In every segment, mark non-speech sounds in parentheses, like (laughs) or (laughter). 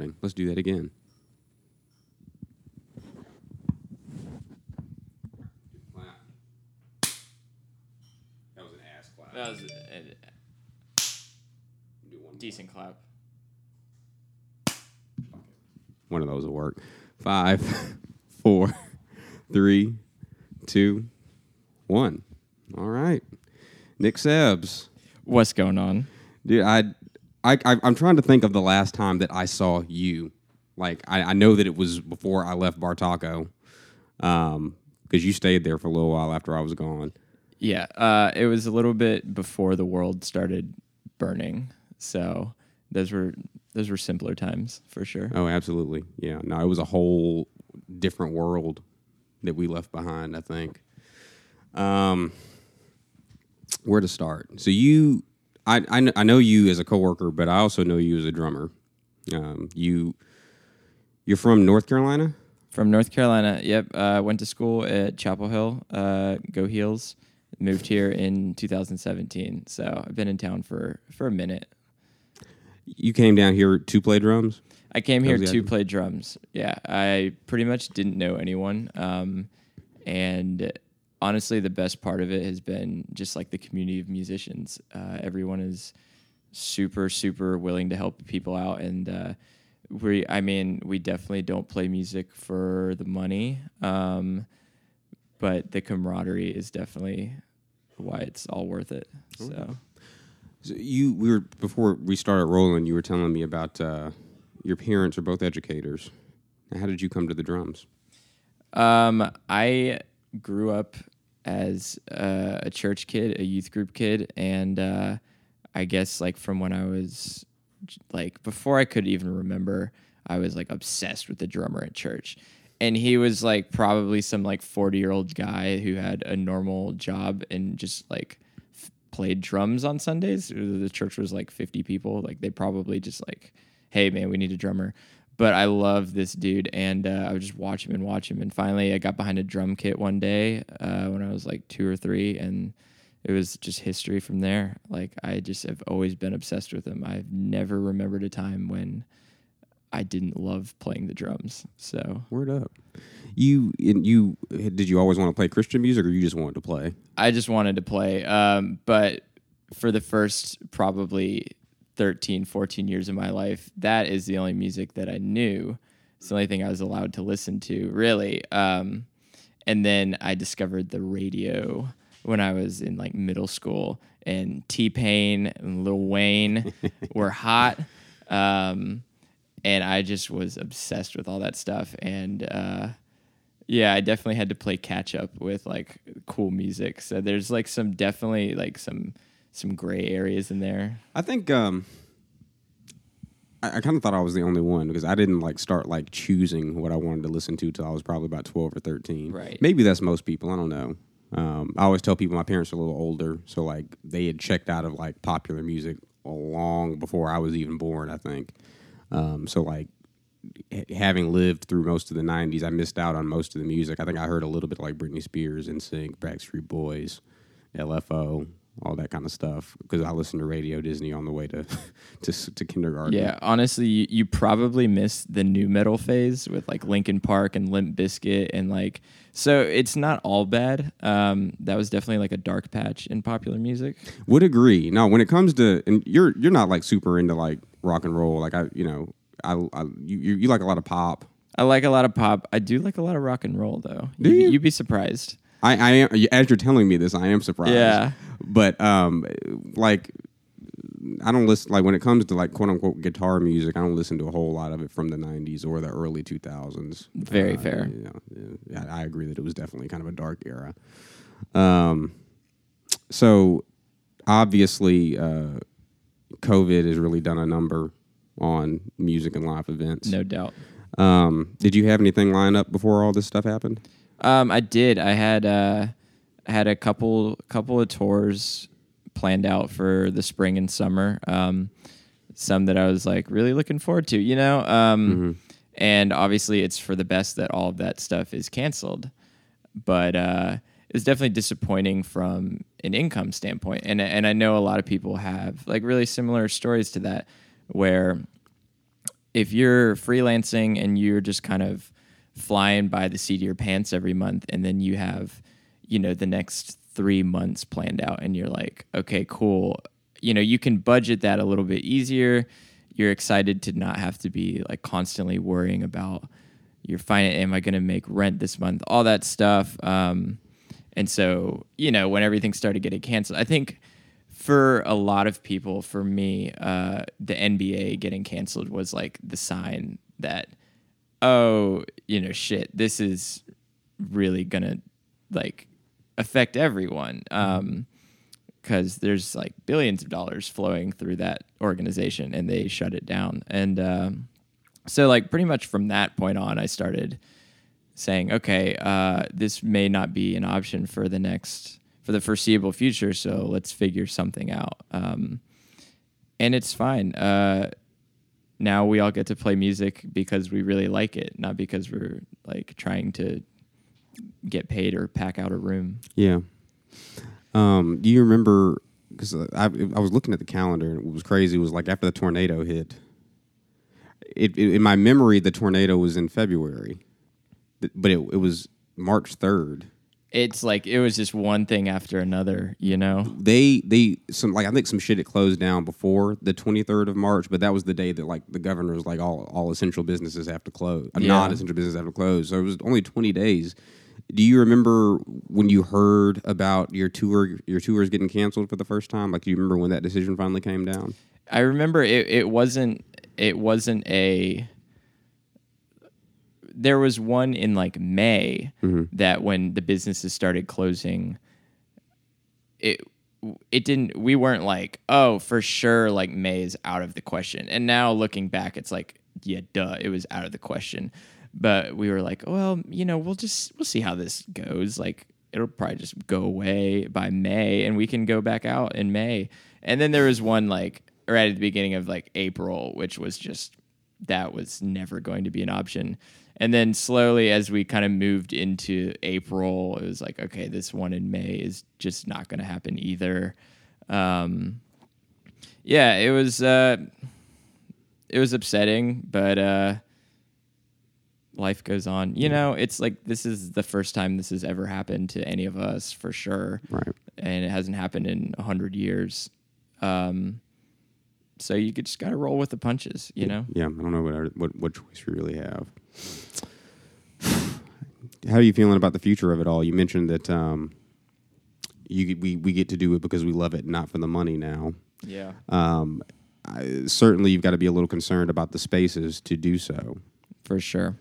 starting. Let's do that again. That was an ass clap. That was a, Do one a decent clap. One of those will work. Five, (laughs) four, three, two, one. All right. Nick Sebs. What's going on? Dude, I, I, I, I'm trying to think of the last time that I saw you. Like, I, I know that it was before I left Bartaco, um, because you stayed there for a little while after I was gone. Yeah, uh, it was a little bit before the world started burning, so those were those were simpler times for sure. Oh, absolutely. Yeah. No, it was a whole different world that we left behind. I think. Um, where to start? So you, I, I, I know you as a coworker, but I also know you as a drummer. Um, you, you're from North Carolina. From North Carolina, yep. Uh, went to school at Chapel Hill, uh, Go Heels. Moved here in 2017, so I've been in town for for a minute. You came down here to play drums. I came here to idea? play drums. Yeah, I pretty much didn't know anyone, um, and honestly, the best part of it has been just like the community of musicians. Uh, everyone is super, super willing to help people out, and uh, we, I mean, we definitely don't play music for the money, um, but the camaraderie is definitely why it's all worth it. So. So you, we were before we started rolling. You were telling me about uh, your parents are both educators. How did you come to the drums? Um, I grew up as uh, a church kid, a youth group kid, and uh, I guess like from when I was like before I could even remember, I was like obsessed with the drummer at church. And he was like probably some like 40 year old guy who had a normal job and just like f- played drums on Sundays. The church was like 50 people. Like they probably just like, hey man, we need a drummer. But I love this dude, and uh, I would just watch him and watch him. And finally, I got behind a drum kit one day uh, when I was like two or three, and it was just history from there. Like I just have always been obsessed with him. I've never remembered a time when I didn't love playing the drums. So Word up. You you did you always want to play Christian music, or you just wanted to play? I just wanted to play. Um, but for the first probably 13, 14 years of my life, that is the only music that I knew. It's the only thing I was allowed to listen to, really. Um, and then I discovered the radio when I was in like middle school, and T Pain and Lil Wayne (laughs) were hot. Um, and I just was obsessed with all that stuff. And uh, yeah, I definitely had to play catch up with like cool music. So there's like some definitely like some some gray areas in there. I think um, I, I kind of thought I was the only one because I didn't like start like choosing what I wanted to listen to till I was probably about twelve or thirteen. Right. Maybe that's most people. I don't know. Um, I always tell people my parents are a little older, so like they had checked out of like popular music long before I was even born. I think. Um, so like having lived through most of the 90s i missed out on most of the music i think i heard a little bit like britney spears NSYNC backstreet boys lfo all that kind of stuff because i listened to radio disney on the way to (laughs) to, to kindergarten Yeah, honestly, you, you probably missed the nu metal phase with like Linkin Park and Limp Bizkit and like so it's not all bad. Um, that was definitely like a dark patch in popular music. would agree now when it comes to and you're you're not like super into like rock and roll like i you know i, I you, you like a lot of pop I like a lot of pop. I do like a lot of rock and roll though. Do you? You'd be surprised. I, I am as you're telling me this, I am surprised. Yeah. But um, like, I don't listen like when it comes to like quote unquote guitar music. I don't listen to a whole lot of it from the '90s or the early 2000s. Very Uh, fair. You know, yeah, I agree that it was definitely kind of a dark era. Um, so obviously, uh, COVID has really done a number on music and live events. No doubt. Um, did you have anything lined up before all this stuff happened? Um, I did. I had uh, had a couple couple of tours planned out for the spring and summer. Um, some that I was like really looking forward to, you know. Um, And obviously, it's for the best that all of that stuff is canceled. But uh, it's definitely disappointing from an income standpoint. And and I know a lot of people have like really similar stories to that, where if you're freelancing and you're just kind of flying by the seat of your pants every month, and then you have, you know, the next three months planned out, and you're like, okay, cool. You know, you can budget that a little bit easier. You're excited to not have to be like constantly worrying about your finance. Am I going to make rent this month? All that stuff. Um, and so, you know, when everything started getting canceled, I think for a lot of people, for me, uh, the NBA getting canceled was like the sign that, oh, you know, shit, this is really gonna like affect everyone. Um, because there's like billions of dollars flowing through that organization and they shut it down. And um, so, like, pretty much from that point on, I started saying, okay, uh, this may not be an option for the next, for the foreseeable future. So let's figure something out. Um, and it's fine. Uh, now we all get to play music because we really like it, not because we're like trying to get paid or pack out a room. Yeah. Um, do you remember? Because I, I was looking at the calendar and what was crazy It was like after the tornado hit. It, it in my memory the tornado was in February, but it, it was March third. It's like it was just one thing after another, you know. They they some like I think some shit had closed down before the twenty third of March, but that was the day that like the governor was like all all essential businesses have to close, uh, Yeah. non essential businesses have to close. So it was only twenty days. Do you remember when you heard about your tour your tours getting canceled for the first time? Like, do you remember when that decision finally came down? I remember it, it wasn't it wasn't a there was one in like May mm-hmm. that when the businesses started closing it it didn't we weren't like oh for sure like May is out of the question. And now looking back it's like yeah duh it was out of the question. But we were like well you know we'll just we'll see how this goes. Like it'll probably just go away by May and we can go back out in May. And then there was one like right at the beginning of like April which was just that was never going to be an option. And then slowly, as we kind of moved into April, it was like, okay, this one in May is just not going to happen either. Um, yeah, it was uh, it was upsetting, but uh, life goes on. You know, it's like this is the first time this has ever happened to any of us for sure, Right. and it hasn't happened in a hundred years. Um, so you could just gotta roll with the punches, you know. Yeah, I don't know what what what choice we really have. How are you feeling about the future of it all? You mentioned that um, you we we get to do it because we love it, not for the money. Now, Yeah. um, I, certainly you've got to be a little concerned about the spaces to do so. for sure.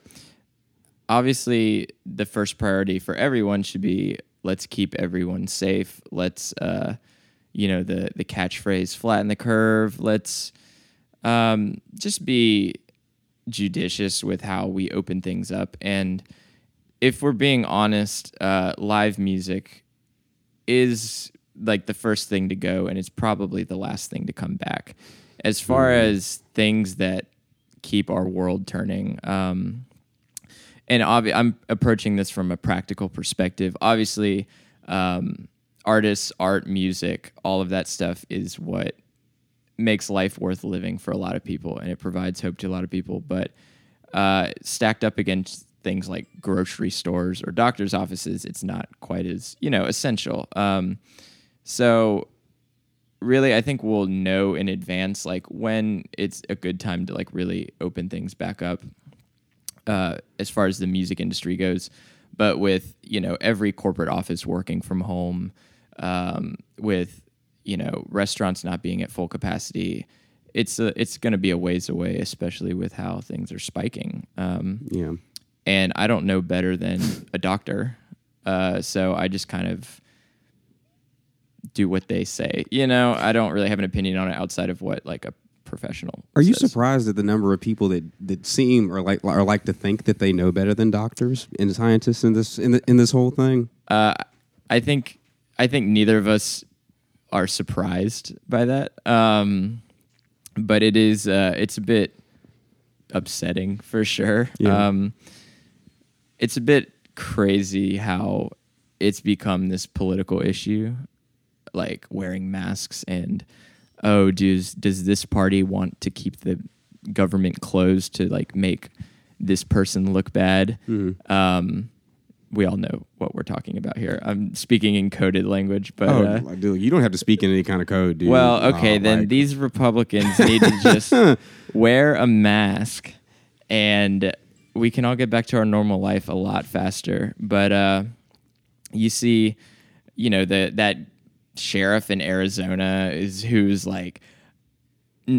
Obviously, the first priority for everyone should be let's keep everyone safe. Let's, uh, you know, the the catchphrase flatten the curve. Let's um, just be judicious with how we open things up. And if we're being honest, uh, live music is like the first thing to go, and it's probably the last thing to come back. As far as things that keep our world turning, um, and obvi- I'm approaching this from a practical perspective. Obviously, um, artists, art, music, all of that stuff is what makes life worth living for a lot of people, and it provides hope to a lot of people. But uh, stacked up against things like grocery stores or doctors' offices, it's not quite as you know essential. Um, so really i think we'll know in advance like when it's a good time to like really open things back up uh, as far as the music industry goes but with you know every corporate office working from home um, with you know restaurants not being at full capacity it's a, it's going to be a ways away especially with how things are spiking um, Yeah, and I don't know better than a doctor. Uh, so I just kind of do what they say. You know, I don't really have an opinion on it outside of what like a professional. are you says. surprised at the number of people that, that seem or like or like to think that they know better than doctors and scientists in this in the, in this whole thing? Uh, I think I think neither of us are surprised by that. Um, but it is uh, it's a bit upsetting for sure. Yeah. Um, it's a bit crazy how it's become this political issue, like wearing masks and oh, does does this party want to keep the government closed to like make this person look bad. Mm-hmm. Um, we all know what we're talking about here. I'm speaking in coded language, but Oh, uh, dude, you don't have to speak in any kind of code, dude. well, okay, Uh, then like- these Republicans need to just (laughs) wear a mask and we can all get back to our normal life a lot faster. But uh, you see, you know, the that sheriff in Arizona is who's like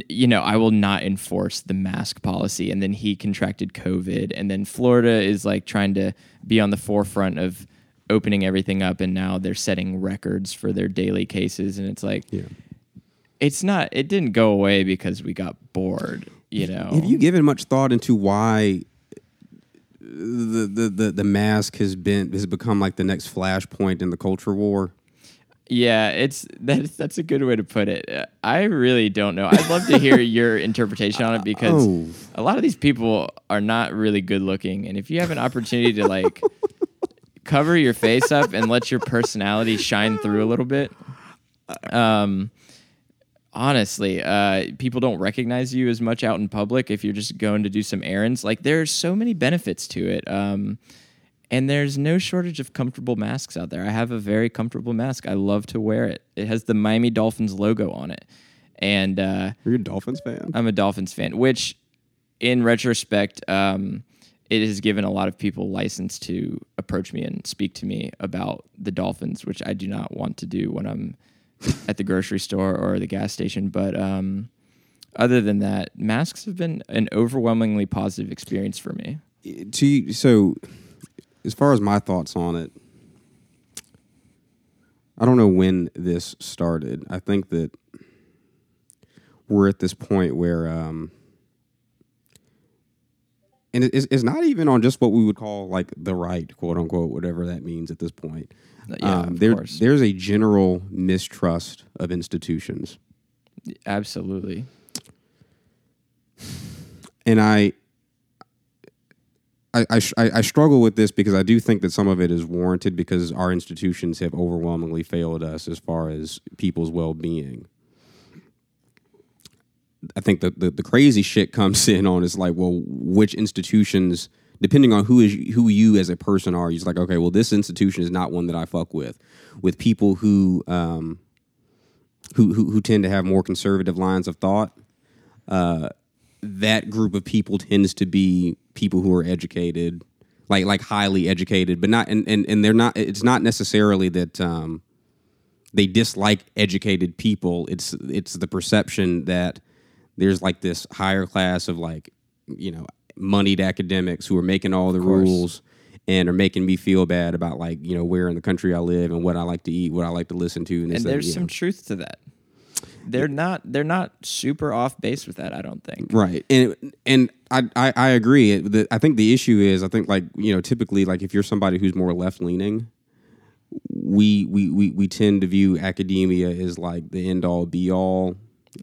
you know, I will not enforce the mask policy. And then he contracted COVID. And then Florida is like trying to be on the forefront of opening everything up. And now they're setting records for their daily cases. And it's like, Yeah. it's not, it didn't go away because we got bored, you know? Have you given much thought into why the, the, the, the mask has been has become like the next flashpoint in the culture war? Yeah, it's (laughs) that's that's a good way to put it. Uh, I really don't know. I'd love to hear (laughs) your interpretation on it because Oh. a lot of these people are not really good looking, and if you have an opportunity to like (laughs) cover your face up and let your personality shine through a little bit, um, honestly, uh, people don't recognize you as much out in public if you're just going to do some errands. Like there's so many benefits to it. Um, and there's no shortage of comfortable masks out there. I have a very comfortable mask. I love to wear it. It has the Miami Dolphins logo on it. And uh, Are you a Dolphins fan? I'm a Dolphins fan, which in retrospect, um, it has given a lot of people license to approach me and speak to me about the Dolphins, which I do not want to do when I'm at the grocery store or the gas station. But um, other than that, masks have been an overwhelmingly positive experience for me. to so as far as my thoughts on it i don't know when this started. I think that we're at this point where um and it's, it's not even on just what we would call like the right quote unquote whatever that means at this point. Yeah, um, there, there's a general mistrust of institutions. Absolutely. and I, I, I, I struggle with this because I do think that some of it is warranted because our institutions have overwhelmingly failed us as far as people's well being. I think the, the the crazy shit comes (laughs) in on is like, well, which institutions, depending on who is who you as a person are, you're like, okay, well, this institution is not one that I fuck with. With people who um, who who, who tend to have more conservative lines of thought, Uh, that group of people tends to be people who are educated, like like highly educated, but not and and, and they're not. It's not necessarily that um, they dislike educated people. It's it's the perception that there's like this higher class of like you know moneyed academics who are making all the rules and are making me feel bad about like you know where in the country I live and what I like to eat, what I like to listen to, and, this, and there's you some know. truth to that. They're not they're not super off base with that. I don't think. Right, and and I I, I agree. The- I think the issue is I think like you know typically like if you're somebody who's more left leaning, we, we we we tend to view academia as like the end all be all,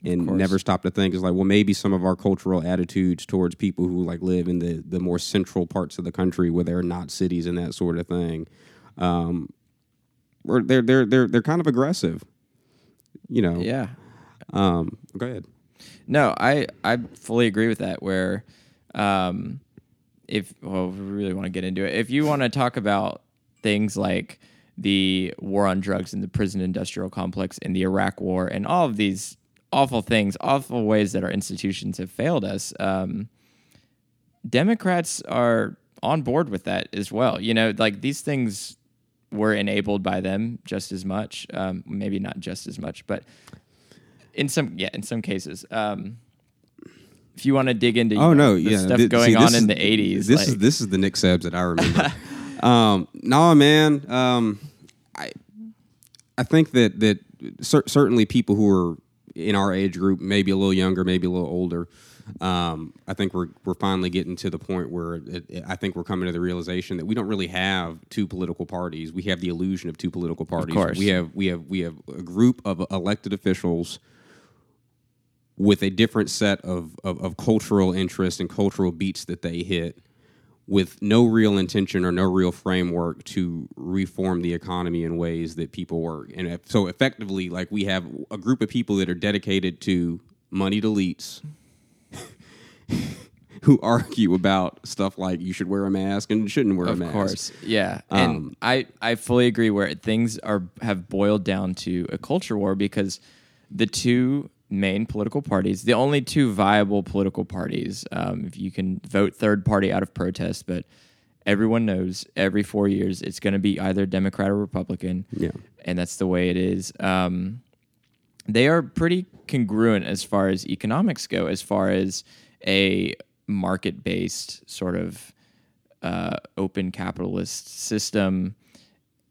and never stop to think is like well maybe some of our cultural attitudes towards people who like live in the the more central parts of the country where there are not cities and that sort of thing, um, or they're they're they're they're kind of aggressive, you know. Yeah. Um. Go ahead. No, I I fully agree with that. Where, um, if well, we really want to get into it. If you want to talk about things like the war on drugs and the prison industrial complex and the Iraq War and all of these awful things, awful ways that our institutions have failed us, um, Democrats are on board with that as well. You know, like these things were enabled by them just as much. Um, maybe not just as much, but in some yeah, in some cases. Um, if you want to dig into Oh know, no, yeah, stuff Th- going see, on this in the eighties, This like, is this is the Nick Sebs that I remember. (laughs) um, no, man. Um, I I think that that cer- certainly people who are in our age group, maybe a little younger, maybe a little older. Um, I think we're we're finally getting to the point where it, it- I think we're coming to the realization that we don't really have two political parties. We have the illusion of two political parties. course. We have we have we have a group of elected officials with a different set of, of, of cultural interests and cultural beats that they hit with no real intention or no real framework to reform the economy in ways that people work. And so effectively, like we have a group of people that are dedicated to moneyed elites (laughs) who argue about stuff like you should wear a mask and shouldn't wear a mask. Of course, yeah, and Um, I I fully agree where things are have boiled down to a culture war because the two main political parties, the only two viable political parties, um, if you can vote third party out of protest, but everyone knows every four years it's going to be either Democrat or Republican, Yeah. and that's the way it is. Um, they are pretty congruent as far as economics go, as far as a market based sort of uh, open capitalist system.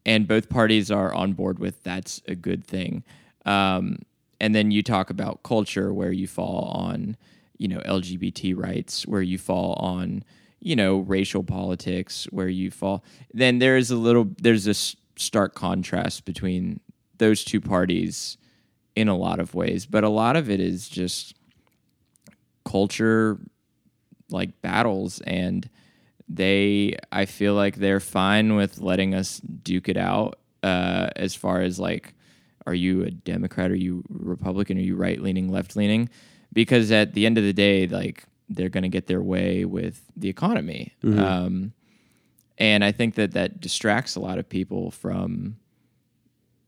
And both parties are on board with that's a good thing. Um, and then you talk about culture where you fall on, you know, LGBT rights, where you fall on, you know, racial politics, where you fall. Then there is a little, there's a s- stark contrast between those two parties in a lot of ways, but a lot of it is just culture like battles and they I feel like they're fine with letting us duke it out uh, as far as like are you a Democrat? Are you Republican? Are you right leaning left leaning because at the end of the day like they're going to get their way with the economy. Um, and I think that that distracts a lot of people from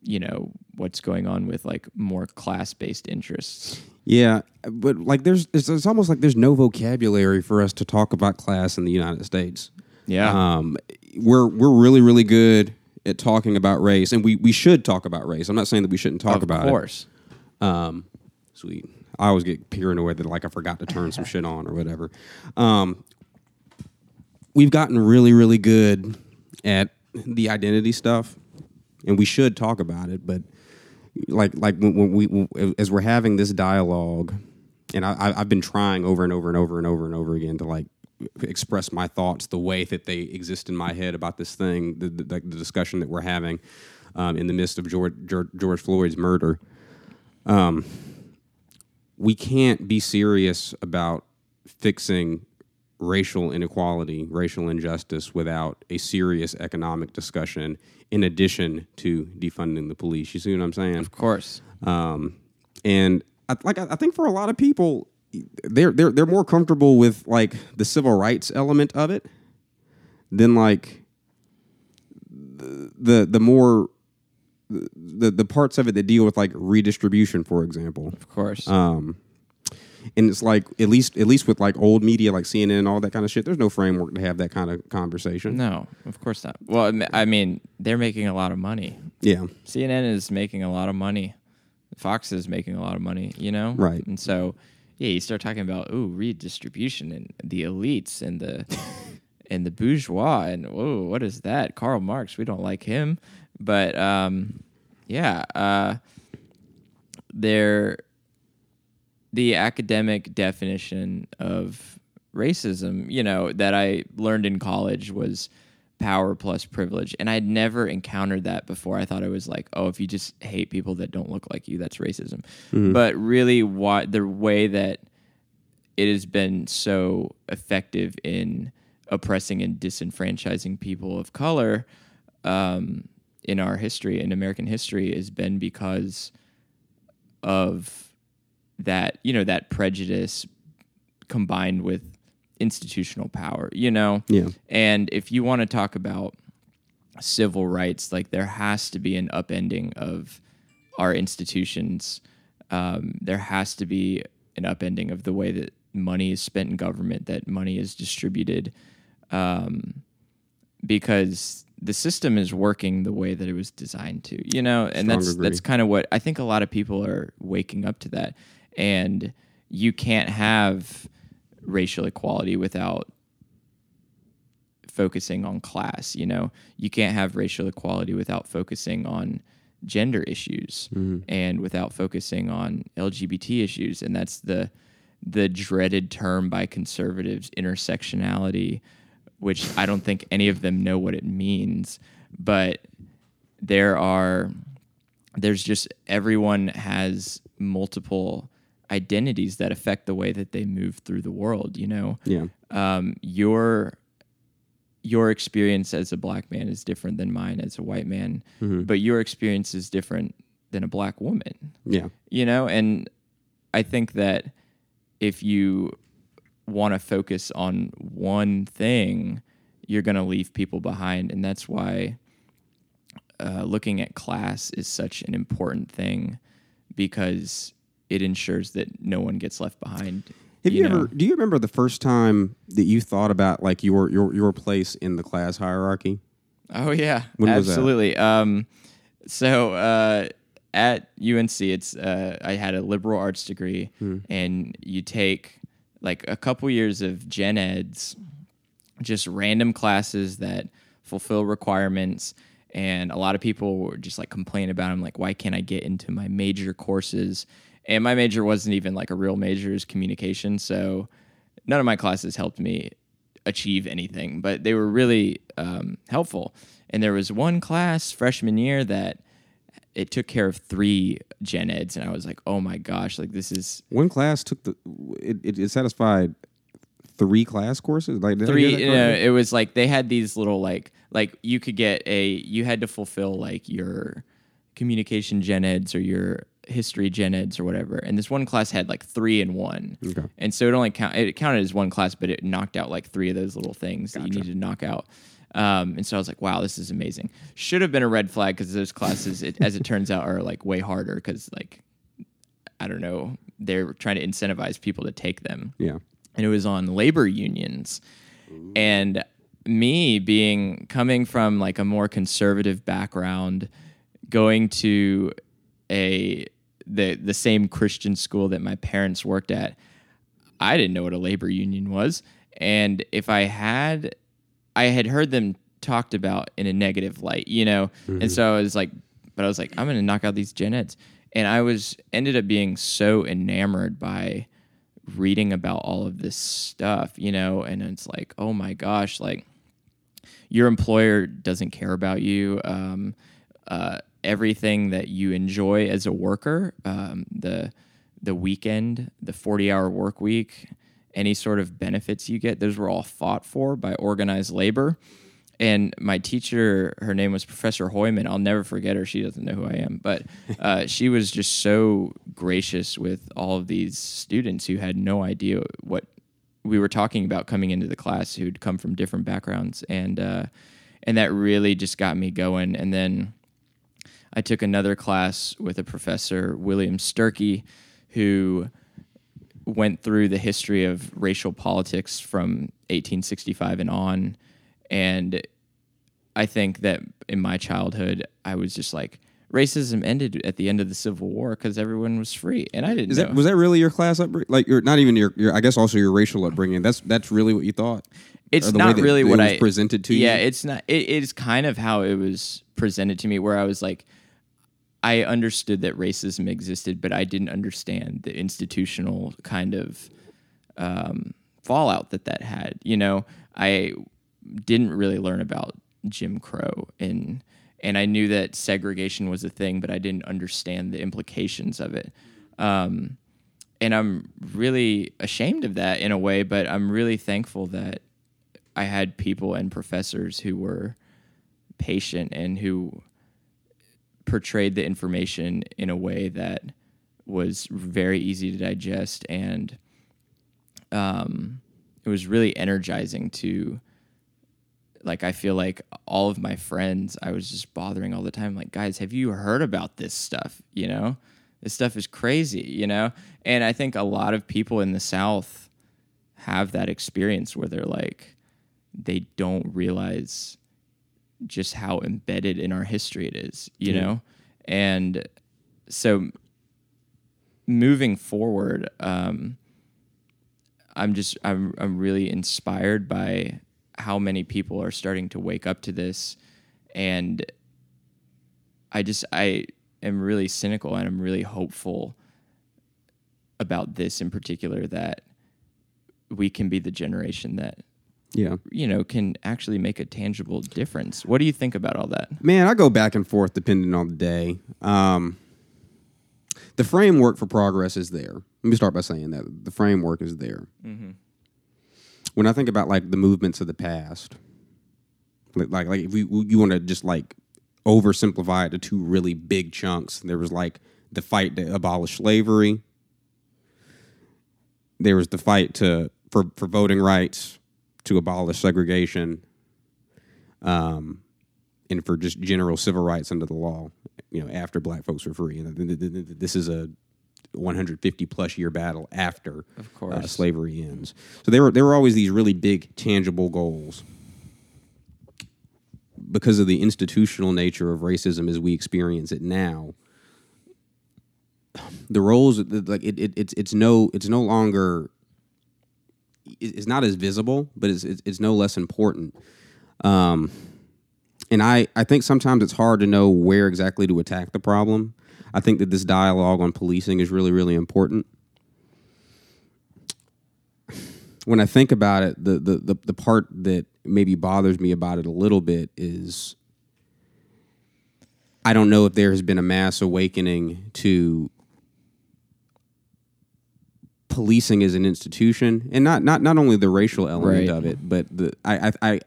you know what's going on with like more class based interests Yeah, but like there's it's, it's almost like there's no vocabulary for us to talk about class in the United States. yeah Um, we're we're really really good at talking about race, and we we should talk about race. I'm not saying that we shouldn't talk of about course it. Of course. Um, sweet. I always get paranoid that like I forgot to turn some shit on or whatever. Um, we've gotten really really good at the identity stuff, and we should talk about it. But like like when, we when, as we're having this dialogue, and I- I've been trying over and over and over and over and over again to like express my thoughts the way that they exist in my head about this thing, the, the, the discussion that we're having um, in the midst of George, George, George Floyd's murder. Um, we can't be serious about fixing racial inequality, racial injustice without a serious economic discussion in addition to defunding the police. You see what I'm saying? of course Um, and I, like I, think for a lot of people, they're they're they're more comfortable with like the civil rights element of it than like the the, the more the the parts of it that deal with like redistribution, for example. of course Um, and it's like at least at least with like old media like CNN and all that kind of shit. There's no framework to have that kind of conversation. No, of course not. Well, I mean, they're making a lot of money. Yeah, CNN is making a lot of money. Fox is making a lot of money, you know? Right. And so, yeah, you start talking about, ooh, redistribution and the elites and the (laughs) and the bourgeois and oh what is that? Karl Marx, we don't like him. But um, yeah, uh, they're the academic definition of racism, you know, that I learned in college was power plus privilege. And I'd never encountered that before. I thought it was like, oh, if you just hate people that don't look like you, that's racism. But really, what the way that it has been so effective in oppressing and disenfranchising people of color um, in our history, in American history, has been because of that, you know, that prejudice combined with institutional power, you know? yeah, And if you want to talk about civil rights, like there has to be an upending of our institutions. Um, there has to be an upending of the way that money is spent in government, that money is distributed, um, because the system is working the way that it was designed to, you know, and Strong that's that's kind of what I think a lot of people are waking up to that, and you can't have racial equality without focusing on class. You know, you can't have racial equality without focusing on gender issues mm-hmm. and without focusing on LGBT issues, and that's the the dreaded term by conservatives, intersectionality, which I don't think any of them know what it means, but there are there's just everyone has multiple identities that affect the way that they move through the world you know yeah, um, your your experience as a black man is different than mine as a white man, but your experience is different than a black woman. yeah. You know, and I think that if you want to focus on one thing, you're going to leave people behind. And that's why uh, looking at class is such an important thing because it ensures that no one gets left behind. Have you, know? ever? Do you remember the first time that you thought about like your your your place in the class hierarchy? Oh yeah, When was that? absolutely. Um, so uh, at UNC, it's uh, I had a liberal arts degree, Hmm. and you take like a couple years of gen eds, just random classes that fulfill requirements. And a lot of people just like complain about them, like, why can't I get into my major courses? And my major wasn't even like a real major, is communication. So none of my classes helped me achieve anything, but they were really um, helpful. And there was one class freshman year that it took care of three gen eds, and I was like, oh my gosh, like this is One class took the it, it, it satisfied three class courses. Like three. You know, it was like they had these little like like you could get a you had to fulfill like your communication gen eds or your history gen eds or whatever. And this one class had like three in one. Okay. And so it only count it counted as one class, but it knocked out like three of those little things that you needed to knock out. Um, and so I was like, wow, this is amazing. Should have been a red flag because those classes, it, as it turns out, are like way harder because like I don't know, they're trying to incentivize people to take them yeah. and it was on labor unions. And me being coming from like a more conservative background, going to a the the same Christian school that my parents worked at, I didn't know what a labor union was. And if I had I had heard them talked about in a negative light, you know? And so I was like, but I was like, I'm going to knock out these gen eds. And I was ended up being so enamored by reading about all of this stuff, you know? And it's like, oh my gosh, like your employer doesn't care about you. Um, uh, everything that you enjoy as a worker, um, the the weekend, the forty hour work week, any sort of benefits you get, those were all fought for by organized labor. And my teacher, her name was Professor Hoyman. I'll never forget her. She doesn't know who I am, but (laughs) uh, she was just so gracious with all of these students who had no idea what we were talking about coming into the class, who'd come from different backgrounds, and uh, and that really just got me going. And then I took another class with a professor, William Sturkey, who went through the history of racial politics from 1865 and on. And I think that in my childhood, I was just like, racism ended at the end of the Civil War because everyone was free. And I didn't that was that really your class upbringing? Like, your not even your, your I guess also your racial upbringing. That's that's really what you thought. it's Or the way not really what was I presented to yeah, you? Yeah, it's not. It is kind of how it was presented to me, where I was like, I understood that racism existed, but I didn't understand the institutional kind of um, fallout that that had. You know, I didn't really learn about Jim Crow and and I knew that segregation was a thing, but I didn't understand the implications of it. Um, and I'm really ashamed of that in a way, but I'm really thankful that I had people and professors who were patient and who portrayed the information in a way that was very easy to digest and um, it was really energizing to like I feel like all of my friends I was just bothering all the time like guys have you heard about this stuff? You know? This stuff is crazy you know? And I think a lot of people in the south have that experience where they're like they don't realize just how embedded in our history it is you know? And so moving forward um I'm just I'm I'm really inspired by how many people are starting to wake up to this. And I just I am really cynical and I'm really hopeful about this in particular that we can be the generation that yeah. you know can actually make a tangible difference. What do you think about all that? Man, I go back and forth depending on the day. Um, the framework for progress is there. Let me start by saying that the framework is there. When I think about like the movements of the past, like like, like if we, you want to just like oversimplify it to two really big chunks, there was like the fight to abolish slavery. There was the fight to for for voting rights, to abolish segregation, um, and for just general civil rights under the law. You know, after black folks were free, and th- th- th- this is a 150 plus year battle after Of uh, slavery ends. So there were there were always these really big tangible goals. Because of the institutional nature of racism as we experience it now, the roles like it, it it's it's no it's no longer it's not as visible, but it's it's, it's no less important. Um, and I I think sometimes it's hard to know where exactly to attack the problem. I think that this dialogue on policing is really really important. When I think about it, the the the, the part that maybe bothers me about it a little bit is I don't know if there has been a mass awakening to policing as an institution, and not not not only the racial element Right. of it, but the I I I,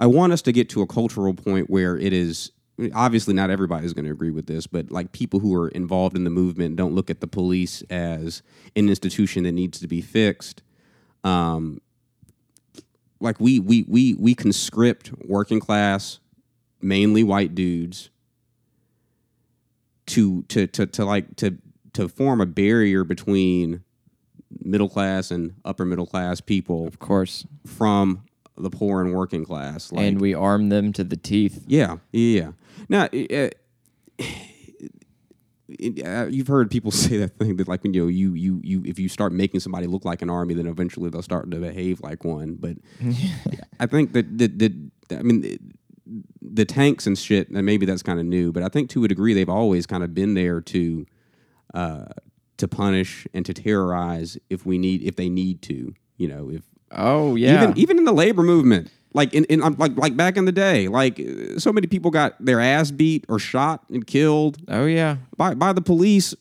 I want us to get to a cultural point where it is. Obviously, not everybody's going to agree with this, but like people who are involved in the movement don't look at the police as an institution that needs to be fixed. Um, like we we we we conscript working class, mainly white dudes to to to to like to to form a barrier between middle class and upper middle class people Of course. from the poor and working class. Like, and we arm them to the teeth. yeah, yeah. Now, uh, it, uh, you've heard people (laughs) say that thing that like you know you you you if you start making somebody look like an army, then eventually they'll start to behave like one. But (laughs) I think that that, that I mean. it- the tanks and shit, and maybe that's kind of new, but I think to a degree they've always kind of been there to uh, to punish and to terrorize if we need if they need to. You know, if Oh yeah. even even in the labor movement, like in, in like like back in the day, like so many people got their ass beat or shot and killed oh yeah. by by the police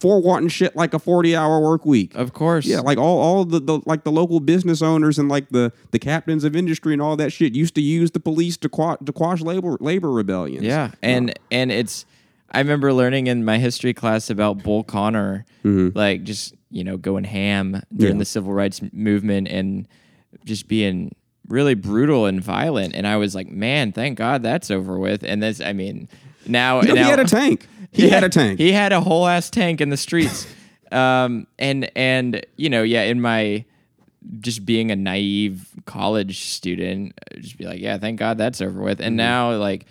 for wanting shit like a forty hour work week. Of course. Yeah, like all all the, the like the local business owners and like the the captains of industry and all that shit used to use the police to quash to quash labor labor rebellions. Yeah, and and it's I remember learning in my history class about Bull Connor, like just you know going ham during Yeah. the civil rights movement and just being really brutal and violent. And I was like, man, thank God that's over with. And this, I mean, now, You know, now he had a tank. (laughs) He had a tank. He had a whole ass tank in the streets. (laughs) um, and and you know, yeah, in my just being a naive college student, I'd just be like, yeah, thank God that's over with. Mm-hmm. And now, like,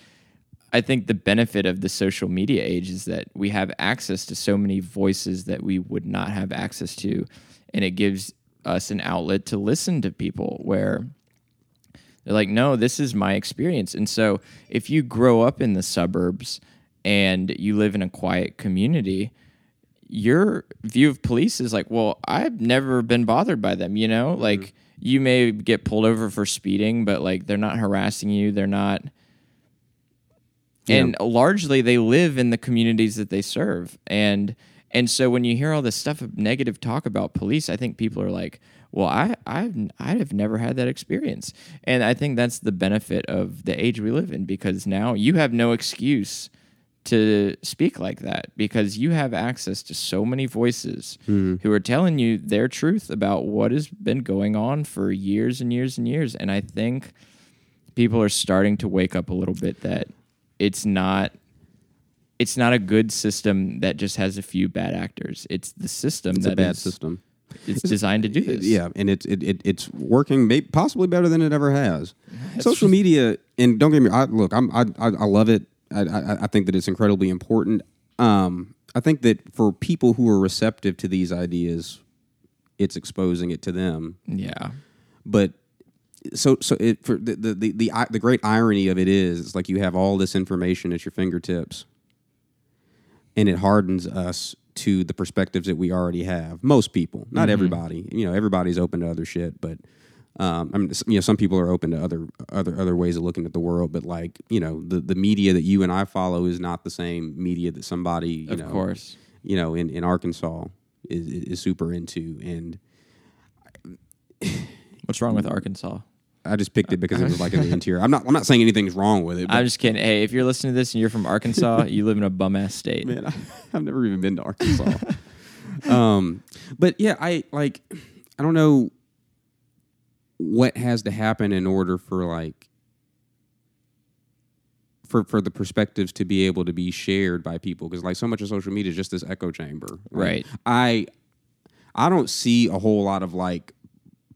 I think the benefit of the social media age is that we have access to so many voices that we would not have access to, and it gives us an outlet to listen to people where they're like, no, this is my experience. And so if you grow up in the suburbs and you live in a quiet community, your view of police is like, well, I've never been bothered by them, you know? Mm-hmm. Like you may get pulled over for speeding, but like they're not harassing you, they're not and largely they live in the communities that they serve. And and so when you hear all this stuff of negative talk about police, I think people are like, well, I I've I've never had that experience. And I think that's the benefit of the age we live in because now you have no excuse to speak like that because you have access to so many voices hmm. who are telling you their truth about what has been going on for years and years and years. And I think people are starting to wake up a little bit that it's not it's not a good system that just has a few bad actors. It's the system it's that a bad is- system. It's designed to do this. Yeah, and it's it, it it's working may, possibly better than it ever has. (laughs) Social media, and don't get me. I, look, I'm I I, I love it. I, I I think that it's incredibly important. Um, I think that for people who are receptive to these ideas, it's exposing it to them. Yeah. But so so it for the the the the, the great irony of it is, it's like you have all this information at your fingertips, and it hardens us to the perspectives that we already have. Most people, not everybody. You know, everybody's open to other shit, but um, I mean, you know, some people are open to other other other ways of looking at the world. But like, you know, the the media that you and I follow is not the same media that somebody, you Of know, course. you know, in in Arkansas is is super into and. What's wrong with Arkansas? I just picked it because it was like in the (laughs) interior. I'm not. I'm not saying anything's wrong with it. I'm just kidding. Hey, if you're listening to this and you're from Arkansas, (laughs) you live in a bum ass state. man, I, I've never even been to Arkansas. um, but yeah, I like. I don't know. what has to happen in order for like for for the perspectives to be able to be shared by people because like so much of social media is just this echo chamber Like, Right. i i don't see a whole lot of like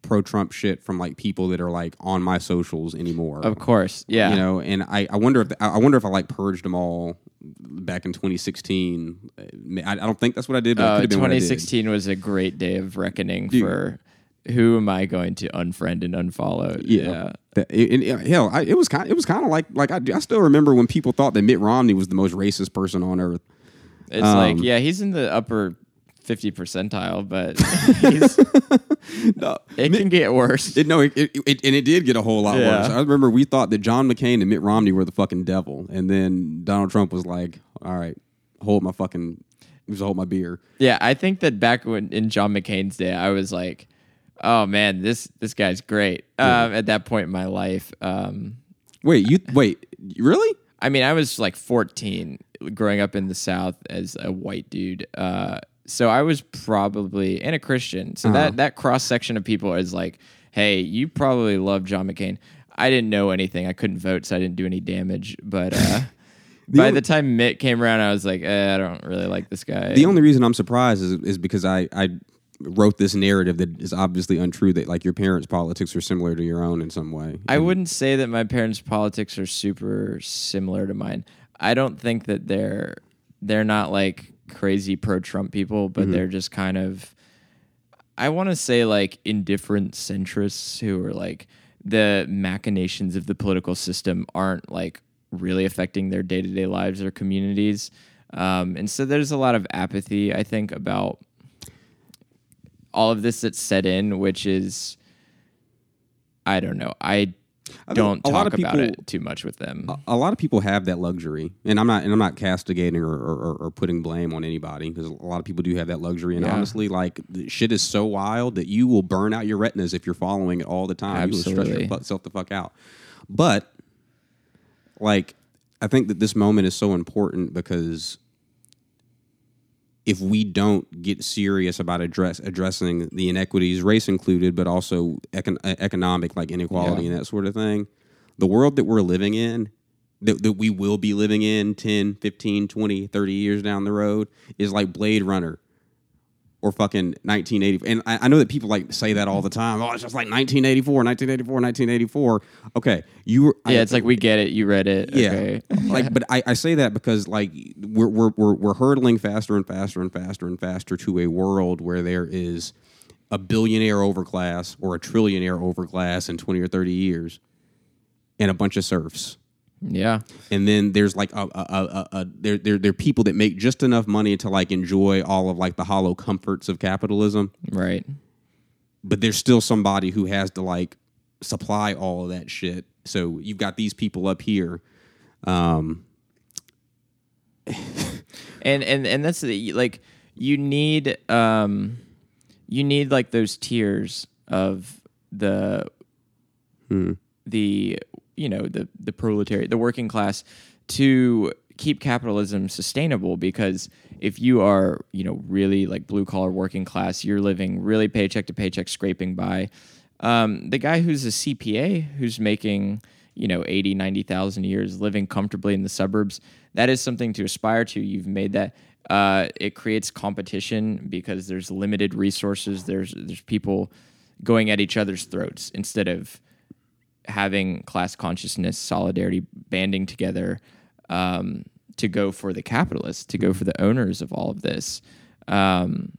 pro trump shit from like people that are like on my socials anymore Of course. Yeah. you know and i i wonder if i wonder if i like purged them all back in 2016 i, I don't think that's what i did but it Uh, could have been what I did. 2016 was a great day of reckoning for who am I going to unfriend and unfollow. Yeah. That- and- and, hell, I, it was kind. It was kind of like like I, I still remember when people thought that Mitt Romney was the most racist person on earth. It's Um, like, yeah, he's in the upper 50 percentile, but (laughs) No, it can get worse. it, no, it, it, it- and it did get a whole lot Yeah. worse. I remember we thought that John McCain and Mitt Romney were the fucking devil, and then Donald Trump was like, "All right, hold my fucking, just hold my beer." Yeah, I think that back when in John McCain's day, I was like, "Oh man, this this guy's great." Um, at that point in my life, um, Wait, you wait, really? I mean, I was like 14, growing up in the South as a white dude. Uh, so I was probably and a Christian. So that that cross section of people is like, "Hey, you probably love John McCain." I didn't know anything. I couldn't vote, so I didn't do any damage. But uh, (laughs) by only- the time Mitt came around, I was like, eh, "I don't really like this guy." The only reason I'm surprised is is because I I wrote this narrative that is obviously untrue. That like your parents' politics are similar to your own in some way. I wouldn't say that my parents' politics are super similar to mine. I don't think that they're they're not like crazy pro Trump people, but they're just kind of I want to say like indifferent centrists who are like the machinations of the political system aren't like really affecting their day to day lives or communities. Um, and so there's a lot of apathy, I think, about all of this that's set in, which is, I don't know. I I don't a lot talk about people- it too much with them. a lot of people have that luxury, and I'm not and I'm not castigating or, or, or putting blame on anybody because a lot of people do have that luxury. And Yeah. honestly, like the shit is so wild that you will burn out your retinas if you're following it all the time. You will stress yourself the fuck out. But like, I think that this moment is so important because if we don't get serious about address addressing the inequities, race included, but also econ- uh, economic like inequality Yeah. and that sort of thing, the world that we're living in, that, that we will be living in 10, 15, 20, 30 years down the road is like Blade Runner or fucking 1980. And I, I know that people like say that all the time. Oh, it's just like 1984, 1984, 1984. Okay. You were, yeah, I- it's like we get it, you read it. yeah, okay. (laughs) like, but I, I say that because like we're, we're we're we're hurtling faster and faster and faster and faster to a world where there is a billionaire overclass or a trillionaire overclass in twenty or thirty years, and a bunch of serfs. Yeah. And then there's like a, a, a, a, a there, there there are people that make just enough money to like enjoy all of like the hollow comforts of capitalism, Right. but there's still somebody who has to like supply all of that shit. So you've got these people up here. Um, (laughs) and and and that's the like you need um you need like those tiers of the the you know the the proletariat the working class to keep capitalism sustainable because if you are you know really like blue collar working class you're living really paycheck to paycheck scraping by. Um, the guy who's a cpa who's making you know 80 90000 a year is living comfortably in the suburbs that is something to aspire to. You've made that uh, it creates competition because there's limited resources. There's there's people going at each other's throats instead of having class consciousness, solidarity, banding together um, to go for the capitalists, to go for the owners of all of this. Um,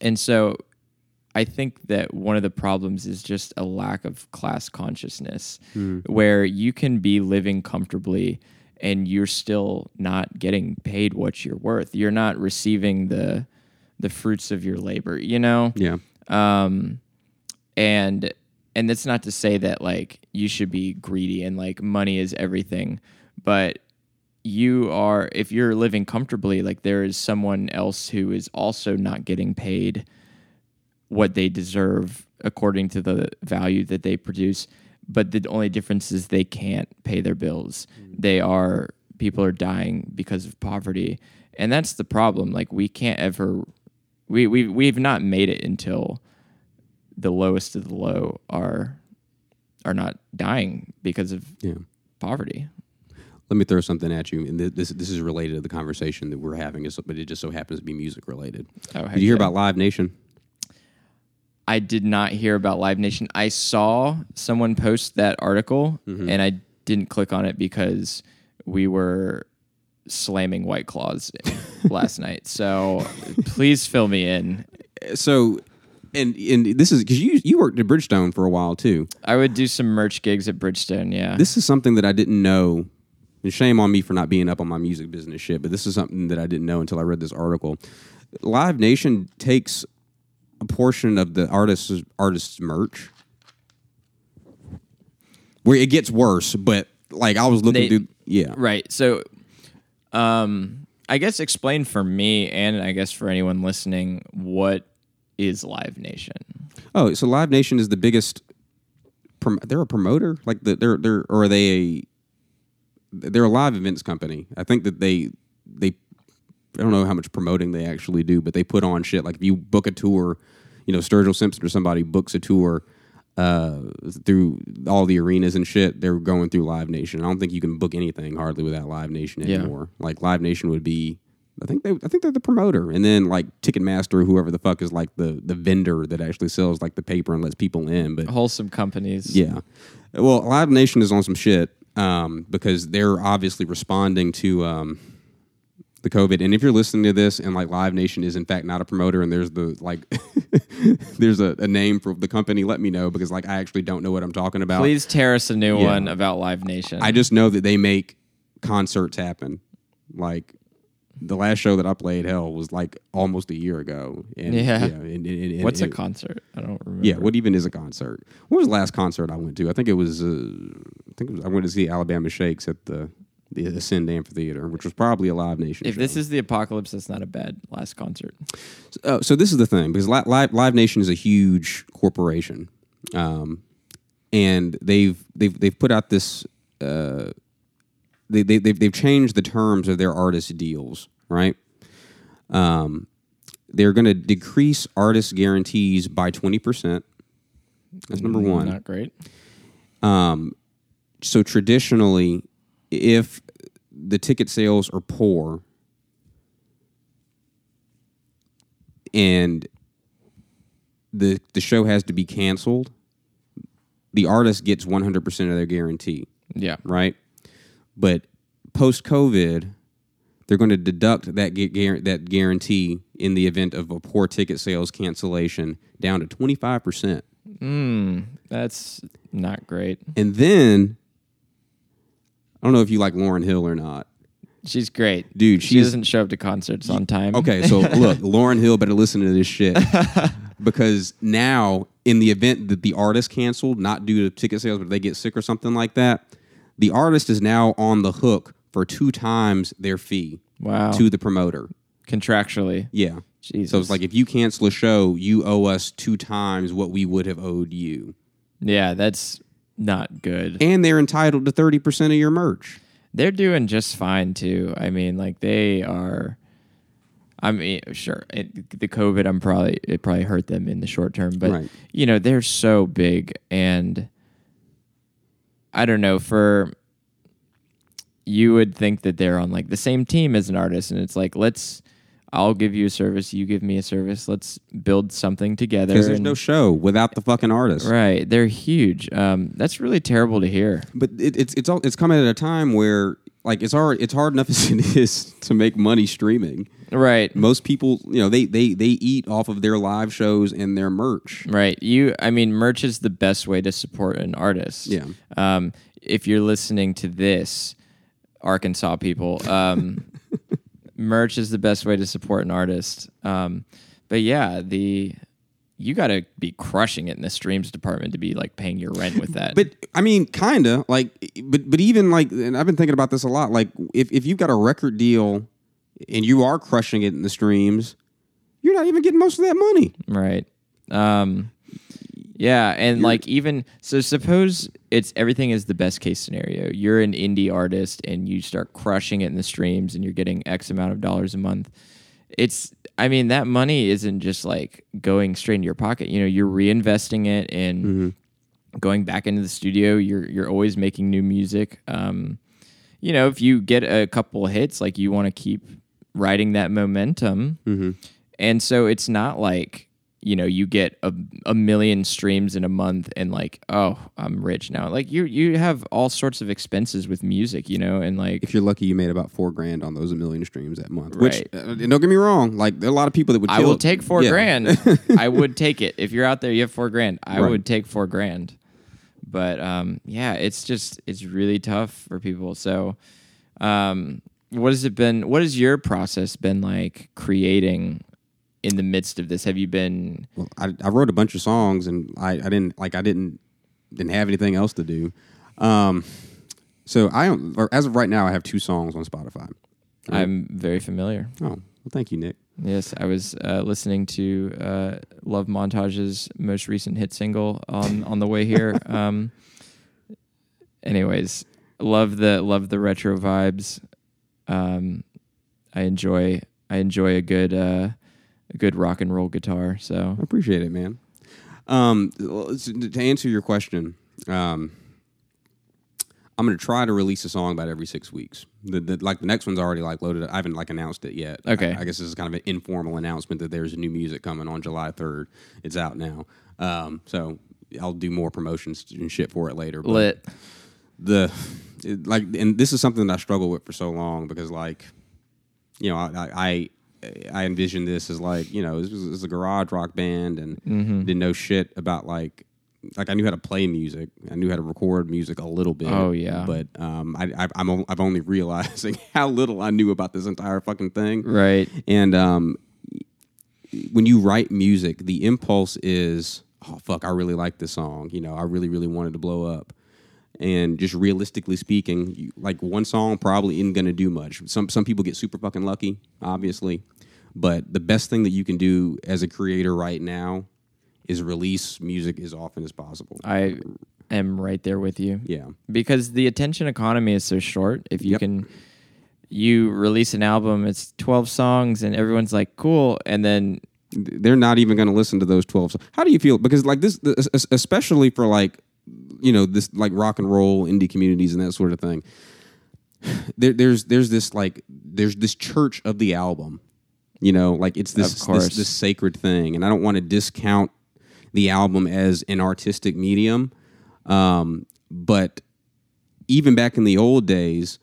and so I think that one of the problems is just a lack of class consciousness where you can be living comfortably and you're still not getting paid what you're worth. You're not receiving the the fruits of your labor, you know? yeah. um and and that's not to say that like you should be greedy and like money is everything but you are if you're living comfortably like there is someone else who is also not getting paid what they deserve according to the value that they produce but the only difference is they can't pay their bills. Mm. They are people are dying because of poverty and that's the problem. Like we can't ever we we we've not made it until the lowest of the low are are not dying because of Yeah. poverty. Let me throw something at you, and this this is related to the conversation that we're having, but it just so happens to be music related. Oh, Did you hear yeah. about Live Nation? I did not hear about Live Nation. I saw someone post that article Mm-hmm. and I didn't click on it because we were slamming White Claws (laughs) last night. So please fill me in. So, and and this is because you you worked at Bridgestone for a while too. I would do some merch gigs at Bridgestone. Yeah. This is something that I didn't know. And shame on me for not being up on my music business shit, but this is something that I didn't know until I read this article. Live Nation takes a portion of the artist's artist's merch. Where it gets worse, but like I was looking They- through yeah. Right. So, um, I guess explain for me and I guess for anyone listening what is Live Nation. Oh, so Live Nation is the biggest. Prom- they're a promoter, like the, they're they're or are they a? They're a live events company. I think that they they. I don't know how much promoting they actually do, but they put on shit. Like if you book a tour, you know Sturgill Simpson or somebody books a tour uh, through all the arenas and shit. They're going through Live Nation. I don't think you can book anything hardly without Live Nation Yeah. anymore. Like Live Nation would be. I think they. I think they're the promoter, and then like Ticketmaster, or whoever the fuck is like the the vendor that actually sells like the paper and lets people in. But Wholesome companies. yeah, well, Live Nation is on some shit um, because they're obviously responding to um, the COVID. And if you're listening to this and like Live Nation is in fact not a promoter, and there's the like (laughs) there's a, a name for the company, let me know because like I actually don't know what I'm talking about. Please tear us a new Yeah. one about Live Nation. I just know that they make concerts happen. Like the last show that I played, hell, was like almost a year ago. And, Yeah. and- and- and- What's a concert? I don't remember. Yeah, what even is a concert? What was the last concert I went to? I think it was. Uh, I think it was. I went to see Alabama Shakes at the the Ascend Amphitheater, which was probably a Live Nation. If show. this is the apocalypse, that's not a bad last concert. Uh, so this is the thing because Li- Live, Live Nation is a huge corporation, um, and they've they've they've put out this. Uh, they, they they've they've changed the terms of their artist deals, right? Um, they're going to decrease artist guarantees by twenty percent. That's number one. Not great. Um, so traditionally, if the ticket sales are poor and the the show has to be canceled, the artist gets 100% of their guarantee, Yeah. right? But post COVID, they're going to deduct that gu- that guarantee in the event of a poor ticket sales cancellation down to 25%. Mm, that's not great. And then I don't know if you like Lauryn Hill or not. She's great. Dude, she doesn't show up to concerts on time. Okay, so (laughs) look, Lauryn Hill better listen to this shit (laughs) because now, in the event that the artist canceled, not due to ticket sales, but they get sick or something like that, the artist is now on the hook for two times their fee Wow. to the promoter. Contractually. Yeah. Jesus. So it's like if you cancel a show, you owe us two times what we would have owed you. Yeah, that's not good. And they're entitled to 30% of your merch. They're doing just fine too. I mean, like they are. I mean, sure, it, the COVID, I'm probably it probably hurt them in the short term, but Right. you know they're so big, and I don't know for. You would think that they're on like the same team as an artist, and it's like let's. I'll give you a service, you give me a service. Let's build something together. Because there's and- no show without the fucking artist. right, they're huge. Um, that's really terrible to hear. But it, it's it's all it's coming at a time where like it's hard it's hard enough (laughs) as it is to make money streaming. Right, Most people, you know, they they they eat off of their live shows and their merch. Right. You I mean merch is the best way to support an artist. Yeah. Um if you're listening to this Arkansas people, um (laughs) merch is the best way to support an artist. Um but yeah, the you got to be crushing it in the streams department to be like paying your rent with that. But I mean, kinda like, but but even like, and I've been thinking about this a lot. Like, if if you've got a record deal and you are crushing it in the streams, you're not even getting most of that money. Right. Um yeah, and like even so suppose it's everything is the best case scenario. You're an indie artist and you start crushing it in the streams and you're getting X amount of dollars a month. It's I mean that money isn't just like going straight into your pocket. You know, you're reinvesting it in going back into the studio, you're you're always making new music. Um, you know, if you get a couple hits, like you want to keep riding that momentum, Mm-hmm. and so it's not like you know you get a, a million streams in a month and like oh I'm rich now. Like you you have all sorts of expenses with music, you know, and like If you're lucky, you made about four grand on those a million streams that month. Which Right. uh, don't get me wrong, like there are a lot of people that would. I will it. take four Yeah. grand. (laughs) I would take it. If you're out there, you have four grand. I Right. would take four grand. But um, yeah, it's just it's really tough for people. So, um, what has it been? What has your process been like creating in the midst of this? Have you been? Well, I, I wrote a bunch of songs and I, I didn't like I didn't didn't have anything else to do. Um, so I don't. Or as of right now, I have two songs on Spotify. I'm very familiar. Oh, well, thank you, Nick. Yes, I was uh, listening to uh, Love Montage's most recent hit single on on the way here. (laughs) Um, anyways, love the love the retro vibes. Um, I enjoy I enjoy a good uh, a good rock and roll guitar. So I appreciate it, man. Um, to answer your question, um, I'm going to try to release a song about every six weeks. The, the, like the next one's already like loaded. I haven't like announced it yet. Okay. I, I guess this is kind of an informal announcement that there's new music coming on July 3rd. It's out now. Um, so I'll do more promotions and shit for it later. But lit. the it, like, and this is something that I struggle with for so long because like, you know, I I, I envisioned this as like you know this was, this was a garage rock band and Mm-hmm. didn't know shit about like like I knew how to play music. I knew how to record music a little bit. Oh, yeah. but um, I, I I'm I'm only (laughs) realizing how little I knew about this entire fucking thing. Right. And um, when you write music, the impulse is, oh fuck, I really like this song. You know, I really really wanted to blow up. And just realistically speaking, you, like one song probably isn't gonna do much. Some some people get super fucking lucky, obviously, but the best thing that you can do as a creator right now is release music as often as possible. I am right there with you. yeah, because the attention economy is so short. If you Yep. can, you release an album, it's twelve songs, and everyone's like, "Cool," and then they're not even going to listen to those 12 songs. how do you feel because like this es- es- especially for like you know this like rock and roll indie communities and that sort of thing there, there's there's this like there's this church of the album you know like it's this this, this sacred thing and i don't want to discount the album as an artistic medium um, but even back in the old days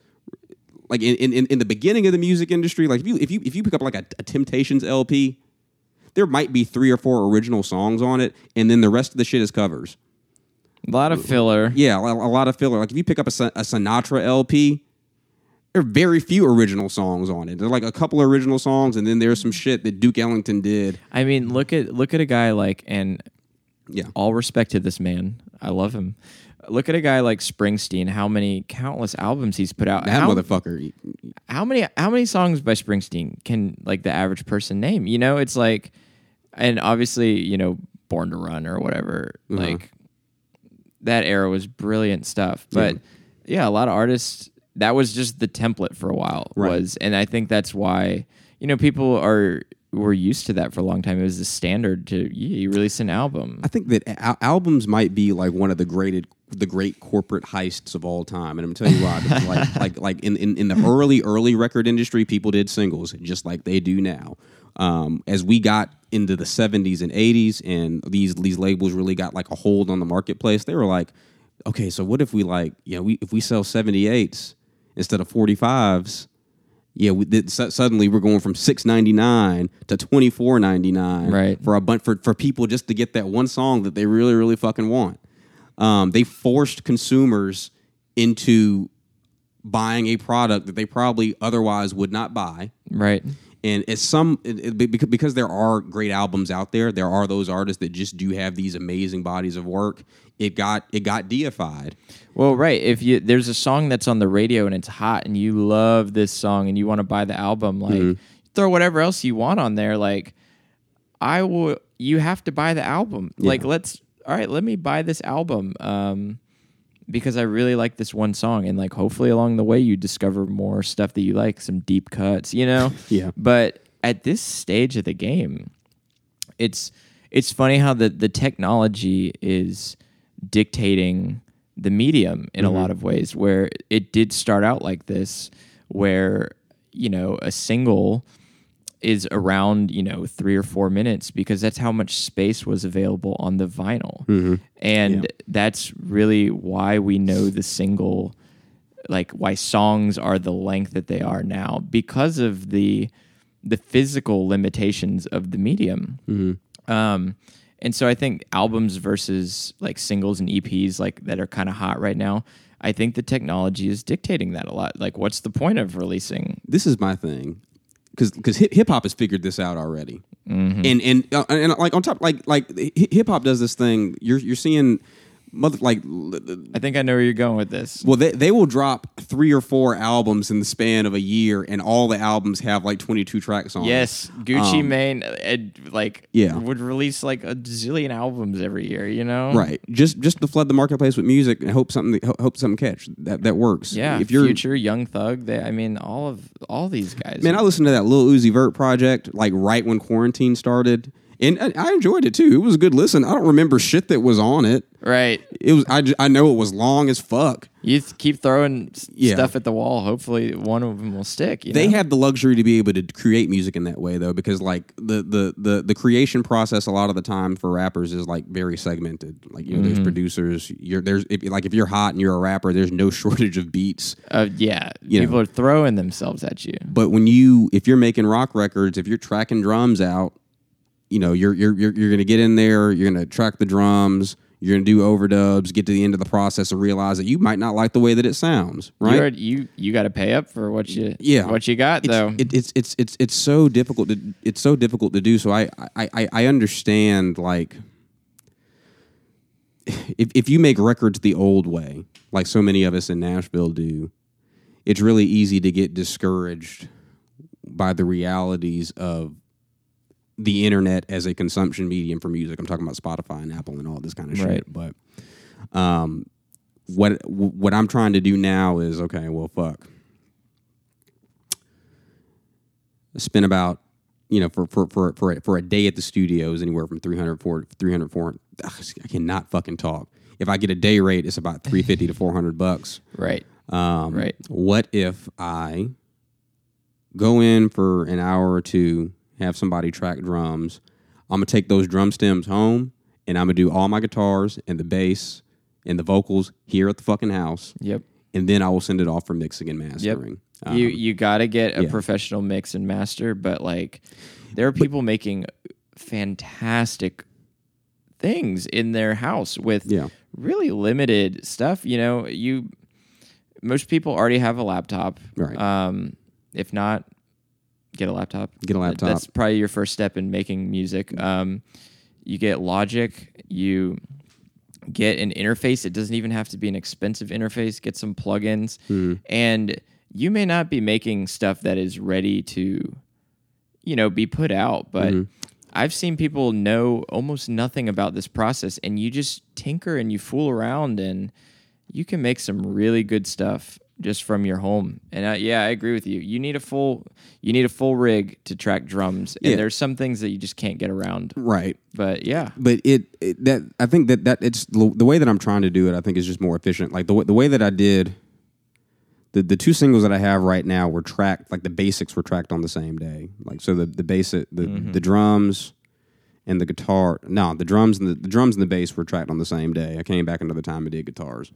like in, in, in the beginning of the music industry like if you if you if you pick up like a, a temptations lp there might be three or four original songs on it, and then the rest of the shit is covers. A lot of filler. Yeah, a, a lot of filler. Like if you pick up a, a Sinatra LP, there are very few original songs on it. There's like a couple of original songs, and then there's some shit that Duke Ellington did. I mean, look at look at a guy like, and Yeah, all respect to this man, I love him. Look at a guy like Springsteen. How many countless albums he's put out? that how, motherfucker. how many how many songs by Springsteen can like the average person name? You know, it's like, and obviously, you know, Born to Run or whatever. Uh-huh. Like that era was brilliant stuff. But yeah. a lot of artists that was just the template for a while Right. was, and I think that's why you know people are were used to that for a long time. It was the standard to yeah, you release an album. I think that al- albums might be like one of the graded the great corporate heists of all time, and I'm gonna tell you why. Like (laughs) like like in, in in the early early record industry, people did singles just like they do now. Um, as we got into the 70s and 80s, and these these labels really got like a hold on the marketplace, they were like, okay, so what if we like you know we if we sell 78s instead of 45s? Yeah, we, th- su- suddenly we're going from six ninety nine to twenty four ninety nine, Right. For a bunch for for people just to get that one song that they really really fucking want. Um, they forced consumers into buying a product that they probably otherwise would not buy. right. And it's some it, it, because because there are great albums out there, there are those artists that just do have these amazing bodies of work. It got it got deified. Well, right. If you there's a song that's on the radio and it's hot and you love this song and you want to buy the album, like Mm-hmm. throw whatever else you want on there. Like I will. You have to buy the album. Like let's. All right, let me buy this album. Um, because I really like this one song, and like hopefully along the way you discover more stuff that you like, some deep cuts, you know. (laughs) Yeah. But at this stage of the game, it's it's funny how the the technology is dictating the medium in a mm-hmm. lot of ways where it did start out like this where you know a single is around you know three or four minutes because that's how much space was available on the vinyl. And that's really why we know the single like why songs are the length that they are now because of the the physical limitations of the medium. Um and so i think albums versus like singles and eps like that are kind of hot right now i think the technology is dictating that a lot. Like what's the point of releasing this is my thing because because hip hop has figured this out already, and and uh, and like on top like like hip hop does this thing. You're you're seeing mother like I think i know where you're going with this well they they will drop three or four albums in the span of a year, and all the albums have like 22 tracks on. them. yes gucci mane uh, like Yeah. would release like a zillion albums every year you know Right, just just to flood the marketplace with music and hope something hope something catch that that works. yeah if you're future young thug they, i mean all of all these guys Man, I listened to that Lil Uzi Vert project like right when quarantine started, and I, I enjoyed it too. It was a good listen. I don't remember shit that was on it. right It was I, I know it was long as fuck. You th- keep throwing s- Yeah. stuff at the wall. Hopefully, one of them will stick. You They know? have the luxury to be able to create music in that way though, because like the the the the creation process a lot of the time for rappers is like very segmented. Like you know, there's producers. You're there's if, like if you're hot and you're a rapper, there's no (laughs) shortage of beats. Uh, yeah, people know. are throwing themselves at you. But when you if you're making rock records, if you're tracking drums out, you know, you're you're you're, you're gonna get in there, you're gonna track the drums, you're gonna do overdubs, get to the end of the process and realize that you might not like the way that it sounds, right? You already- you you got to pay up for what you Yeah. what you got it's, though. it, it's it's it's it's so difficult to it's so difficult to do. So I I I, I understand like if if you make records the old way, like so many of us in Nashville do, it's really easy to get discouraged by the realities of the internet as a consumption medium for music. I'm talking about Spotify and Apple and all this kind of Right. shit. But um, what what I'm trying to do now is okay. Well, fuck. Spend about you know for for for for a, for a day at the studio is anywhere from 300 400 300 400 ugh, I cannot fucking talk. If I get a day rate, it's about 350 to 400 bucks. (laughs) right, Um, Right. What if I go in for an hour or two, have somebody track drums? I'm gonna take those drum stems home, and I'm gonna do all my guitars and the bass and the vocals here at the fucking house, yep. and then I will send it off for mixing and mastering. Um, you you got to get a yeah. professional mix and master, but like there are people making fantastic things in their house with Yeah. really limited stuff. You know, you most people already have a laptop. Right. Um, if not, get a laptop. Get a laptop. That's probably your first step in making music. Um, you get Logic. You get an interface. It doesn't even have to be an expensive interface. Get some plugins, Mm-hmm. and you may not be making stuff that is ready to, you know, be put out. But Mm-hmm. I've seen people know almost nothing about this process, and you just tinker and you fool around, and you can make some really good stuff just from your home. And uh, yeah, I agree with you. You need a full you need a full rig to track drums, and Yeah. there's some things that you just can't get around. right. But yeah, but it, it that I think that that it's the way that I'm trying to do it. I think is just more efficient. Like the way- the way that I did the the two singles that I have right now were tracked like the basics were tracked on the same day. Like so the the basic the the drums and the guitar. No, the drums and the, the drums and the bass were tracked on the same day. I came back another time and did guitars.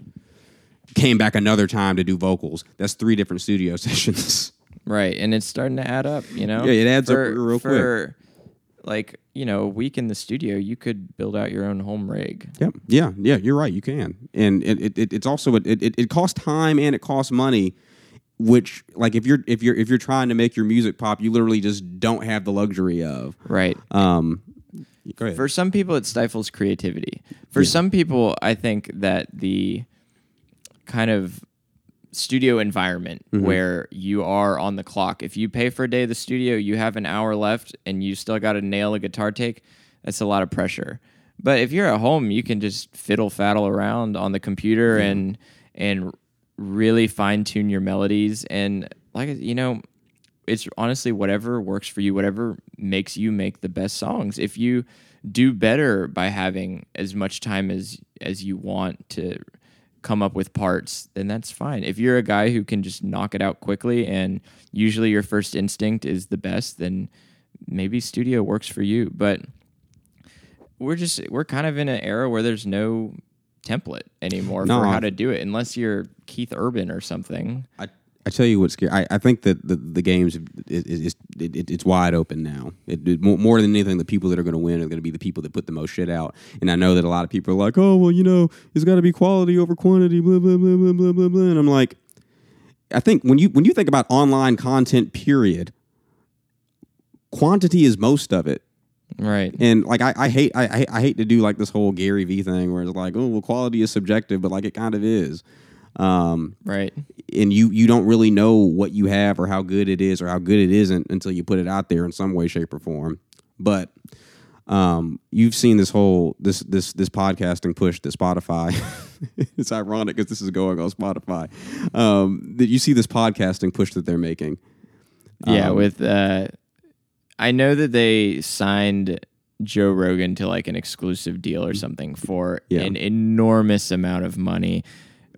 Came back another time to do vocals. That's three different studio (laughs) sessions. right, and it's starting to add up. You know, Yeah, it adds up For- real quick. Like you know, a week in the studio, you could build out your own home rig. Yep. Yeah. Yeah. You're right. You can, and it, it, it it's also it, it it costs time and it costs money, which like if you're if you're if you're trying to make your music pop, you literally just don't have the luxury of. Right. Um. For some people, it stifles creativity. For some people, I think that the kind of studio environment Mm-hmm. where you are on the clock, if you pay for a day of the studio, you have an hour left and you still got to nail a guitar take, that's a lot of pressure. But if you're at home, you can just fiddle faddle around on the computer and and really fine tune your melodies and like you know it's honestly whatever works for you, whatever makes you make the best songs. If you do better by having as much time as as you want to come up with parts, then that's fine. If you're a guy who can just knock it out quickly and usually your first instinct is the best, then maybe studio works for you. But we're just we're kind of in an era where there's no template anymore No. for how to do it unless you're Keith Urban or something. I, I tell you what's scary. I, I think that the, the games is, is, it, it, it's wide open now. It, more, more than anything, the people that are going to win are going to be the people that put the most shit out. And I know that a lot of people are like, "Oh, well, you know, it's got to be quality over quantity." Blah blah blah blah blah blah blah. And I'm like, I think when you when you think about online content, period, quantity is most of it. Right. And like I, I hate I I hate to do like this whole Gary V thing where it's like, oh well, quality is subjective, but like it kind of is. Um, Right. and you you don't really know what you have or how good it is or how good it isn't until you put it out there in some way shape or form but um, you've seen this whole this this this podcasting push that spotify (laughs) it's ironic because this is going on spotify um, that you see this podcasting push that they're making Yeah, Um, with uh I know that they signed Joe Rogan to like an exclusive deal or something for Yeah. an enormous amount of money.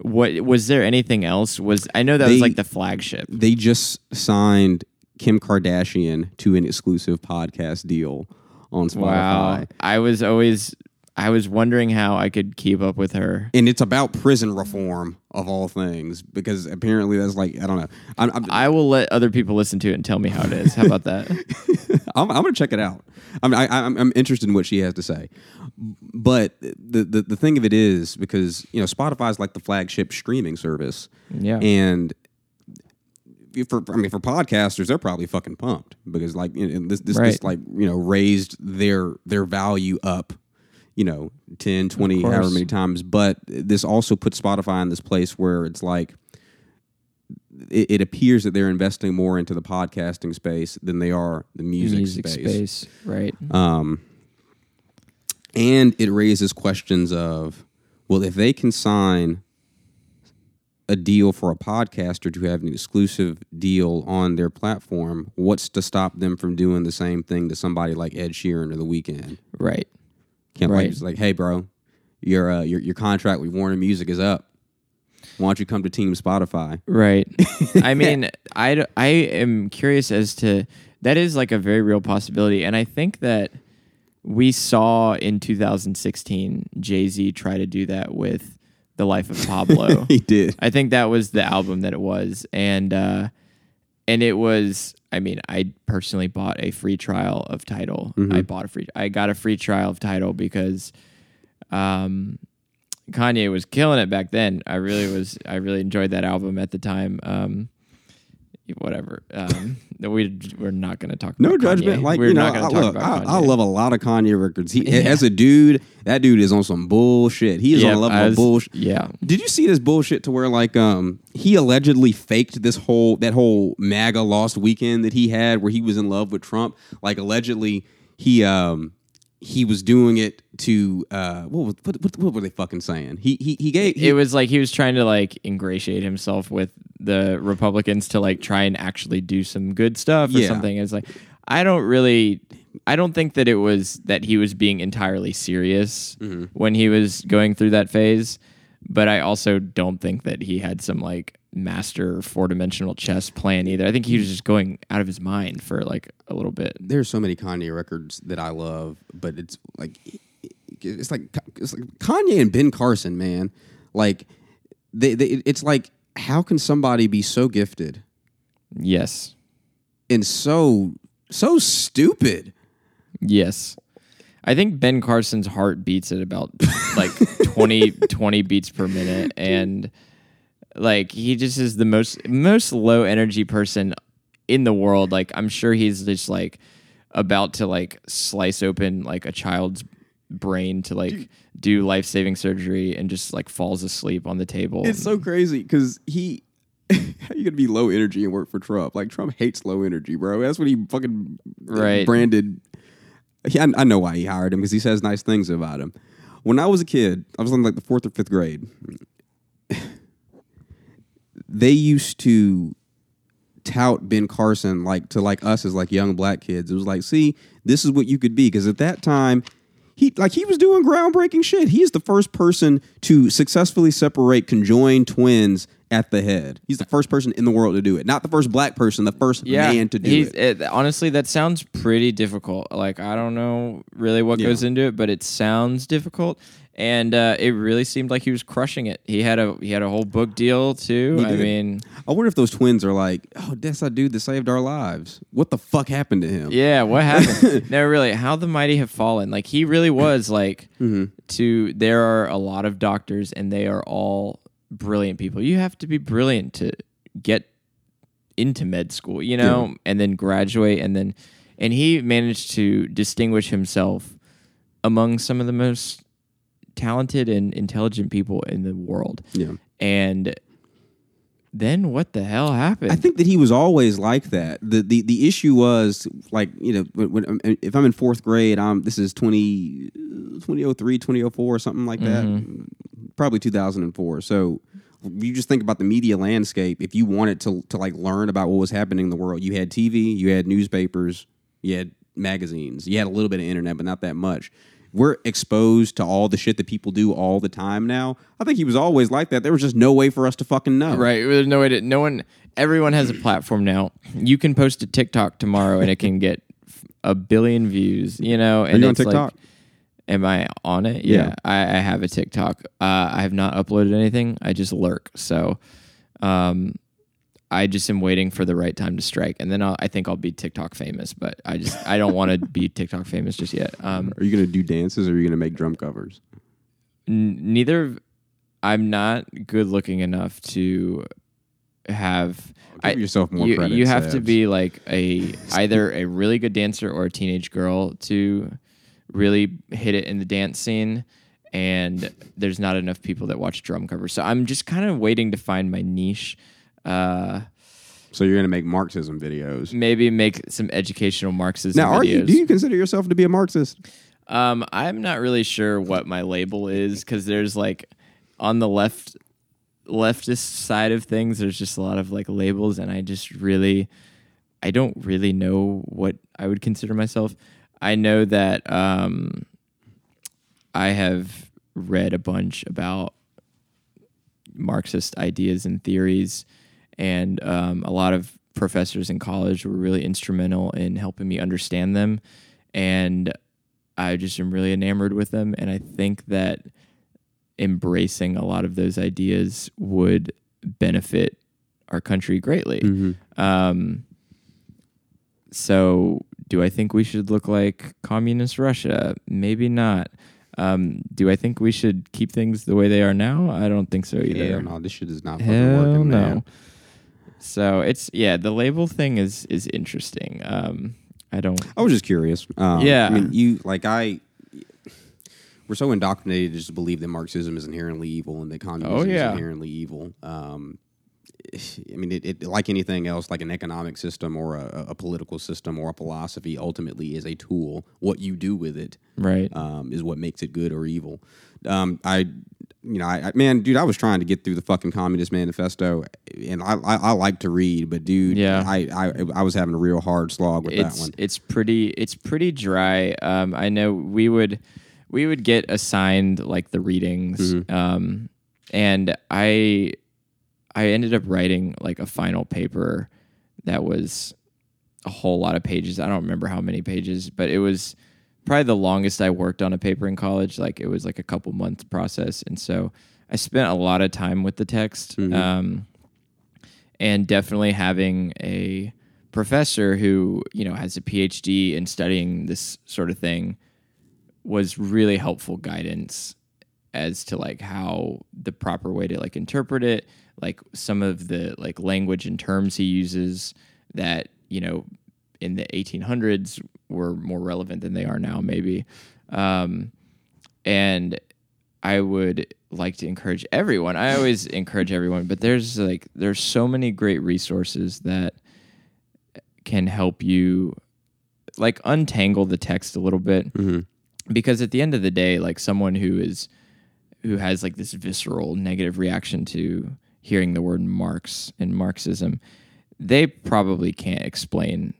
What was there anything else? Was I know that was like the flagship. they just signed kim kardashian to an exclusive podcast deal on spotify Wow. I was always I was wondering how I could keep up with her. and it's about prison reform of all things because apparently that's like I don't know. I'm I'm, I will let other people listen to it and tell me how it is. How about that? (laughs) I'm, I'm gonna check it out. I'm I, I'm I'm interested in what she has to say. But the, the the thing of it is because you know Spotify is like the flagship streaming service, Yeah. and for I mean for podcasters they're probably fucking pumped because like you know, this this, this like you know raised their their value up you know 10 20 however many times but this also puts spotify in this place where it's like it, it appears that they're investing more into the podcasting space than they are the music, space. Right. Um, and it raises questions of, well, if they can sign a deal for a podcaster to have an exclusive deal on their platform, what's to stop them from doing the same thing to somebody like Ed Sheeran or The Weeknd? Right. Like Right. just like, hey, bro, your uh, your your contract with Warner Music is up. Why don't you come to Team Spotify? Right. (laughs) I mean, I I am curious as to that is like a very real possibility. And I think that we saw in 2016 Jay Z try to do that with The Life of Pablo. (laughs) he did. I think that was the album that it was. And, uh, and it was, I mean, I personally bought a free trial of Tidal. I bought a free, I got a free trial of Tidal because, um, Kanye was killing it back then. I really was. I really enjoyed that album at the time. Um, whatever. Um, (laughs) we we're not going to talk. No judgment. Kanye. Like we're you know, not I, going to talk look, about I, I love a lot of Kanye records. He, (laughs) as a dude, that dude is on some bullshit. He is on Yep, a level I of bullshit. Yeah, Did you see this bullshit to where like um he allegedly faked this whole that whole MAGA lost weekend that he had where he was in love with Trump? Like allegedly he um he was doing it to uh what was what, what, what were they fucking saying? He he he gave he, it was like he was trying to like ingratiate himself with the Republicans to like try and actually do some good stuff or Yeah. something. It's like I don't really. I don't think that it was that he was being entirely serious Mm-hmm. when he was going through that phase, but I also don't think that he had some like master four dimensional chess plan either. I think he was just going out of his mind for like a little bit. there's so many Kanye records that I love, but it's like it's like it's like Kanye and Ben Carson, man. Like they, they it's like how can somebody be so gifted Yes. and so so stupid? Yes. I think Ben Carson's heart beats at about like (laughs) 20, 20 beats per minute. And like he just is the most most low energy person in the world. Like I'm sure he's just like about to like slice open like a child's brain to like do life saving surgery and just like falls asleep on the table. It's so crazy because he. (laughs) How you gonna be low energy and work for Trump? Like Trump hates low energy, bro. That's what he fucking uh, Right. branded. He, I, I know why he hired him because he says nice things about him. When I was a kid, I was in like the fourth or fifth grade. (sighs) they used to tout Ben Carson like to like us as like young black kids. It was like, see, this is what you could be because at that time he like he was doing groundbreaking shit. He is the first person to successfully separate conjoined twins at the head. He's the first person in the world to do it. Not the first black person, the first man to do he's- it. Honestly, that sounds pretty difficult. Like I don't know really what Yeah. goes into it, but it sounds difficult. And uh, it really seemed like he was crushing it. He had a he had a whole book deal too. I mean, I wonder if those twins are like, oh, that's that dude that saved our lives. What the fuck happened to him? yeah, what happened? (laughs) no, really, how the mighty have fallen. Like he really was like Mm-hmm. to. There are a lot of doctors, and they are all brilliant people. You have to be brilliant to get into med school, you know, and then graduate, and then and he managed to distinguish himself among some of the most talented and intelligent people in the world. Yeah. And then what the hell happened? I think that he was always like that. The the, the issue was like, you know, when, when, if I'm in fourth grade, I'm this is 20, 2003, 2004 or something like that. Mm-hmm. Probably 2004. So you just think about the media landscape. If you wanted to to like learn about what was happening in the world, you had TV, you had newspapers, you had magazines, you had a little bit of internet, but not that much. We're exposed to all the shit that people do all the time now. I think he was always like that. There was just no way for us to fucking know. Right. There's no way to. No one. Everyone has a platform now. You can post a TikTok tomorrow and it can get a billion views. You know. And you on it's like- TikTok? am I on it? Yeah. Yeah. I, I have a TikTok. Uh, I have not uploaded anything. I just lurk. So, um, I just am waiting for the right time to strike, and then I'll, I think I'll be TikTok famous. But I just I don't want to (laughs) be TikTok famous just yet. Um, Are you going to do dances or are you going to make drum covers? N- neither I'm not good looking enough to have Give yourself more you, credit, you have to be like a either a really good dancer or a teenage girl to really hit it in the dance scene and there's not enough people that watch drum covers so i'm just kind of waiting to find my niche uh So you're going to make Marxism videos. maybe make some educational marxism videos. Now, are you? Do you consider yourself to be a Marxist? Um, I'm not really sure what my label is because there's like on the left leftist side of things, there's just a lot of like labels, and I just really, I don't really know what I would consider myself. I know that um, I have read a bunch about Marxist ideas and theories, and um, a lot of professors in college were really instrumental in helping me understand them. And I just am really enamored with them, and I think that embracing a lot of those ideas would benefit our country greatly. Um, so, do I think we should look like communist Russia? Maybe not. Um, do I think we should keep things the way they are now? I don't think so either. Hell no, this shit is not fucking Hell working, no. man. So it's yeah, the label thing is is interesting. Um, I don't. I was just curious. Um, Yeah. I mean, you like I. We're so indoctrinated to just believe that Marxism is inherently evil and that communism Oh, yeah. is inherently evil. Um, I mean, it, it like anything else, like an economic system or a, a political system or a philosophy, ultimately is a tool. What you do with it Right. um, is what makes it good or evil. Um, I, you know, I, I man, dude, I was trying to get through the fucking Communist Manifesto, and I, I, I like to read, but dude, Yeah. I, I, I was having a real hard slog with that it's one. it's pretty it's pretty dry. Um, I know we would we would get assigned like the readings, Mm-hmm. um, and I I ended up writing like a final paper that was a whole lot of pages. I don't remember how many pages, but it was probably the longest I worked on a paper in college. Like it was like a couple months process, and so I spent a lot of time with the text. Um, and definitely having a professor who you know has a PhD in studying this sort of thing was really helpful guidance as to like how the proper way to like interpret it like some of the like language and terms he uses that you know in the 1800s were more relevant than they are now maybe. Um, and I would like to encourage everyone. I always encourage everyone, but there's like there's so many great resources that can help you like untangle the text a little bit. Because at the end of the day like someone who is who has like this visceral negative reaction to hearing the word marx and marxism they probably can't explain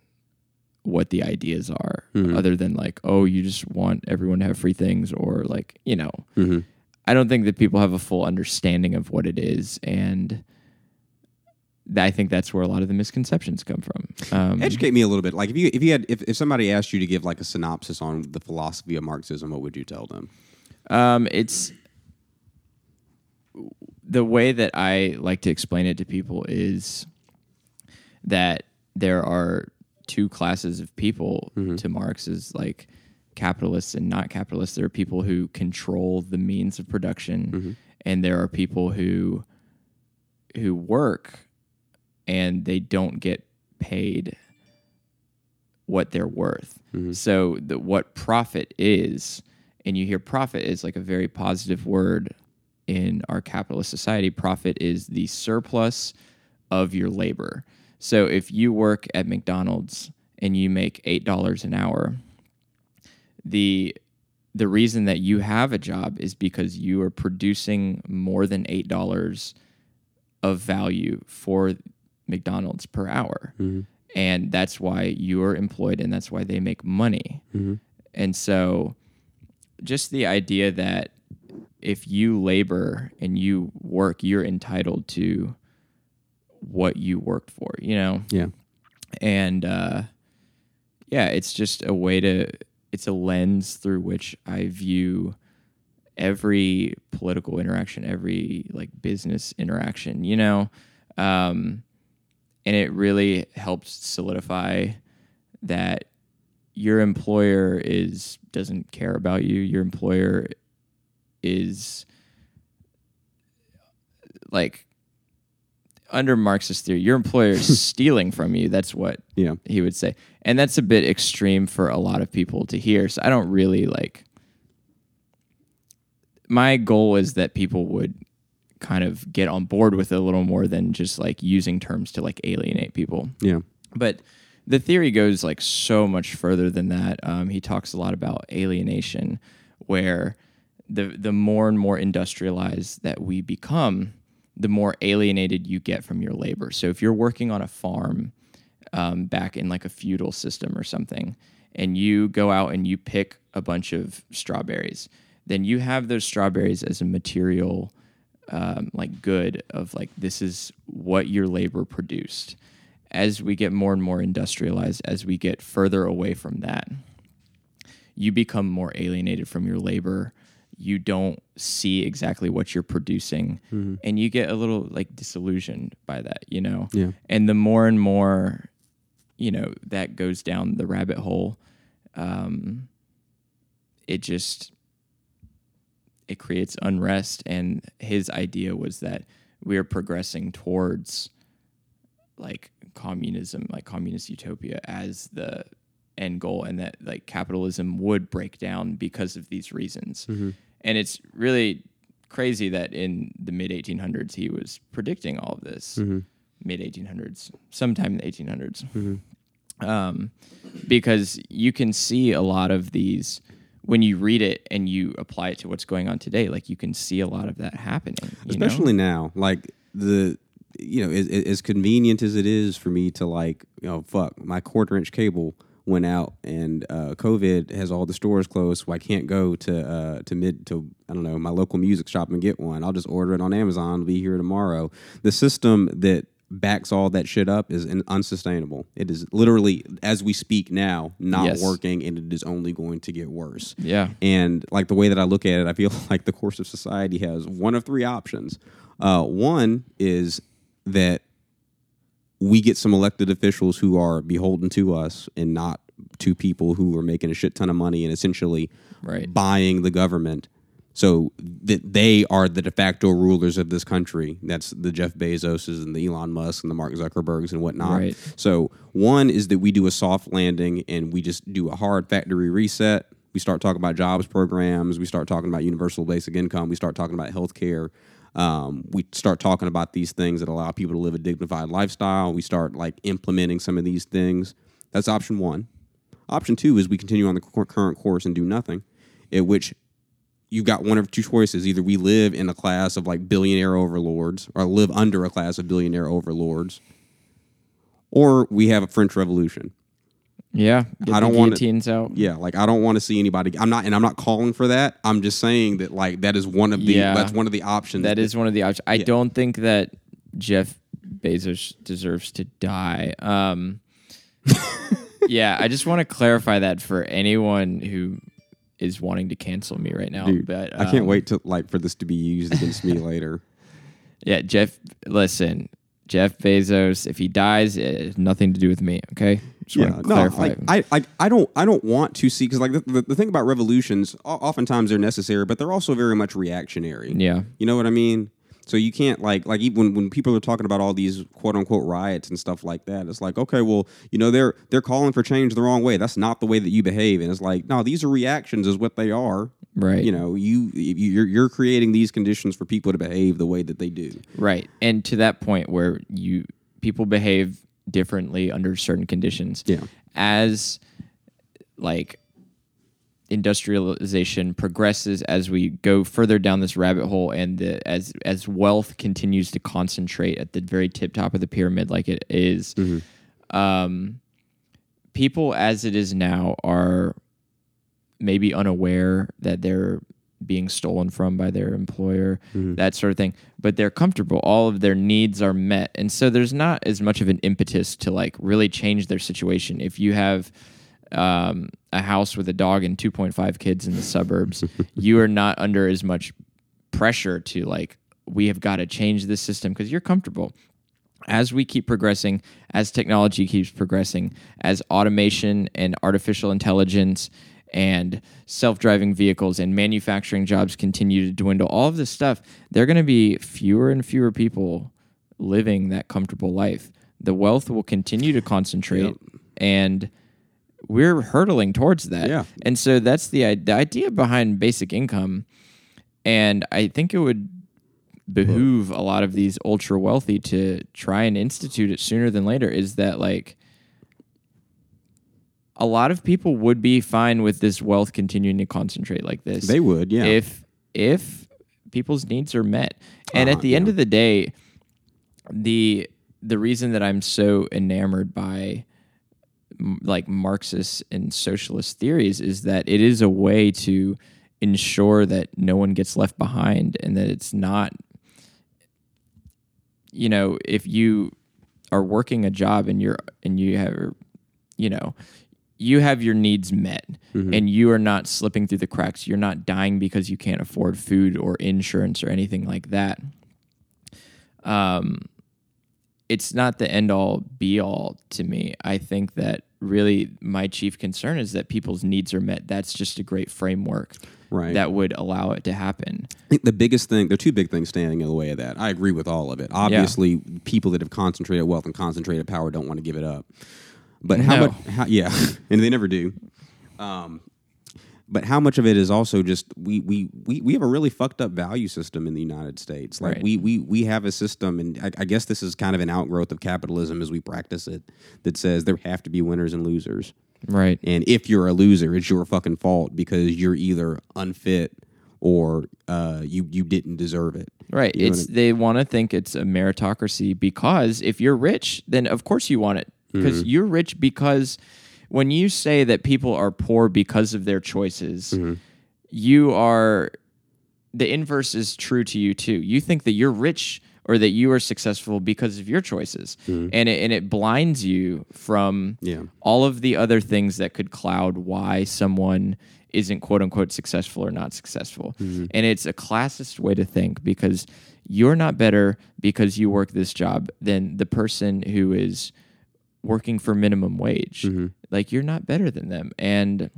what the ideas are, other than like, oh, you just want everyone to have free things, or like, you know, I don't think that people have a full understanding of what it is, and I think that's where a lot of the misconceptions come from. Um, Educate me a little bit. Like if you if you had if, if somebody asked you to give like a synopsis on the philosophy of Marxism, what would you tell them? Um, it's the way that I like to explain it to people is that there are two classes of people mm-hmm. to Marx is like capitalists and not capitalists. There are people who control the means of production, mm-hmm. and there are people who who work and they don't get paid what they're worth. Mm-hmm. So the, what profit is, and you hear profit is like a very positive word in our capitalist society. Profit is the surplus of your labor. So if you work at McDonald's and you make eight dollars an hour, the the reason that you have a job is because you are producing more than eight dollars of value for McDonald's per hour. Mm-hmm. And that's why you're employed and that's why they make money. Mm-hmm. And so just the idea that if you labor and you work, you're entitled to what you worked for, you know? Yeah. And uh, yeah, it's just a way to, it's a lens through which I view every political interaction, every like business interaction, you know? Um, and it really helps solidify that your employer is doesn't care about you. Your employer is like under Marxist theory, your employer is (laughs) stealing from you. That's what Yeah. he would say. And that's a bit extreme for a lot of people to hear. So I don't really like my goal is that people would kind of get on board with it a little more than just like using terms to like alienate people. Yeah. But the theory goes like so much further than that. Um, he talks a lot about alienation, where the the more and more industrialized that we become, the more alienated you get from your labor. So if you're working on a farm um, back in like a feudal system or something, and you go out and you pick a bunch of strawberries, then you have those strawberries as a material um, like good of like this is what your labor produced. As we get more and more industrialized, as we get further away from that, you become more alienated from your labor. You don't see exactly what you're producing, and you get a little like disillusioned by that, you know. Yeah. And the more and more, you know, that goes down the rabbit hole, um, it just it creates unrest. And his idea was that we are progressing towards like communism, like communist utopia as the end goal, and that like capitalism would break down because of these reasons. And it's really crazy that in the mid 1800s he was predicting all of this. Mid 1800s, sometime in the 1800s. Um, because you can see a lot of these when you read it and you apply it to what's going on today. Like you can see a lot of that happening. you know? especially now like the you know as, as convenient as it is for me to like you know fuck my quarter inch cable went out and uh, covid has all the stores closed so i can't go to uh, to mid to i don't know my local music shop and get one i'll just order it on amazon it'll be here tomorrow the system that backs all that shit up is in, unsustainable it is literally as we speak now not Yes. working and it is only going to get worse Yeah. and like the way that I look at it, I feel (laughs) like the course of society has one of three options. Uh, one is that we get some elected officials who are beholden to us and not to people who are making a shit ton of money and essentially Right. buying the government. So that they are the de facto rulers of this country. That's the Jeff Bezoses and the Elon Musk and the Mark Zuckerbergs and whatnot. Right. So one is that we do a soft landing and we just do a hard factory reset. We start talking about jobs programs. We start talking about universal basic income. We start talking about health care. Um, we start talking about these things that allow people to live a dignified lifestyle. We start like implementing some of these things. That's option one. Option two is we continue on the current course and do nothing, at which you've got one of two choices. Either we live in a class of like billionaire overlords or live under a class of billionaire overlords, or we have a French Revolution. Yeah, I don't wanna- guillotines out. Yeah, like I don't want to see anybody. I'm not, and I'm not calling for that. I'm just saying that like that is one of the Yeah. that's one of the options. That is one of the options. I Yeah. don't think that Jeff Bezos deserves to die. Um, (laughs) yeah, I just want to clarify that for anyone who is wanting to cancel me right now. Dude, but I can't um, wait to like for this to be used against me (laughs) later. Yeah, Jeff. Listen, Jeff Bezos. If he dies, it has nothing to do with me. Okay, just Yeah, want to no, clarify. like, I, I, I don't, I don't want to see because like the, the, the thing about revolutions, oftentimes they're necessary, but they're also very much reactionary. yeah, You know what I mean? So you can't like like even when, when people are talking about all these quote unquote riots and stuff like that, it's like okay, well, you know they're they're calling for change the wrong way. That's not the way that you behave, and it's like no, these are reactions, is what they are. Right. You know, you you- you're you're creating these conditions for people to behave the way that they do. Right. And to that point where you people behave differently under certain conditions. Yeah. As like industrialization progresses as we go further down this rabbit hole and the, as as wealth continues to concentrate at the very tip top of the pyramid like it is, um people as it is now are maybe unaware that they're being stolen from by their employer, that sort of thing. But they're comfortable. All of their needs are met. And so there's not as much of an impetus to like really change their situation. If you have um, a house with a dog and 2.5 kids in the suburbs, (laughs) you are not under as much pressure to like, we have got to change this system because you're comfortable as we keep progressing, as technology keeps progressing, as automation and artificial intelligence and self-driving vehicles and manufacturing jobs continue to dwindle, all of this stuff, there are going to be fewer and fewer people living that comfortable life. The wealth will continue to concentrate Yep. and we're hurtling towards that. Yeah. And so that's the, the idea behind basic income. And I think it would behoove a lot of these ultra wealthy to try and institute it sooner than later is that like a lot of people would be fine with this wealth continuing to concentrate like this They would, yeah. if if people's needs are met and Uh, at the end of the day the the reason that i'm so enamored by like marxist and socialist theories is that it is a way to ensure that no one gets left behind and that it's not you know if you are working a job and you're and you have you know you have your needs met and you are not slipping through the cracks you're not dying because you can't afford food or insurance or anything like that um it's not the end all be all to me i think that really my chief concern is that people's needs are met that's just a great framework Right. that would allow it to happen I think the biggest thing, there are two big things standing in the way of that. I agree with all of it. Obviously, people that have concentrated wealth and concentrated power don't want to give it up. But how No. much, how, yeah, (laughs) and they never do. Um, but how much of it is also just we, we we we have a really fucked up value system in the United States. Like Right. we we we have a system, and I, I guess this is kind of an outgrowth of capitalism as we practice it. That says there have to be winners and losers. right And if you're a loser, it's your fucking fault because you're either unfit or uh, you you didn't deserve it. Right. You know it's they want to think it's a meritocracy because if you're rich, then of course you want it because Mm-hmm. you're rich because when you say that people are poor because of their choices, Mm-hmm. you are the inverse is true to you too. You think that you're rich or that you are successful because of your choices. And it and it blinds you from Mm-hmm. Yeah. all of the other things that could cloud why someone isn't quote unquote successful or not successful. Mm-hmm. And it's a classist way to think because you're not better because you work this job than the person who is working for minimum wage. Mm-hmm. Like you're not better than them. And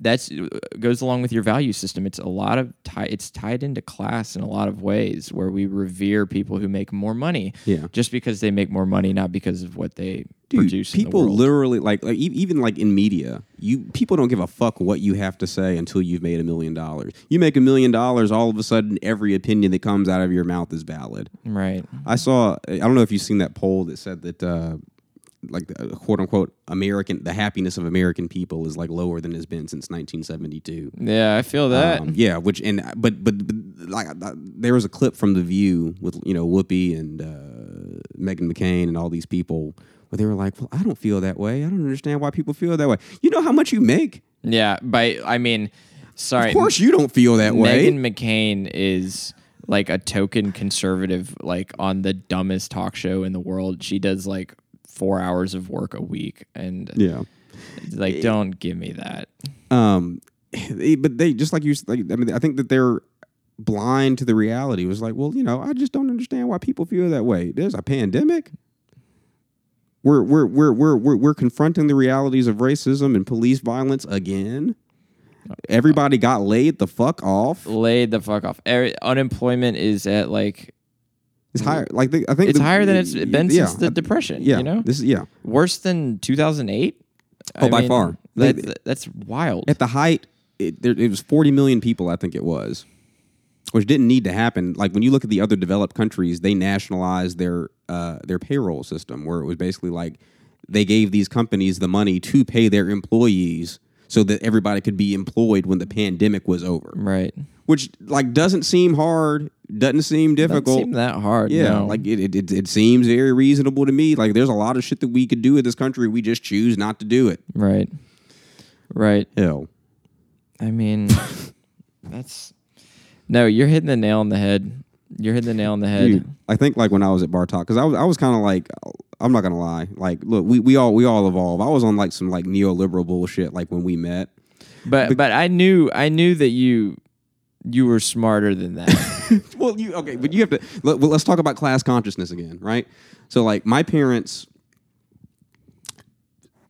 that's goes along with your value system. It's a lot of tie, it's tied into class in a lot of ways where we revere people who make more money Yeah. just because they make more money, not because of what they Dude, produce. in the people literally like, like even like in media, you people don't give a fuck what you have to say until you've made a million dollars. You make a million dollars, all of a sudden, every opinion that comes out of your mouth is valid. right. I saw. I don't know if you've seen that poll that said that, uh, like, the, quote unquote, American, the happiness of American people is like lower than it's been since 1972. Yeah, I feel that. Um, yeah, which and but, but but like uh, there was a clip from The View with you know Whoopi and uh, Meghan McCain and all these people where they were like, "Well, I don't feel that way. I don't understand why people feel that way. You know how much you make? Yeah, but I mean, sorry. Of course, you don't feel that way." Meghan McCain is like a token conservative, like on the dumbest talk show in the world. She does like four hours of work a week, and yeah. like, don't give me that. Um, but they just like you. Like, I mean, I think that they're blind to the reality. It was like, well, you know, I just don't understand why people feel that way. There's a pandemic. We're we're we're we're we're, we're confronting the realities of racism and police violence again. Everybody got laid the fuck off. Laid the fuck off. Er- unemployment is at like It's higher. Like the, I think it's the- higher than it's been yeah, since the depression. yeah. you know, this is yeah. worse than 2008. Oh, by far. They- that's wild. At the height, it, there, it was 40 million people, I think it was, which didn't need to happen. Like when you look at the other developed countries, they nationalized their uh, their payroll system, where it was basically like they gave these companies the money to pay their employees so that everybody could be employed when the pandemic was over. right. Which like doesn't seem hard, doesn't seem Doesn't difficult. seem that hard. Yeah, no. like it, it, it, it seems very reasonable to me. Like there's a lot of shit that we could do in this country. We just choose not to do it. right, right. Hell. I mean, (laughs) that's no. You're hitting the nail on the head. You're hitting the nail on the head. Dude, I think like when I was at Bartok, because I was I was kind of like I'm not gonna lie, like look, we, we all we all evolve. I was on like some like neoliberal bullshit like when we met. But but I knew I knew that you you were smarter than that. (laughs) well, you okay, but you have to. Let, well, let's talk about class consciousness again, right? So like my parents,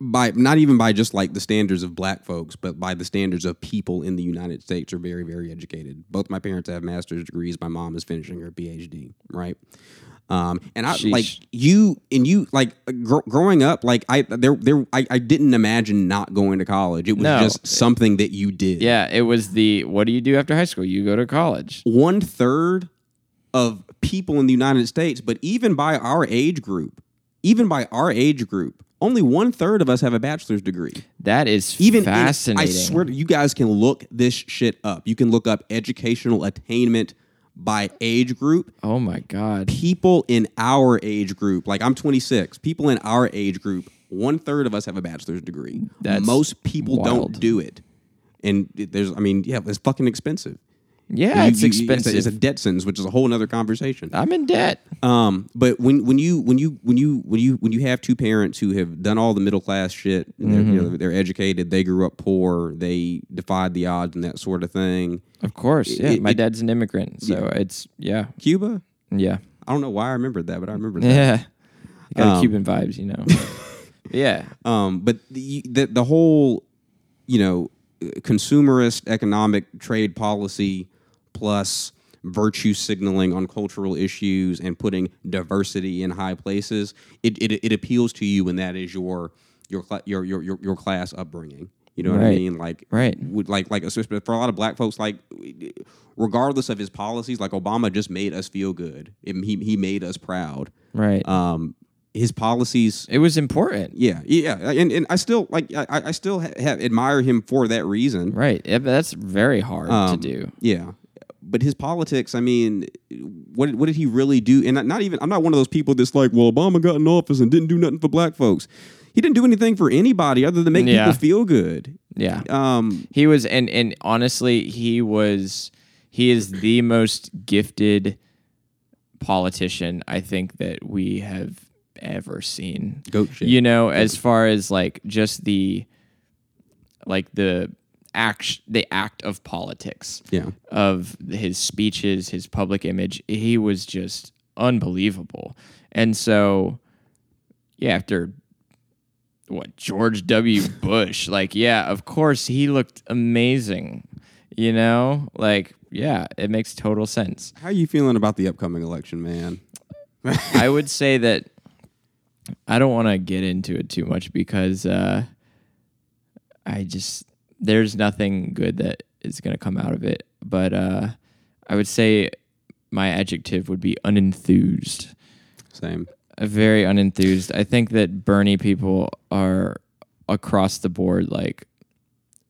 by not even by just like the standards of black folks, but by the standards of people in the United States, are very very educated. Both my parents have master's degrees. My mom is finishing her PhD, right? Um, and I Sheesh. like you and you like gr- growing up, like I there there I, I didn't imagine not going to college. It was No. just something that you did. yeah, it was the what do you do after high school? You go to college. one third of people in the United States, but even by our age group, even by our age group, only one third of us have a bachelor's degree. That is Even in- fascinating. I swear, to you guys can look this shit up. You can look up educational attainment by age group. oh my god. People in our age group, like I'm 26, people in our age group, one third of us have a bachelor's degree. That's Most people wild. don't do it. And it- there's, I mean, yeah, it's fucking expensive. Yeah, You- it's you- expensive. It's a, it's a debt sentence, which is a whole other conversation. I'm in debt. Um, but when when you when you when you when you when you have two parents who have done all the middle class shit, and they're, you Mm-hmm. know, they're educated, they grew up poor, they defied the odds and that sort of thing. Of course. Yeah. It- my it- dad's an immigrant. So it's yeah. Cuba, Yeah. I don't know why I remembered that, but I remembered that. Yeah. Got Um, Cuban vibes, you know. (laughs) yeah. Um, but the, the the whole, you know, consumerist economic trade policy plus virtue signaling on cultural issues and putting diversity in high places, it it, it appeals to you when that is your your your your your, your class upbringing. You know what I mean? Like Right. would like like especially for a lot of black folks, like regardless of his policies, like Obama just made us feel good. It- he he made us proud. Right. Um, his policies it was important. yeah, yeah, and and I still like I, I still ha- have admire him for that reason. Right. That's very hard Um, to do. Yeah, but his politics, I mean, what what did he really do? And not, not even I'm not one of those people that's like, well, Obama got in office and didn't do nothing for black folks. He didn't do anything for anybody other than make Yeah. people feel good. Yeah. Um, He was and and honestly, he was he is the most gifted politician I think that we have ever seen. goat shit. You know, as far as like just the like the act the act of politics yeah, of his speeches, his public image, he was just unbelievable. And so, yeah, after what George W. (laughs) Bush, like, yeah, of course he looked amazing. You know, like, yeah, it makes total sense. how are you feeling about the upcoming election, man? (laughs) I would say that I don't want to get into it too much because uh, I just there's nothing good that is going to come out of it. But uh, I would say my adjective would be unenthused. Same. Very unenthused. I think that Bernie people are across the board like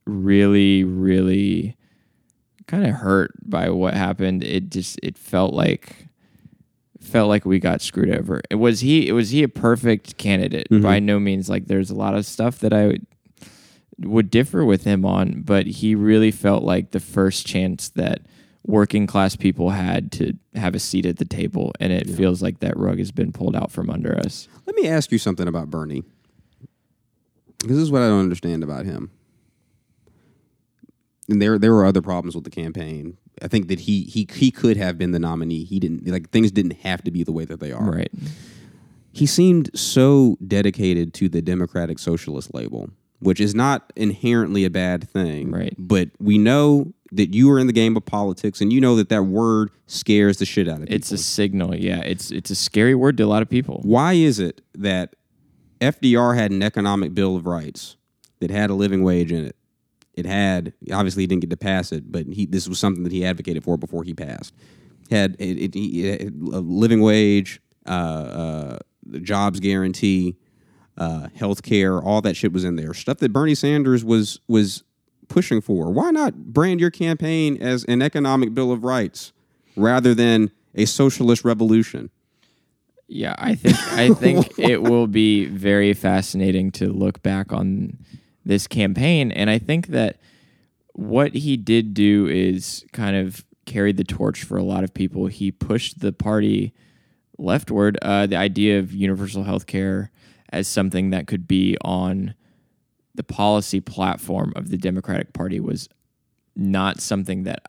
really, really kind of hurt by what happened. It just it felt like felt like we got screwed over. It was he was he a perfect candidate? Mhm. By no means. Like there's a lot of stuff that I would, differ with him on, but he really felt like the first chance that working class people had to have a seat at the table, and it feels like that rug has been pulled out from under us. Let me ask you something about Bernie. This is what I don't understand about him. And there there were other problems with the campaign. I think that he he he could have been the nominee. He didn't like things didn't have to be the way that they are. Right. He seemed so dedicated to the democratic socialist label, which is not inherently a bad thing. Right. But we know that you are in the game of politics and you know that that word scares the shit out of people. It's a signal. Yeah, it's it's a scary word to a lot of people. Why is it that FDR had an economic bill of rights that had a living wage in it? It had obviously he didn't get to pass it, but he this was something that he advocated for before he passed. Had it, it, it- a living wage, uh, uh, the jobs guarantee, uh, health care, all that shit was in there. Stuff that Bernie Sanders was was pushing for. Why not brand your campaign as an economic bill of rights rather than a socialist revolution? Yeah, I think I (laughs) think it will be very fascinating to look back on this campaign, and I think that what he did do is kind of carried the torch for a lot of people. He pushed the party leftward. Uh, the idea of universal health care as something that could be on the policy platform of the Democratic Party was not something that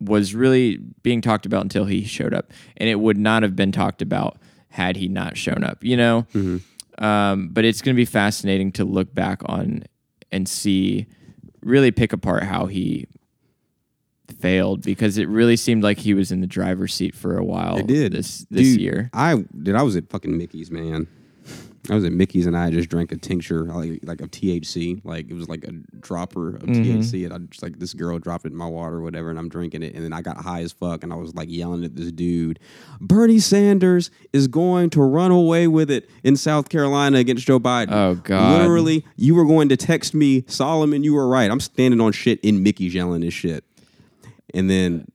was really being talked about until he showed up, and it would not have been talked about had he not shown up. You know, um, but it's going to be fascinating to look back on and see, really pick apart how he failed because it really seemed like he was in the driver's seat for a while. It did this this Dude, year. I did. I was at fucking Mickey's, man. I was at Mickey's and I just drank a tincture like, like of THC. Like it was like a dropper of Mm-hmm. THC, and I just like this girl dropped it in my water or whatever, and I'm drinking it, and then I got high as fuck, and I was like yelling at this dude, Bernie Sanders is going to run away with it in South Carolina against Joe Biden. Oh, God. Literally, you were going to text me, Solomon. You were right. I'm standing on shit in Mickey's yelling this shit, and then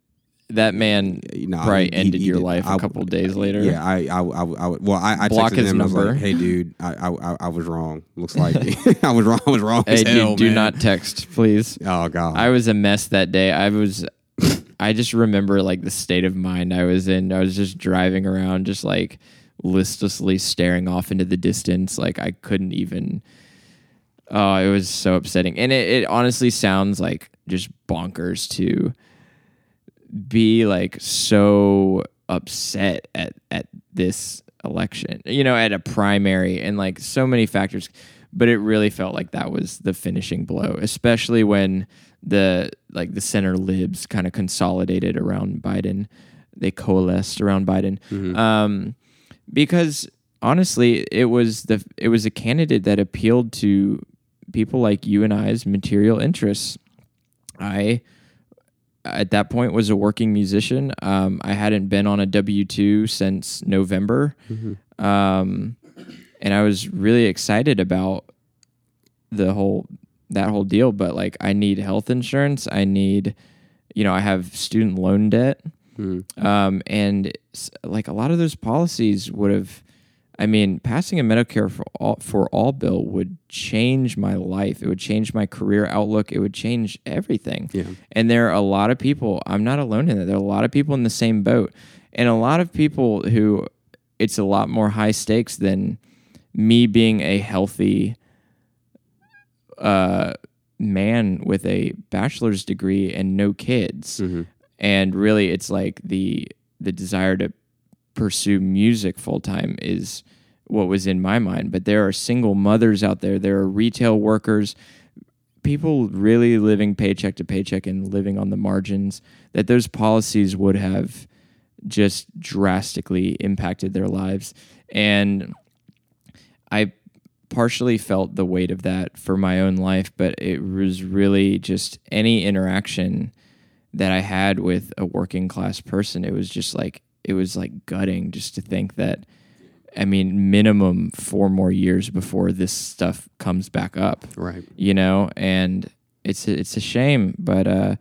That man no, probably he- ended he your did. life a I- couple days uh, later. Yeah, I, I, I, I well, I, I Block texted his him. I was like, "Hey, dude, (laughs) I, I, I- was wrong. Looks like (laughs) I was wrong. I was wrong. Hey, as hell, dude, do man. not text, please. (laughs) Oh God. I was a mess that day. I was I just remember like the state of mind I was in. I was just driving around just like listlessly staring off into the distance like I couldn't even Oh, it was so upsetting. And it, it honestly sounds like just bonkers to be like so upset at at this election. You know, at a primary and like so many factors, but it really felt like that was the finishing blow, especially when the like the center libs kind of consolidated around Biden. They coalesced around Biden. Um because honestly, it was the it was a candidate that appealed to people like you and I's material interests. I at that point was a working musician. Um, I hadn't been on a W two since November, um, and I was really excited about the whole that whole deal. But like, I need health insurance. I need, you know, I have student loan debt, um, and like a lot of those policies would have. I mean, passing a Medicare for all for all bill would change my life. It would change my career outlook. It would change everything. Yeah. And there are a lot of people. I'm not alone in that. There are a lot of people in the same boat, and a lot of people who it's a lot more high stakes than me being a healthy uh, man with a bachelor's degree and no kids. And really, it's like the the desire to pursue music full time is what was in my mind. But there are single mothers out there. There are retail workers, people really living paycheck to paycheck and living on the margins. That those policies would have just drastically impacted their lives. And I partially felt the weight of that for my own life, but it was really just any interaction that I had with a working class person. It was just like it was like gutting just to think that I mean minimum 4 more years before this stuff comes back up right. you know and it's a, it's a shame but uh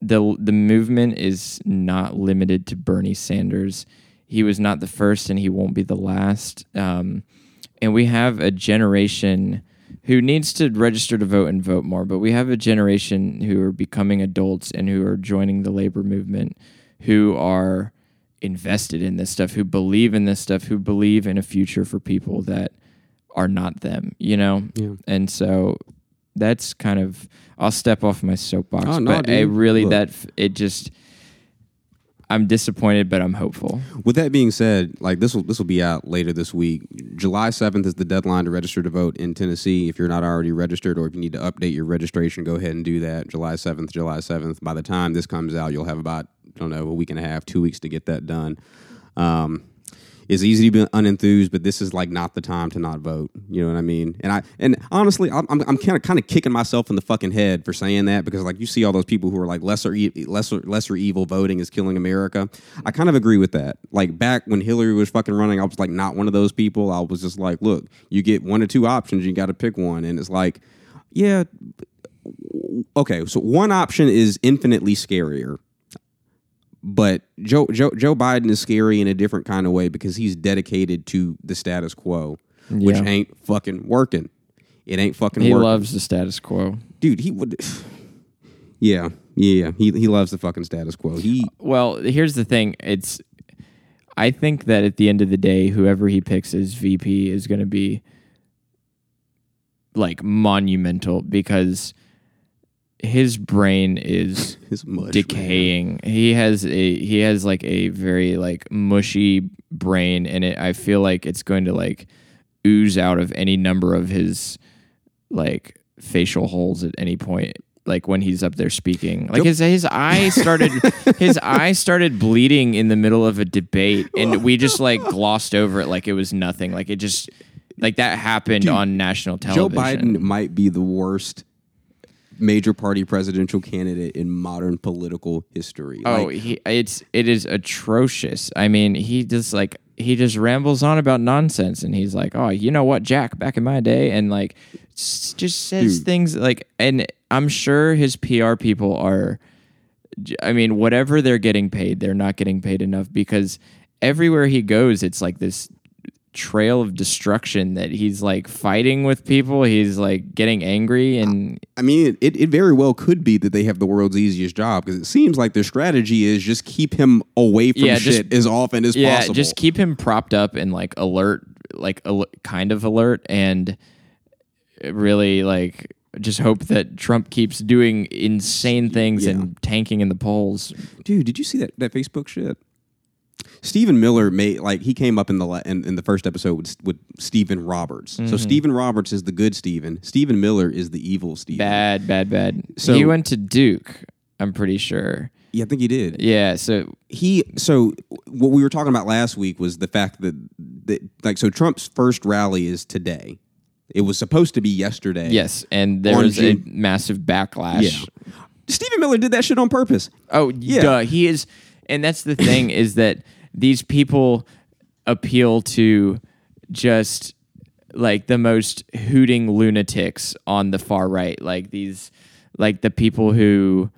the the movement is not limited to Bernie Sanders. He was not the first, and he won't be the last. Um, and we have a generation who needs to register to vote and vote more. But we have a generation who are becoming adults and who are joining the labor movement, who are invested in this stuff, who believe in this stuff, who believe in a future for people that are not them. You know, Yeah. and so that's kind of I'll step off my soapbox, Oh, no, but I really Look. that it just I'm disappointed, but I'm hopeful. With that being said, like this will this will be out later this week. July seventh is the deadline to register to vote in Tennessee. If you're not already registered, or if you need to update your registration, go ahead and do that. July seventh, July seventh. By the time this comes out, you'll have about don't know a week and a half, two weeks to get that done. Um, it's easy to be unenthused, but this is like not the time to not vote. You know what I mean? And I and honestly, I'm I'm, kind of kind of kicking myself in the fucking head for saying that because like you see all those people who are like lesser lesser lesser evil voting is killing America. I kind of agree with that. Like back when Hillary was fucking running, I was like not one of those people. I was just like, look, you get one or two options, you got to pick one, and it's like, yeah, okay. So one option is infinitely scarier but Joe, Joe Joe Biden is scary in a different kind of way because he's dedicated to the status quo, which Yeah. ain't fucking working. It ain't fucking working. He working, loves the status quo. dude. He would, (sighs) yeah, yeah. He he loves the fucking status quo. He uh, Well, here's the thing. It's I think that at the end of the day, whoever he picks as VP is going to be like monumental because his brain is (laughs) his mush decaying. He has a he has like a very like mushy brain and it I feel like it's going to like ooze out of any number of his like facial holes at any point like when he's up there speaking like his his eye started (laughs) his eye started bleeding in the middle of a debate and we just (laughs) like glossed over it like it was nothing like it just like that happened on national television. Joe Biden might be the worst major party presidential candidate in modern political history. Oh, Like, he it's it is atrocious. I mean, he just like he just rambles on about nonsense, and he's like, "Oh, you know what, Jack? Back in my day," and like s- just says Dude. things like, and I'm sure his PR people are. I mean, whatever they're getting paid, they're not getting paid enough because everywhere he goes, it's like this trail of destruction that he's like fighting with people. He's like getting angry and I mean, it, it very well could be that they have the world's easiest job because it seems like their strategy is just keep him away from Yeah, just- shit as often as yeah, possible. just keep him propped up and like alert, like al- kind of alert, and really like just hope that Trump keeps doing insane things and tanking in the polls. Dude, did you see that that Facebook shit? Stephen Miller made like he came up in the la- in, in the first episode with, with Stephen Roberts. Mm-hmm. So Stephen Roberts is the good Stephen. Stephen Miller is the evil Stephen. Bad, bad, bad. So- he went to Duke. I'm pretty sure. Yeah, I think he did. Yeah. So he so what we were talking about last week was the fact that, that like so Trump's first rally is today. It was supposed to be yesterday. yes, and there was a massive backlash. Yeah. Stephen Miller did that shit on purpose. Oh, Yeah. duh. He is, and that's the thing (coughs) is that these people appeal to just like the most hooting lunatics on the far right, like these, like the people who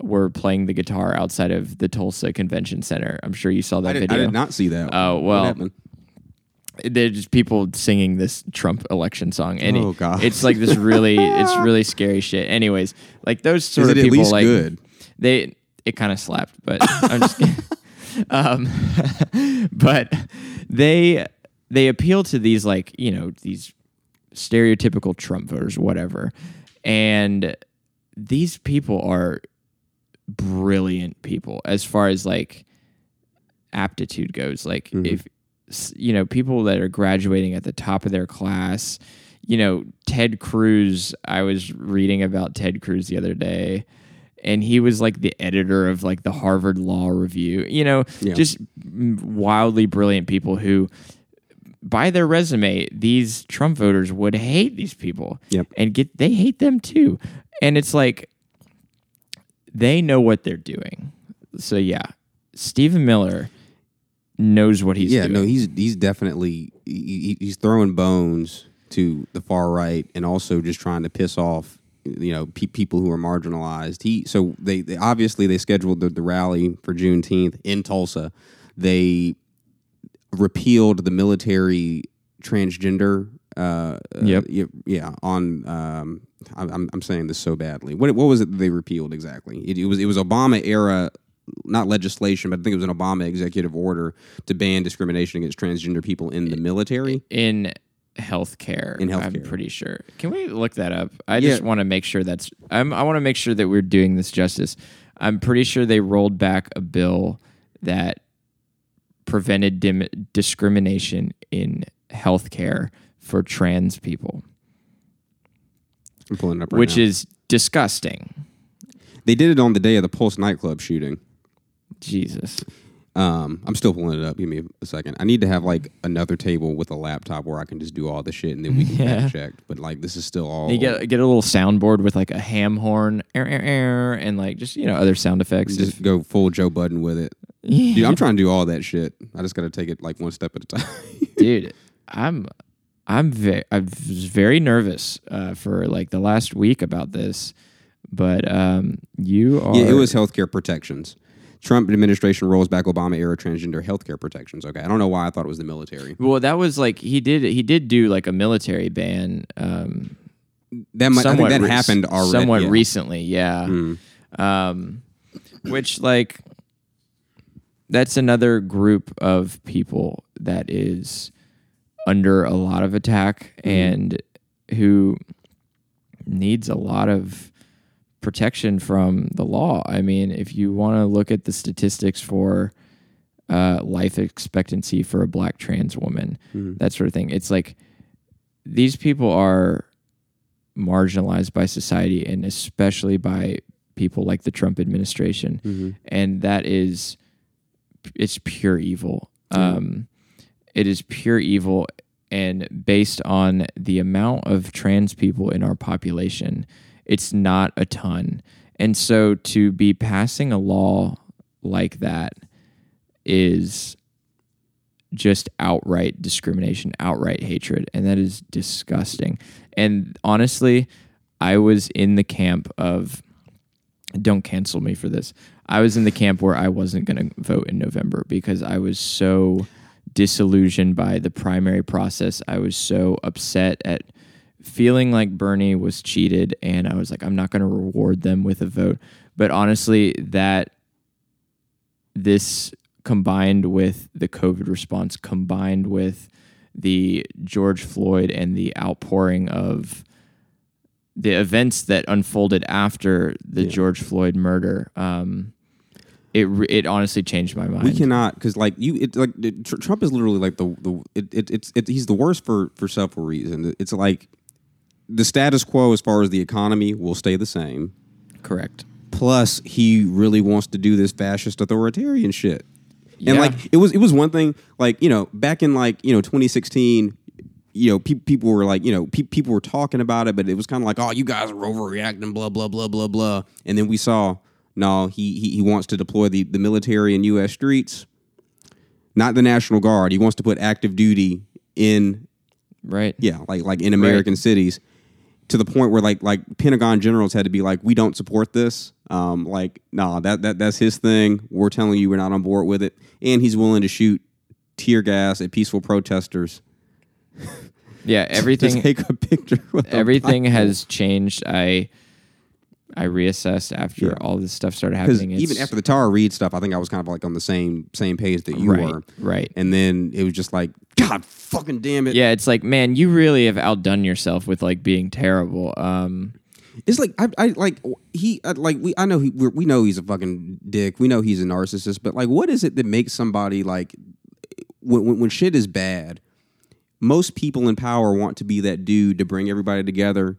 were playing the guitar outside of the Tulsa Convention Center. I'm sure you saw that I did, I did not see that. Oh, well? They're just people singing this Trump election song, and Oh, God. it's like this really, it's (laughs) really scary shit. Anyways, like those sort Is of it at people, least like good? they it kind of slapped, but (laughs) I'm just kidding. um, (laughs) but they they appeal to these like you know these stereotypical Trump voters, whatever, and these people are brilliant people as far as like aptitude goes. Like if you know people that are graduating at the top of their class. You know, Ted Cruz, I was reading about Ted Cruz the other day and he was like the editor of like the Harvard Law Review. You know, Yeah. just wildly brilliant people who, by their resume, these Trump voters would hate these people. Yep. and get they hate them too. And it's like they know what they're doing. So yeah, Stephen Miller knows what he's yeah, doing. no, he's he's definitely he- he's throwing bones to the far right and also just trying to piss off you know pe- people who are marginalized. He so they, they obviously they scheduled the, the rally for Juneteenth in Tulsa. They repealed the military transgender. Uh, Yep. uh, yeah, yeah. On um, I- I'm I'm saying this so badly. What what was it they repealed exactly? It, it was it was Obama era. Not legislation, but I think it was an Obama executive order to ban discrimination against transgender people in the military. in healthcare. In healthcare, I'm pretty sure. Can we look that up? I Yeah. just want to make sure that's. I'm, I want to make sure that we're doing this justice. I'm pretty sure they rolled back a bill that prevented dim- discrimination in healthcare for trans people, I'm pulling it up right which now. is disgusting. They did it on the day of the Pulse nightclub shooting. Jesus. Um, I'm still pulling it up. Give me a second. I need to have like another table with a laptop where I can just do all the shit and then we can Yeah. fact check. But like this is still all. You get get a little soundboard with like a ham horn, and like just you know other sound effects. just go full Joe Budden with it. Dude, I'm trying to do all that shit. I just got to take it like one step at a time. (laughs) dude i'm i'm very i was very nervous uh, for like the last week about this but um you are yeah, it was healthcare protections. Trump administration rolls back Obama era transgender healthcare protections. Okay, I don't know why I thought it was the military. well that was like he did he did do like a military ban um That might, I think that rec- happened already. somewhat yeah. recently yeah Mm. um which like that's another group of people that is under a lot of attack Mm-hmm. and who needs a lot of protection from the law. I mean, if you want to look at the statistics for uh, life expectancy for a black trans woman, Mm-hmm. that sort of thing, it's like these people are marginalized by society and especially by people like the Trump administration. Mm-hmm. And that is, it's pure evil. Um, it is pure evil. And based on the amount of trans people in our population, it's not a ton. And so to be passing a law like that is just outright discrimination, outright hatred, and that is disgusting. And honestly, I was in the camp of don't cancel me for this. I was in the camp where I wasn't going to vote in November because I was so disillusioned by the primary process. I was so upset at feeling like Bernie was cheated and I was like I'm not going to reward them with a vote. But honestly, that this combined with the COVID response, combined with the George Floyd and the outpouring of the events that unfolded after the George Floyd murder, um, it it honestly changed my mind. We cannot because like you, it like it, Trump is literally like the the it, it, it's it, he's the worst for for several reasons. It's like the status quo as far as the economy will stay the same. Correct. Plus, he really wants to do this fascist authoritarian shit. And Yeah. like it was it was one thing like you know back in like you know 2016 you know pe- people were like you know pe- people were talking about it but it was kind of like oh you guys are overreacting blah blah blah blah blah and then we saw no he he, he wants to deploy the, the military in US streets not the national guard he wants to put active duty in Right. yeah like like in American cities to the point where like like Pentagon generals had to be like we don't support this um like nah that that that's his thing we're telling you we're not on board with it and he's willing to shoot tear gas at peaceful protesters Yeah. (laughs) Everything. take a picture with everything has changed. I I reassessed after Yeah. all this stuff started happening. even after the Tara Reade stuff I think I was kind of like on the same same page that you right, were right. and then it was just like god fucking damn it Yeah, it's like, man, you really have outdone yourself with like being terrible. Um, It's like I, I like he I, like we I know he we're, we know he's a fucking dick. We know he's a narcissist, but like, what is it that makes somebody like when, when when shit is bad? Most people in power want to be that dude to bring everybody together,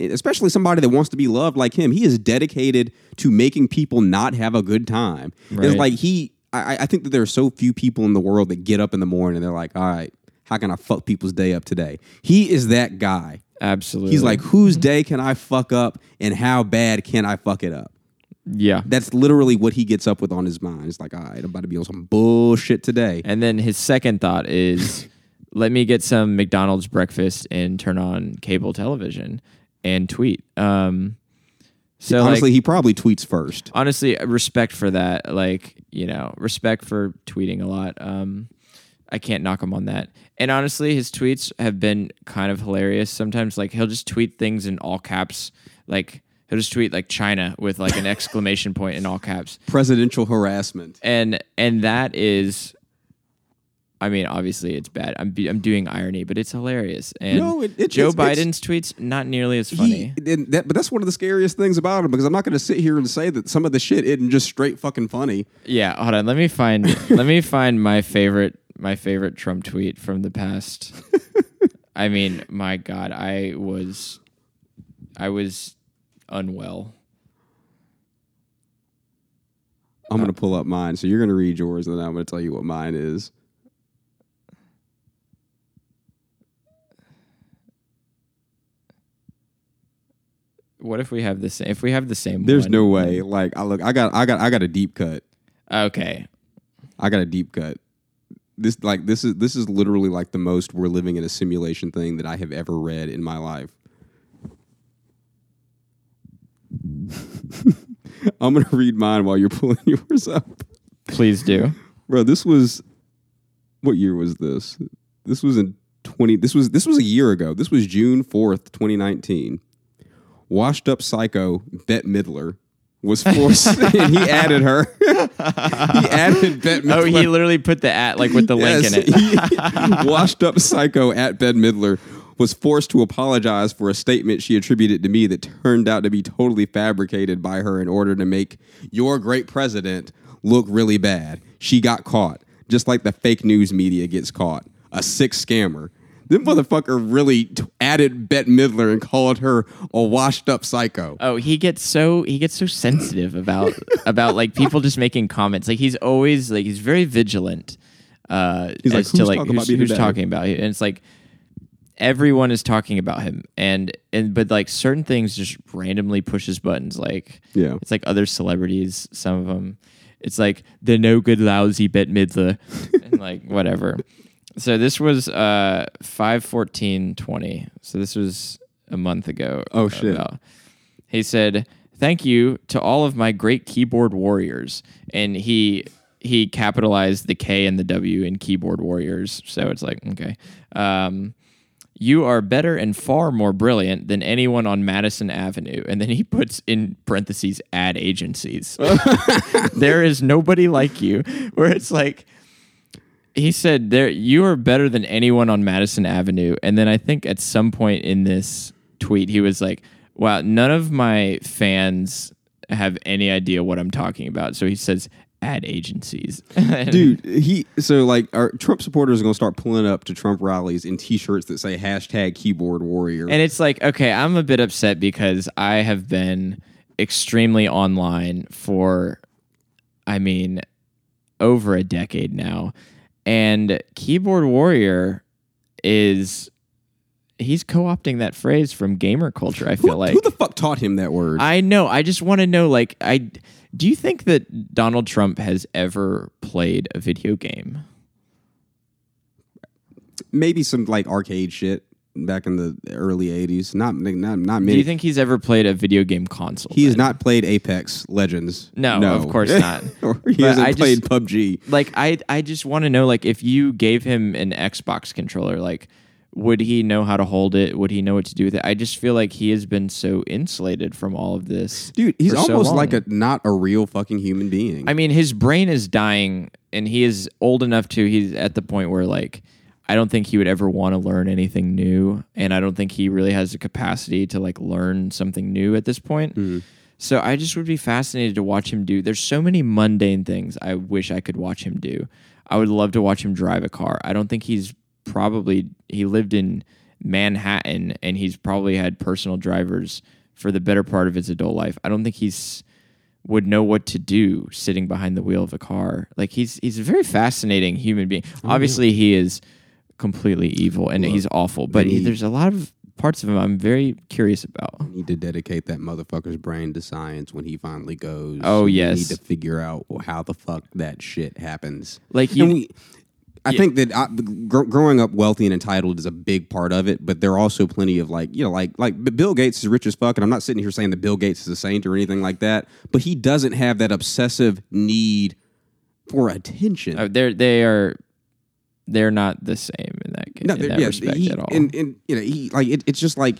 especially somebody that wants to be loved like him. He is dedicated to making people not have a good time. It's like he. I, I think that there are so few people in the world that get up in the morning and they're like, all right, how can I fuck people's day up today? He is that guy. absolutely. He's like, whose day can I fuck up and how bad can I fuck it up? yeah. That's literally what he gets up with on his mind. It's like, all right, I'm about to be on some bullshit today. And then his second thought is, (laughs) let me get some McDonald's breakfast and turn on cable television. And tweet. Um, so Honestly, like, he probably tweets first. honestly, respect for that. Like you know, respect for tweeting a lot. Um, I can't knock him on that. And honestly, his tweets have been kind of hilarious. Sometimes, like he'll just tweet things in all caps. Like he'll just tweet like China with like an (laughs) exclamation point in all caps. Presidential harassment. and and that is I mean, obviously it's bad. I'm be, I'm doing irony, but it's hilarious. And No, it- it- Joe it's- it's- Biden's tweets not nearly as funny. He, that, but that's one of the scariest things about him because I'm not going to sit here and say that some of the shit isn't just straight fucking funny. yeah, hold on. Let me find (laughs) let me find my favorite my favorite Trump tweet from the past. (laughs) I mean, my God, I was I was unwell. I'm going to pull up mine. So you're going to read yours, and then I'm going to tell you what mine is. What if we have the same? If we have the same, There's one- no way. Like I look, I got, I got, I got a deep cut. Okay, I got a deep cut. This like this is this is literally like the most we're living in a simulation thing that I have ever read in my life. (laughs) I'm gonna read mine while you're pulling (laughs) yours up. please do. Bro, this was what year was this? This was in 20 this was this was a year ago. This was June 4th, 2019. Washed up psycho Bette Midler was forced (laughs) and he added her. (laughs) he added Bette Midler. Oh, he literally put the at like with the link in it. He- (laughs) washed up psycho at Bette Midler was forced to apologize for a statement she attributed to me that turned out to be totally fabricated by her in order to make your great president look really bad. She got caught, just like the fake news media gets caught. A sick scammer. This motherfucker really t- added Bette Midler and called her a washed up psycho. Oh, he gets so he gets so sensitive about (laughs) about like people just making comments. Like he's always like he's very vigilant. Uh, He's like, as to like talking who's, who's talking about you, and it's like everyone is talking about him, and and but like certain things just randomly pushes buttons. Like Yeah. it's like other celebrities. Some of them, it's like the no good lousy Bette Midler, (laughs) and like whatever. So this was uh five fourteen twenty. So this was a month ago. Oh, shit. about- he said, "Thank you to all of my great keyboard warriors," and he he capitalized the K and the W in keyboard warriors. So it's like okay. Um, you are better and far more brilliant than anyone on Madison Avenue. And then he puts in parentheses ad agencies. (laughs) (laughs) there is nobody like you. Where it's like he said there you are better than anyone on Madison Avenue. And then I think at some point in this tweet he was like, Wow, none of my fans have any idea what I'm talking about. So he says ad agencies. (laughs) Dude, he so like our Trump supporters are gonna start pulling up to Trump rallies in T-shirts that say hashtag keyboard warrior. And it's like, okay, I'm a bit upset because I have been extremely online for, I mean, over a decade now. And keyboard warrior is, he's co opting that phrase from gamer culture, I feel who, like. who the fuck taught him that word? I know. I just want to know, like, I. Do you think that Donald Trump has ever played a video game? Maybe some like arcade shit back in the early '80s. Not not not Do you think he's ever played a video game console? he has then? not played Apex Legends? No, of course (laughs) not. or he But hasn't I played just- PUBG. like I I just want to know like if you gave him an Xbox controller like would he know how to hold it would he know what to do with it I just feel like he has been so insulated from all of this Dude, he's for so almost like a not a real fucking human being. I mean his brain is dying and he is old enough to he's at the point where like I don't think he would ever want to learn anything new and I don't think he really has the capacity to like learn something new at this point mm-hmm. So I just would be fascinated to watch him do. There's so many mundane things I wish I could watch him do. I would love to watch him drive a car. I don't think he's probably he lived in Manhattan and he's probably had personal drivers for the better part of his adult life. I don't think he's would know what to do sitting behind the wheel of a car. Like he's he's a very fascinating human being. Oh, Obviously he is completely evil and he's awful, but he, he- there's a lot of parts of him I'm very curious about. need to dedicate that motherfucker's brain to science when he finally goes. Oh, We yes. need to figure out how the fuck that shit happens. Like you we, I think that I, gr- growing up wealthy and entitled is a big part of it, but there are also plenty of like you know like like Bill Gates is rich as fuck, and I'm not sitting here saying that Bill Gates is a saint or anything like that, but he doesn't have that obsessive need for attention. Uh, they're they are they're not the same in that, in that respect he, at all. And, and you know, he like it, it's just like,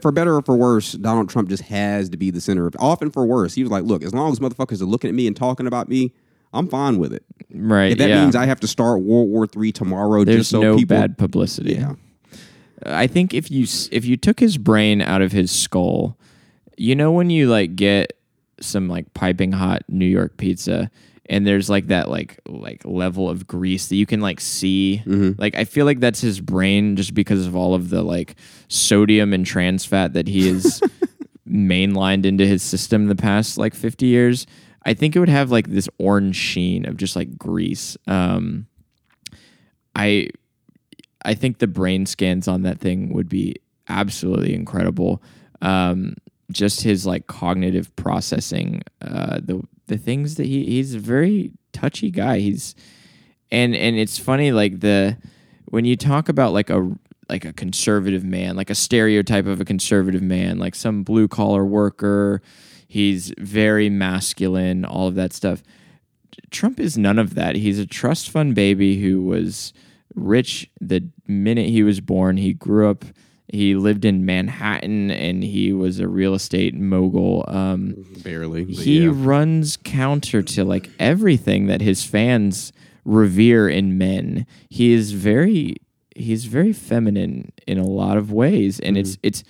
for better or for worse, Donald Trump just has to be the center of. Often for worse, he was like, "Look, as long as motherfuckers are looking at me and talking about me, I'm fine with it. right. If that yeah. means I have to start World War Three tomorrow There's just so no people, bad publicity. Yeah. I think if you if you took his brain out of his skull, you know when you like get some like piping hot New York pizza and there's like that like like level of grease that you can like see. Like I feel like that's his brain just because of all of the like sodium and trans fat that he has (laughs) mainlined into his system in the past like 50 years. I think it would have like this orange sheen of just like grease. Um I I think the brain scans on that thing would be absolutely incredible. Um, just his like cognitive processing, uh, the the things that he he's a very touchy guy. He's and and it's funny like the when you talk about like a like a conservative man, like a stereotype of a conservative man, like some blue collar worker. He's very masculine, all of that stuff. Trump is none of that. He's a trust fund baby who was rich the minute he was born. He grew up, he lived in Manhattan and he was a real estate mogul. Um, barely. he yeah. runs counter to like everything that his fans revere in men. He is very he's very feminine in a lot of ways and it's it's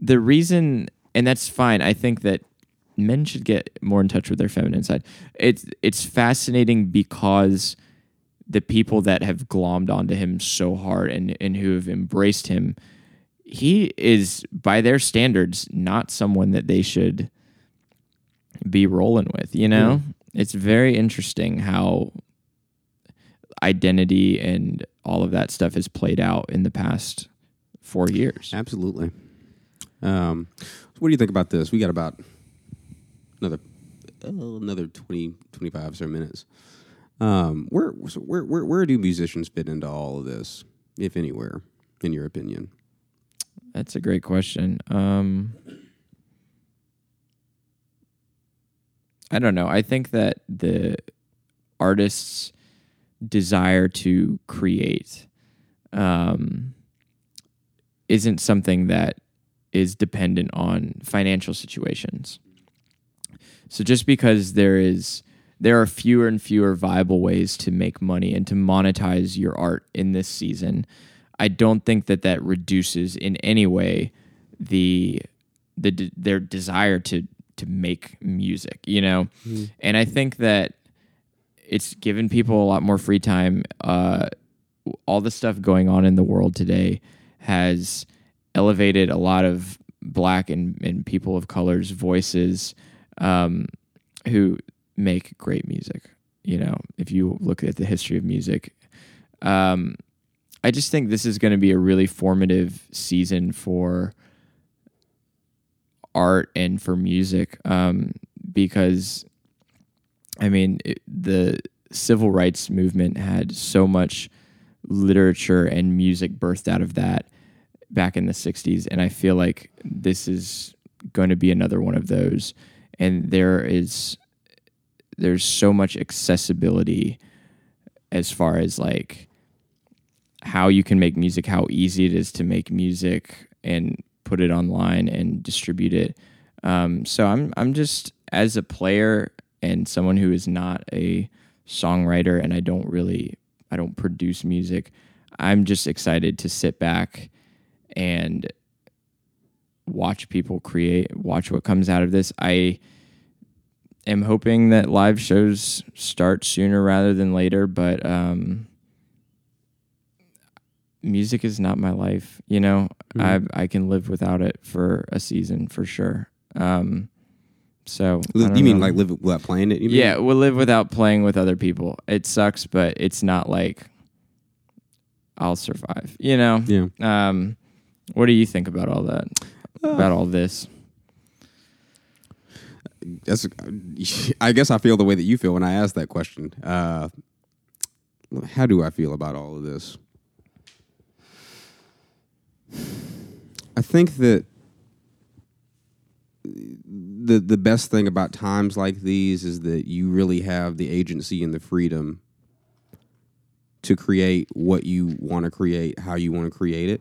the reason and that's fine. I think that men should get more in touch with their feminine side. It's it's fascinating because the people that have glommed onto him so hard and and who have embraced him, he is by their standards not someone that they should be rolling with, you know? It's very interesting how identity and all of that stuff has played out in the past 4 years. Absolutely. Um, what do you think about this? We got about another uh, another 20, 25 or so minutes. Um, where, where where where do musicians fit into all of this, if anywhere, in your opinion? That's a great question. Um, I don't know. I think that the artist's desire to create um, isn't something that is dependent on financial situations. So just because there is there are fewer and fewer viable ways to make money and to monetize your art in this season, I don't think that that reduces in any way the the de- their desire to to make music, you know. And I think that it's given people a lot more free time. Uh, all the stuff going on in the world today has elevated a lot of black and, and people of color's voices um, who make great music. You know, if you look at the history of music, um, I just think this is going to be a really formative season for art and for music um, because, I mean, it, the civil rights movement had so much literature and music birthed out of that back in the 60s and i feel like this is going to be another one of those. And there is there's so much accessibility as far as like how you can make music how easy it is to make music and put it online and distribute it um, so i'm i'm just as a player and someone who is not a songwriter and i don't really i don't produce music i'm just excited to sit back and watch people create, watch what comes out of this. I am hoping that live shows start sooner rather than later, but um, music is not my life. You know, I I can live without it for a season for sure. Um, so I You mean know. like live without playing it? You mean? Yeah, we'll live without playing with other people. It sucks, but it's not like I'll survive. You know. Yeah. Um, what do you think about all that? about all this? That's. I guess I feel the way that you feel when I ask that question. Uh, how do I feel about all of this? I think that the the best thing about times like these is that you really have the agency and the freedom to create what you want to create, how you want to create it,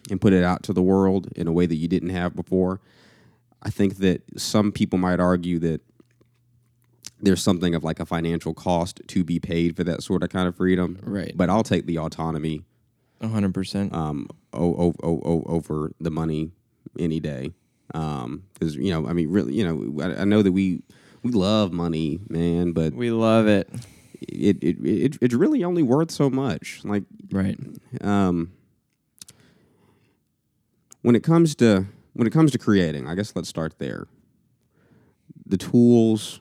(clears throat) and put it out to the world in a way that you didn't have before. I think that some people might argue that there's something of like a financial cost to be paid for that sort of kind of freedom. Right. But I'll take the autonomy hundred percent. um, o- o- o- over the money any day. Because you know, I mean, really, you know, I, I know that we we love money, man, but We love it. it, it it it's really only worth so much. Like, Right. um, when it comes to when it comes to creating, I guess let's start there. The tools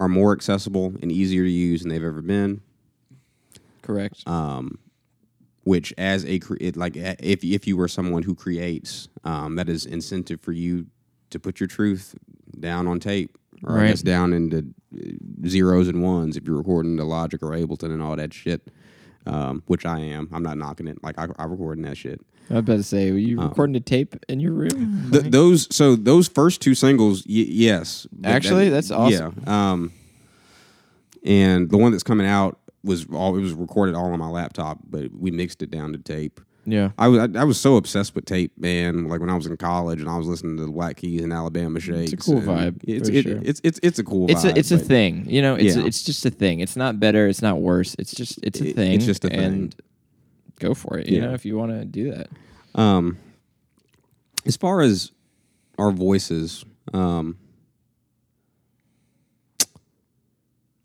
are more accessible and easier to use than they've ever been. Correct. um, which as a cre- it, like if if you were someone who creates, um, that is incentive for you to put your truth down on tape, or I Right. guess down into uh, zeros and ones if you're recording to Logic or Ableton and all that shit. Um, which I am. I'm not knocking it. Like I, I recording that shit. I was about to say, were you recording a tape in your room? Th- those so those first two singles, y- yes. Actually, that's awesome. Yeah. Um, and the one that's coming out was all it was recorded all on my laptop, but we mixed it down to tape. yeah. I was I, I was so obsessed with tape, man. Like when I was in college and I was listening to the Black Keys and Alabama Shakes. It's a cool vibe, It's it, sure. it's it's it's a cool. It's vibe, a it's a thing, you know. It's Yeah. it's just a thing. It's not better. It's not worse. It's just it's a thing. it's just a thing. and go for it. You Yeah. know, if you want to do that. Um, as far as our voices, um,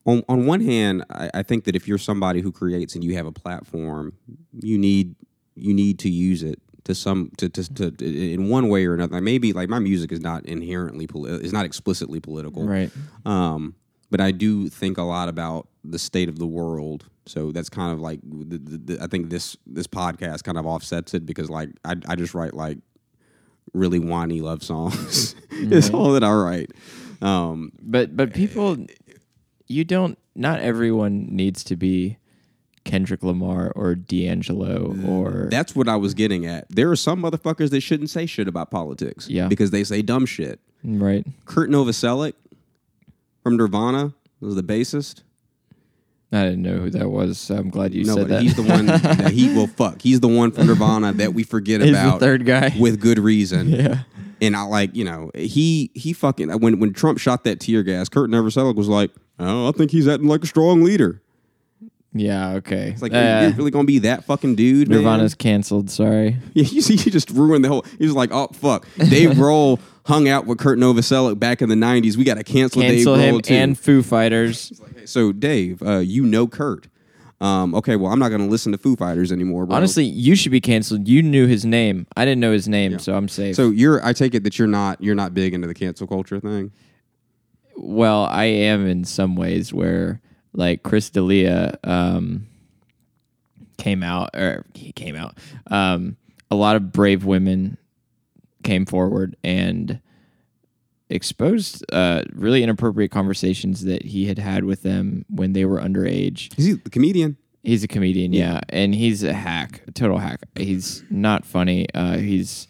on on one hand, I, I think that if you're somebody who creates and you have a platform, you need you need to use it to some to to, to, in one way or another. Maybe like my music is not inherently poli- is not explicitly political, Right. um, but I do think a lot about the state of the world. So that's kind of like the, the, the, I think this this podcast kind of offsets it because like I I just write like really whiny love songs. (laughs) it's all that I write. Um, But but people, you don't. Not everyone needs to be Kendrick Lamar or D'Angelo mm. or that's what I was getting at. There are some motherfuckers that shouldn't say shit about politics. Yeah. because they say dumb shit. right. Kurt Novoselic from Nirvana was the bassist. I didn't know who that was. So I'm glad you no, said that. he's the one (laughs) that he will fuck. He's the one from Nirvana that we forget He's the about third guy. with good reason. (laughs) yeah. And I like, you know, he he fucking when when Trump shot that tear gas, Kurt Novoselic was like, "Oh, I think he's acting like a strong leader." Yeah. Okay. It's like, Uh, you're really gonna be that fucking dude? man? Nirvana's canceled. Sorry. (laughs) Yeah, you see, you just ruined the whole. He's like, "Oh fuck." Dave (laughs) Grohl hung out with Kurt Novoselic back in the '90s. We got to cancel, Cancel Dave him Grohl too. and Foo Fighters. so, Dave, uh, you know Kurt. Um, okay, well, I'm not gonna listen to Foo Fighters anymore, bro. Honestly, you should be canceled. You knew his name. I didn't know his name, so I'm safe. so you're. I take it that you're not. You're not big into the cancel culture thing. well, I am in some ways where like Chris D'Elia um, came out or he came out. Um, a lot of brave women came forward and exposed uh, really inappropriate conversations that he had had with them when they were underage. Is he the comedian? He's a comedian, yeah, and he's a hack, a total hack. He's not funny. Uh, he's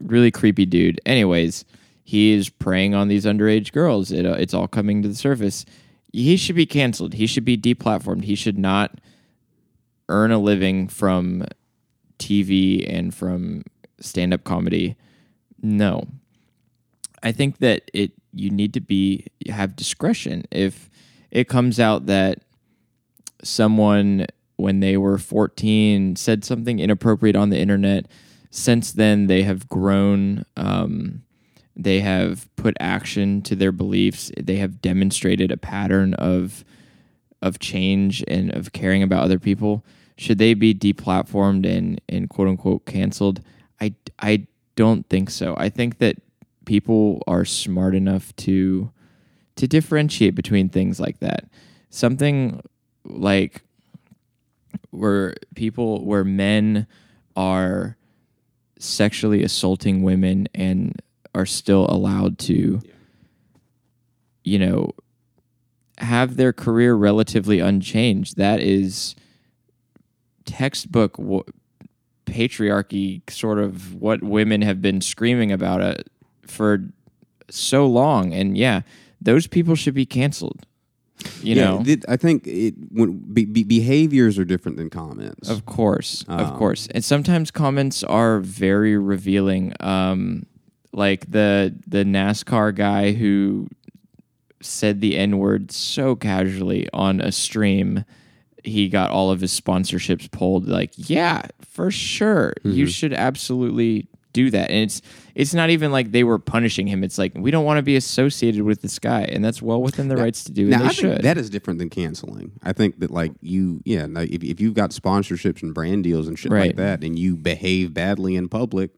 really creepy dude. Anyways, he is preying on these underage girls. It, uh, it's all coming to the surface. He should be canceled. He should be deplatformed. He should not earn a living from TV and from stand-up comedy. No, I think that it you need to be have discretion. If it comes out that someone when they were 14 said something inappropriate on the internet, since then they have grown. Um, they have put action to their beliefs. They have demonstrated a pattern of of change and of caring about other people. Should they be deplatformed and and quote unquote canceled? I I don't think so. I think that people are smart enough to to differentiate between things like that. Something like where people where men are sexually assaulting women and are still allowed to you know have their career relatively unchanged. That is textbook w- patriarchy, sort of what women have been screaming about it for so long. And yeah, those people should be canceled. You yeah, know, th- I think it when be, be, behaviors are different than comments. Of course, of Um, course, and sometimes comments are very revealing. Um, like the the NASCAR guy who said the N word so casually on a stream, he got all of his sponsorships pulled. Like, yeah, for sure, you Mm-hmm. should absolutely do that. And it's it's not even like they were punishing him. It's like we don't want to be associated with this guy, and that's well within their rights to do. Now, they I should. think that is different than canceling. I think that like you, yeah, if if you've got sponsorships and brand deals and shit Right. like that, and you behave badly in public,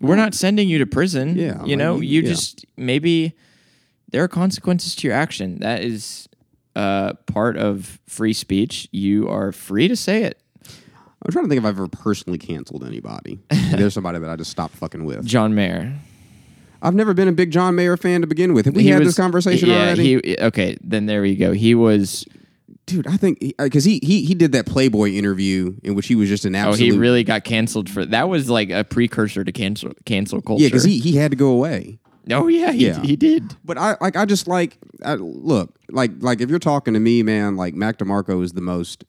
We're not sending you to prison. Yeah, You know, you- you yeah. just maybe there are consequences to your action. That is uh, part of free speech. You are free to say it. I'm trying to think if I've ever personally canceled anybody. There's somebody that I just stopped fucking with. John Mayer. I've never been a big John Mayer fan to begin with. Have we He had was- this conversation yeah, already? He, okay, then there we go. He was. Dude, I think uh, because he, he he did that Playboy interview in which he was just an absolute. Oh, he really got canceled for that. Was like a precursor to cancel cancel culture. yeah because he he had to go away. Oh yeah, he, Yeah. he did. But I like I just like I, look like like if you're talking to me, man, like Mac DeMarco is the most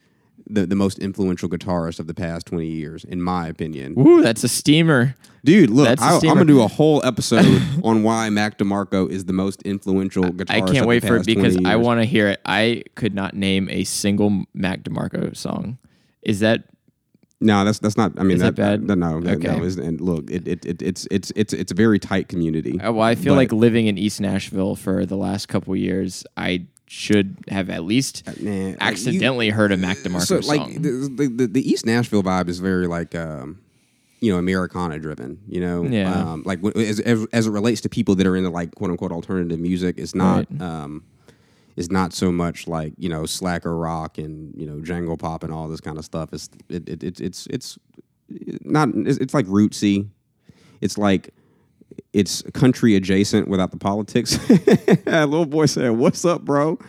the, the most influential guitarist of the past twenty years, in my opinion. Ooh, that's a steamer. Dude, look, That's a I, I'm steamer. gonna do a whole (laughs) episode on why Mac DeMarco is the most influential guitarist. I of can't the wait for it past because I years. want to hear it. I could not name a single Mac DeMarco song. Is that No, that's that's not. I mean, Is that bad? no, that, Okay. no. And look, it, it, it it's it's it's it's a very tight community. Uh, Well, I feel But- like living in East Nashville for the last couple years, I should have at least like, you- accidentally heard a Mac DeMarco so song. like the, the the the East Nashville vibe is very like um, you know Americana driven. You know, Yeah. Um, like as, as it relates to people that are into like quote unquote alternative music, it's not Right. um, it's not so much like you know slacker rock and you know jangle pop and all this kind of stuff. It's it, it, it's it's it's not it's, it's like rootsy. It's like it's country adjacent without the politics. (laughs) Little boy said, "What's up, bro?"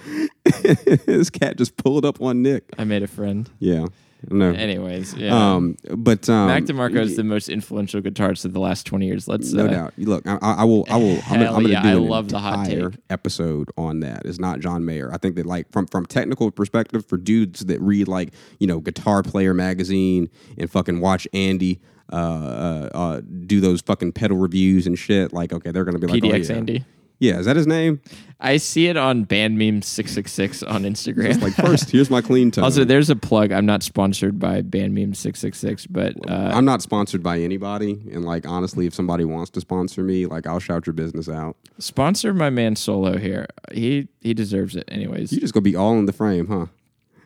(laughs) this cat just pulled up on Nick. I made a friend. Yeah, no. Anyways, yeah. Um, but um, Mac DeMarco is the most influential guitarist of the last 20 years. Let's no uh, doubt. Look, I, I will. I will. I'm gonna, I'm gonna yeah, do I love the hot take. episode on that. It's not John Mayer. I think that like from from technical perspective, for dudes that read like you know Guitar Player magazine and fucking watch Andy. Uh, uh, uh, do those fucking pedal reviews and shit. Like, okay, they're gonna be like, oh, PDX yeah. Andy. Yeah, is that his name? I see it on Band Meme 666 on Instagram. Like first, here's my clean (laughs) tone. also, there's a plug. I'm not sponsored by Band Meme 666, but uh, I'm not sponsored by anybody, and like honestly, if somebody wants to sponsor me, like I'll shout your business out. sponsor my man Solo here. He he deserves it. Anyways, You just gonna be all in the frame, huh?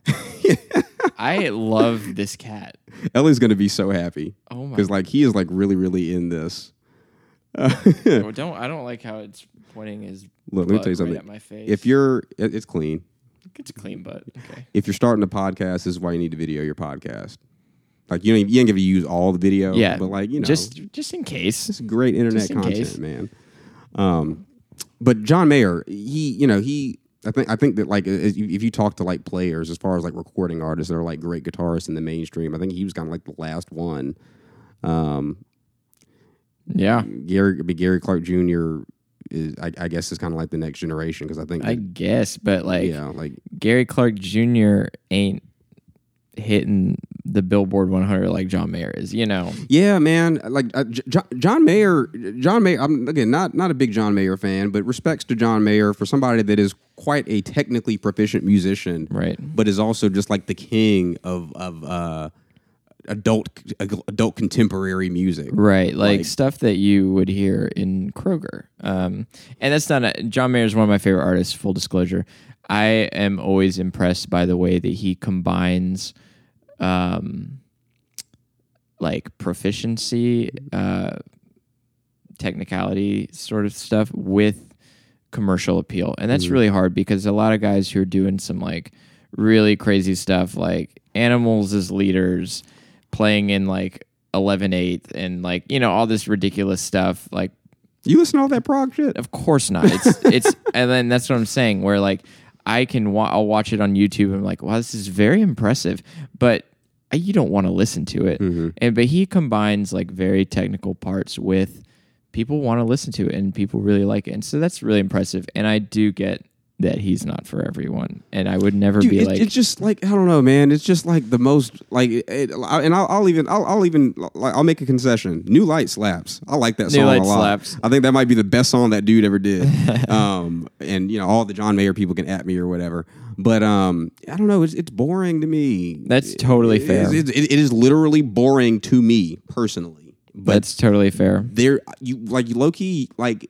(laughs) I love this cat. Ellie's gonna be so happy Oh my! because like he is like really, really in this. (laughs) Oh, don't I don't like how it's pointing his. Look, let me tell you right something. at my face. If you're, it- it's clean. it's a clean butt. Okay. If you're starting a podcast, this is why you need to video your podcast. Like you don't, even- you ain't gonna use all the video, Yeah, but like you know, just just in case. It's great internet Just in content, case. man. Um, but John Mayer, he, you know, he, I think, I think that like if you talk to like players, as far as like recording artists that are like great guitarists in the mainstream, I think he was kind of like the last one. Um, Yeah, Gary, Gary Clark Jr. is, I, I guess, is kind of like the next generation because I think, I that- guess, but like yeah, like Gary Clark Jr. ain't hitting the Billboard 100 like John Mayer is. You know. Yeah, man. Like uh, J- John, John Mayer, John Mayer. I'm again not not a big John Mayer fan, but respects to John Mayer for somebody that is quite a technically proficient musician, Right. But is also just like the king of of uh, adult adult contemporary music. Right, like, Like- stuff that you would hear in Kroger. Um, and that's not a, John Mayer is one of my favorite artists. Full disclosure, I am always impressed by the way that he combines, um, like proficiency, uh, technicality, sort of stuff with commercial appeal, and that's mm. really hard because a lot of guys who are doing some like really crazy stuff, like animals as leaders, playing in like 11 8 and like you know all this ridiculous stuff like You listen to all that prog shit? of course not it's (laughs) it's and then that's what i'm saying where like I can wa- I'll watch it on YouTube. and I'm like, wow, this is very impressive, but you don't want to listen to it. Mm-hmm. And but he combines like very technical parts with people want to listen to it and people really like it, and so that's really impressive. And I do get that he's not for everyone, and I would never Dude, be it- like, it's just like I don't know, man. It's just like the most like, it, and I'll, I'll even I'll, I'll even like, I'll make a concession. New Light slaps. I like that New song Light a lot. slaps. I think that might be the best song that dude ever did. (laughs) um, and you know, all the John Mayer people can at me or whatever. But um, I don't know. It's it's boring to me. That's totally fair. It, it, it is literally boring to me personally. But that's totally fair. there, you like low key like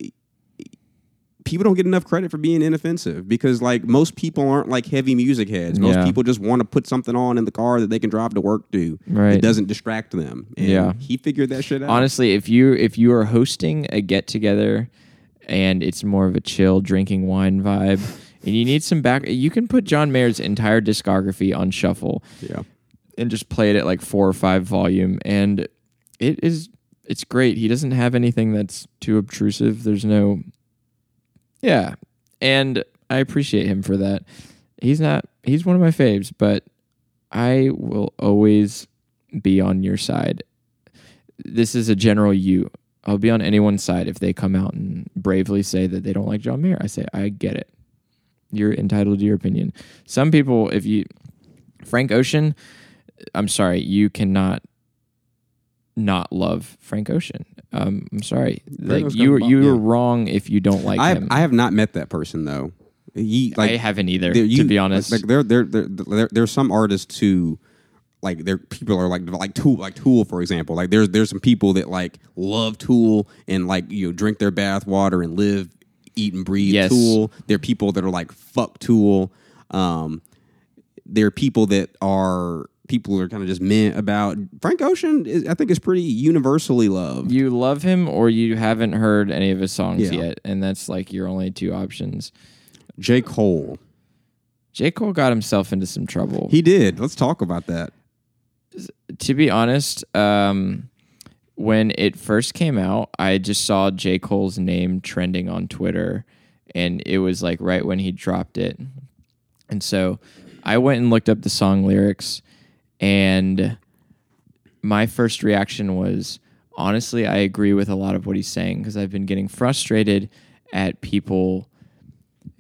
people don't get enough credit for being inoffensive because like most people aren't like heavy music heads. Most Yeah. people just want to put something on in the car that they can drive to work to. Right. It doesn't distract them. And Yeah. He figured that shit out. Honestly, if you if you are hosting a get together and it's more of a chill drinking wine vibe (laughs) and you need some back you can put John Mayer's entire discography on shuffle Yeah. and just play it at like 4 or 5 volume and it is it's great. He doesn't have anything that's too obtrusive. There's no Yeah. And I appreciate him for that. He's not he's one of my faves, but I will always be on your side. This is a general you. I'll be on anyone's side if they come out and bravely say that they don't like John Mayer. I say, I get it. You're entitled to your opinion. Some people, if you, Frank Ocean, I'm sorry, you cannot not love Frank Ocean. Um, I'm sorry. Like you, you bop, were yeah. wrong if you don't like I have, him. I have not met that person though. He like I haven't either, there- to be honest. Like, like there, there, there, there, there's some artists who, like, there people are like like Tool, like Tool, for example. Like, there's there's some people that like love Tool and like you know drink their bath water and live, eat and breathe Yes. Tool. There are people that are like fuck Tool. Um, there are people that are people are kind of just meh about Frank Ocean. Is, I think is pretty universally loved. you love him or you haven't heard any of his songs Yeah. yet, and that's like your only two options. J Cole, J. Cole got himself into some trouble. he did. Let's talk about that. to be honest, um, when it first came out, I just saw J. Cole's name trending on Twitter, and it was like right when he dropped it. And so I went and looked up the song lyrics, and my first reaction was honestly, I agree with a lot of what he's saying because I've been getting frustrated at people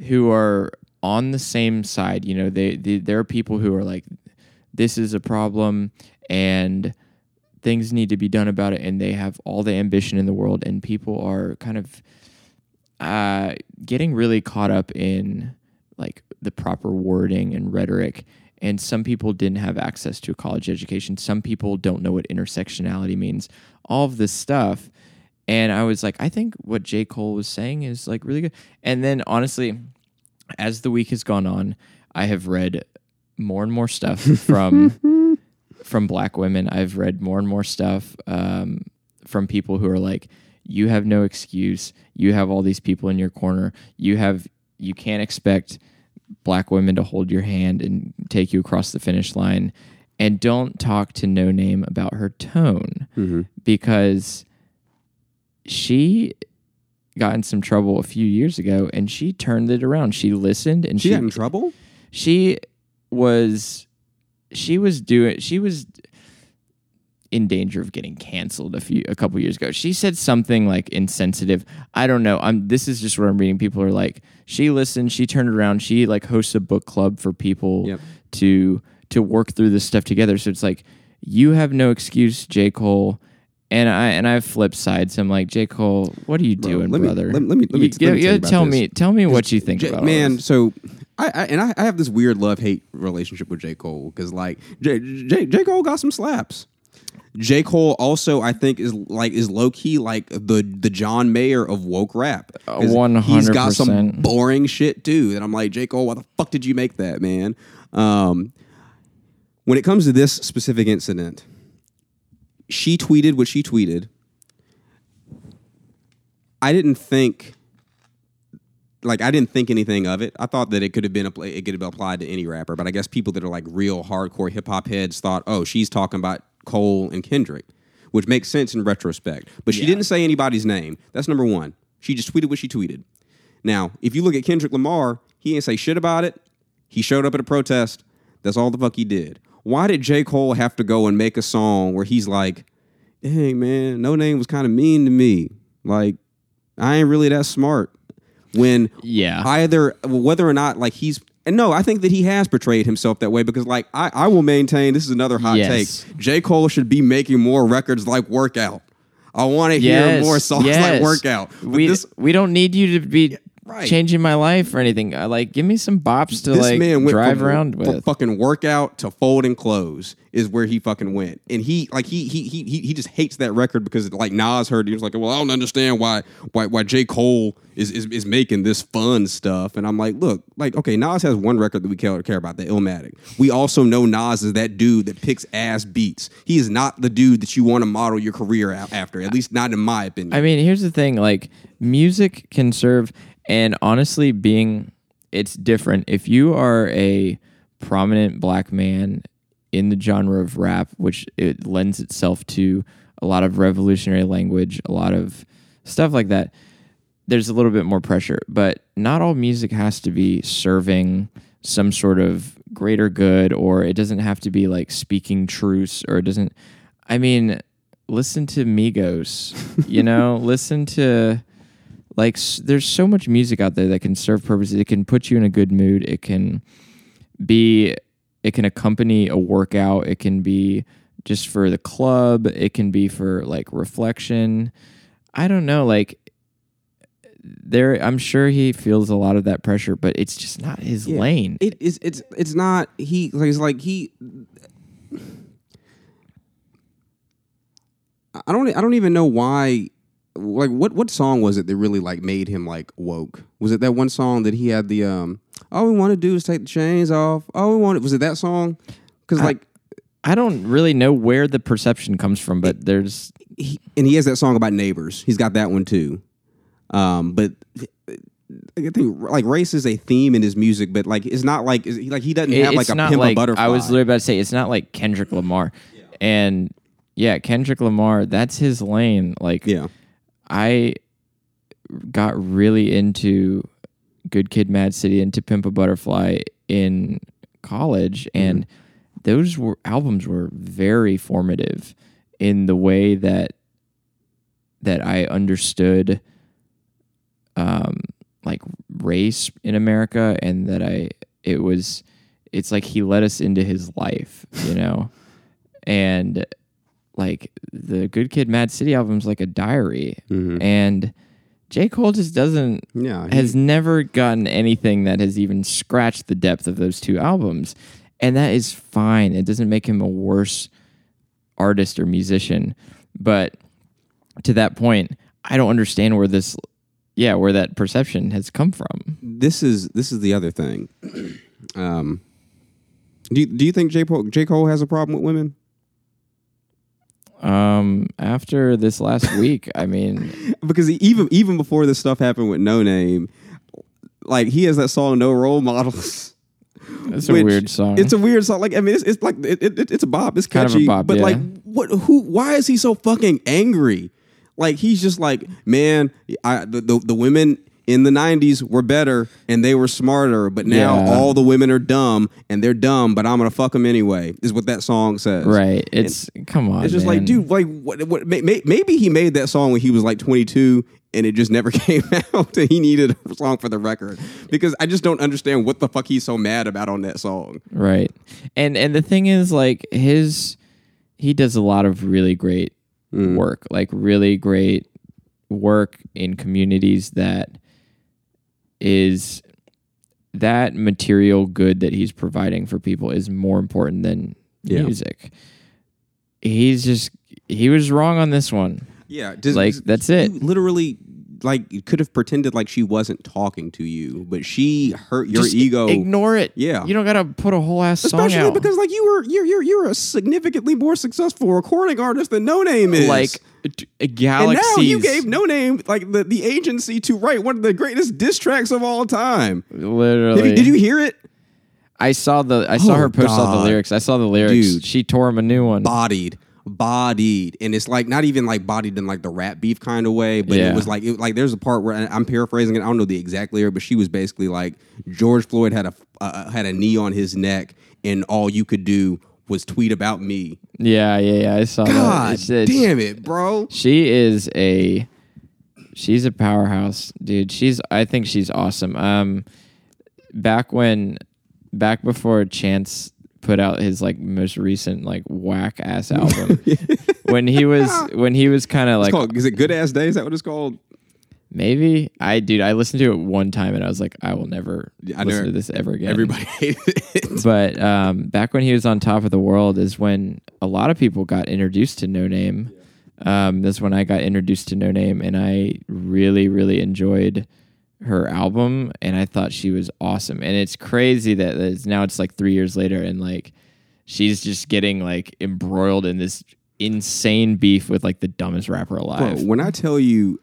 who are on the same side. You know, they, they there are people who are like, this is a problem and things need to be done about it, and they have all the ambition in the world, and people are kind of uh, getting really caught up in like the proper wording and rhetoric. And some people didn't have access to a college education. Some people don't know what intersectionality means. All of this stuff. And I was like, I think what J. Cole was saying is like really good. And then honestly, as the week has gone on, I have read more and more stuff from (laughs) from black women. I've read more and more stuff um, from people who are like, you have no excuse. You have all these people in your corner. You have you can't expect black women to hold your hand and take you across the finish line. And don't talk to Noname about her tone mm-hmm. because she got in some trouble a few years ago and she turned it around. She listened and She she got in trouble. she was she was doing she was in danger of getting canceled a few a couple years ago. She said something like insensitive. I don't know. I'm this is just what I'm reading. People are like, she listened, she turned around, she like hosts a book club for people Yep. to to work through this stuff together. So it's like you have no excuse, J. Cole. And I and I flip sides. I'm like, J. Cole, what are you Bro, doing, let me- brother? let- let me- let me- You- let me tell you you about tell this. me tell me what you think J- about man. So I, I and I, I have this weird love hate relationship with J Cole because like J, J J Cole got some slaps. J Cole also I think is like is low key like the the John Mayer of woke rap. Uh, He's got some boring shit too. And I'm like J Cole, why the fuck did you make that man? Um, when it comes to this specific incident, she tweeted what she tweeted. I didn't think like I didn't think anything of it. I thought that it could have been a, it could have been applied to any rapper, but I guess people that are like real hardcore hip hop heads thought, "Oh, she's talking about Cole and Kendrick," which makes sense in retrospect. But she Yeah. didn't say anybody's name. That's number 1. She just tweeted what she tweeted. Now, if you look at Kendrick Lamar, he didn't say shit about it. He showed up at a protest. That's all the fuck he did. Why did J. Cole have to go and make a song where he's like, hey man, Noname was kind of mean to me. Like, I ain't really that smart. When Yeah. either whether or not like he's and no, I think that he has portrayed himself that way because like I, I will maintain this is another hot Yes. take. J. Cole should be making more records like workout. I want to hear Yes, more songs yes. like workout. But we this we don't need you to be right. changing my life or anything. Uh, like, give me some bops to this like man went drive from, around from with. fucking workout to folding clothes is where he fucking went, and he like he he he he, he just hates that record because like Nas heard it, he was like, well, I don't understand why why why J Cole is is, is making this fun stuff, and I'm like, look, like okay, Nas has one record that we care care about, the Illmatic. We also know Nas is that dude that picks ass beats. He is not the dude that you want to model your career after, at least not in my opinion. I mean, here's the thing: like, music can serve, and honestly, being it's different. If you are a prominent black man in the genre of rap, which it lends itself to a lot of revolutionary language, a lot of stuff like that. There's a little bit more pressure, but not all music has to be serving some sort of greater good, or it doesn't have to be like speaking truths, or it doesn't. I mean, listen to Migos, you know, (laughs) listen to like there's so much music out there that can serve purposes. It can put you in a good mood. It can be it can accompany a workout. It can be just for the club. It can be for like reflection. I don't know, like there I'm sure he feels a lot of that pressure, but it's just not his Yeah. lane. It is. It's. It's not. He. Like, it's like he. I don't. I don't even know why. Like, what? What song was it that really like made him like woke? Was it that one song that he had the um? All we want to do is take the chains off. All we wanted was it that song? Because like, I don't really know where the perception comes from, but there's he, and he has that song about neighbors. He's got that one too. Um, but I think like race is a theme in his music, but like it's not like is- like he doesn't have like a pimp a butterfly. I was literally about to say it's not like Kendrick Lamar, and yeah, Kendrick Lamar, that's his lane. Like yeah. I got really into Good Kid, Mad City, and To Pimp a Butterfly in college, Mm-hmm. and those were albums were very formative in the way that that I understood um like race in America and that I it was it's like he let us into his life, you know. (laughs) and like the Good Kid Mad City album's like a diary Mhm. and J. Cole just doesn't Yeah, he- has never gotten anything that has even scratched the depth of those two albums. And that is fine. It doesn't make him a worse artist or musician. But to that point, I don't understand where this yeah, where that perception has come from. this is this is the other thing. (clears throat) Um, do you, do you think J. Cole, J. Cole has a problem with women? Um after this last week, I mean, (laughs) Because even even before this stuff happened with Noname, like he has that song No Role Models. it's a weird song. It's a weird song. Like I mean, it's, it's like it, it, it's a bop. It's Kind of a catchy, bop, but yeah. like what? Who? Why is he so fucking angry? Like he's just like, man, I the the, the women in the '90s were better and they were smarter, but now Yeah. all the women are dumb and they're dumb, but I'm gonna fuck them anyway. Is what that song says. right. It's come on. It's just like, man. dude, like, what, what? May, may, maybe he made that song when he was like 22, and it just never (laughs) came out. And he needed a song for the record because I just don't understand what the fuck he's so mad about on that song. Right. And and the thing is like his he does a lot of really great Mm. work, like really great work in communities that is that material good that he's providing for people is more important than Yeah. music. He's just he was wrong on this one. Yeah, just, Like, that's it. Literally, like, you could have pretended like she wasn't talking to you, but she hurt your Just ego. Ignore it. Yeah. You don't gotta put a whole ass song Especially out. because like you were you're you're you're a significantly more successful recording artist than Noname is. like t- uh, and galaxies. now you gave Noname like the, the agency to write one of the greatest diss tracks of all time. literally. Did you, did you hear it? I saw the I saw Oh, her post all the lyrics. I saw the lyrics. Dude. She tore him a new one. bodied bodied and it's like not even like bodied in like the rat beef kind of way but Yeah. it was like it, like there's a part where i'm paraphrasing it i don't know the exact lyric but she was basically like george floyd had a uh, had a knee on his neck, and all you could do was tweet about me. Yeah, yeah, yeah. I saw that. God It's- it's- damn it, bro. She is a she's a powerhouse, dude. She's I think she's awesome. Um back when back before Chance put out his like most recent like whack ass (laughs) album. when he was when he was kind of like called, is it Good Ass Day? Is that what it's called? maybe I dude I listened to it one time and I was like I will never I listen never- to this ever again. Everybody (laughs) hated it. but um, back when he was on top of the world is when a lot of people got introduced to Noname. Um, that's when I got introduced to Noname, and I really, really enjoyed her album, and I thought she was awesome. And it's crazy that it's, now it's like three years later, and like she's just getting like embroiled in this insane beef with like the dumbest rapper alive. Bro, when I tell you,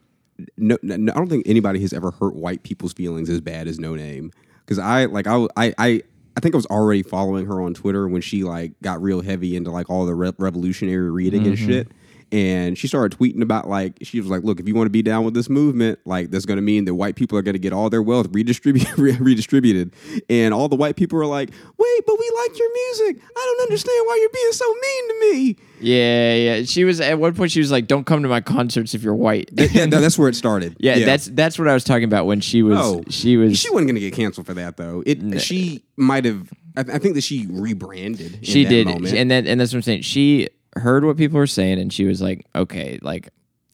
no, no, I don't think anybody has ever hurt white people's feelings as bad as Noname. Because I like I, I I I think I was already following her on Twitter when she like got real heavy into like all the re- revolutionary reading and mm-hmm. shit. And she started tweeting about like she was like, "Look, if you want to be down with this movement, like that's going to mean that white people are going to get all their wealth redistributed, (laughs) redistributed." And all the white people are like, "Wait, but we like your music. I don't understand why you're being so mean to me." yeah, yeah. She was at one point. She was like, "Don't come to my concerts if you're white." yeah, no, that's where it started. (laughs) Yeah, that's that's what I was talking about when she was Oh, she was She wasn't going to get canceled for that though. It she might have. I, I think that she rebranded. in she that did moment. and that and that's what I'm saying. She heard what people were saying and she was like, okay, like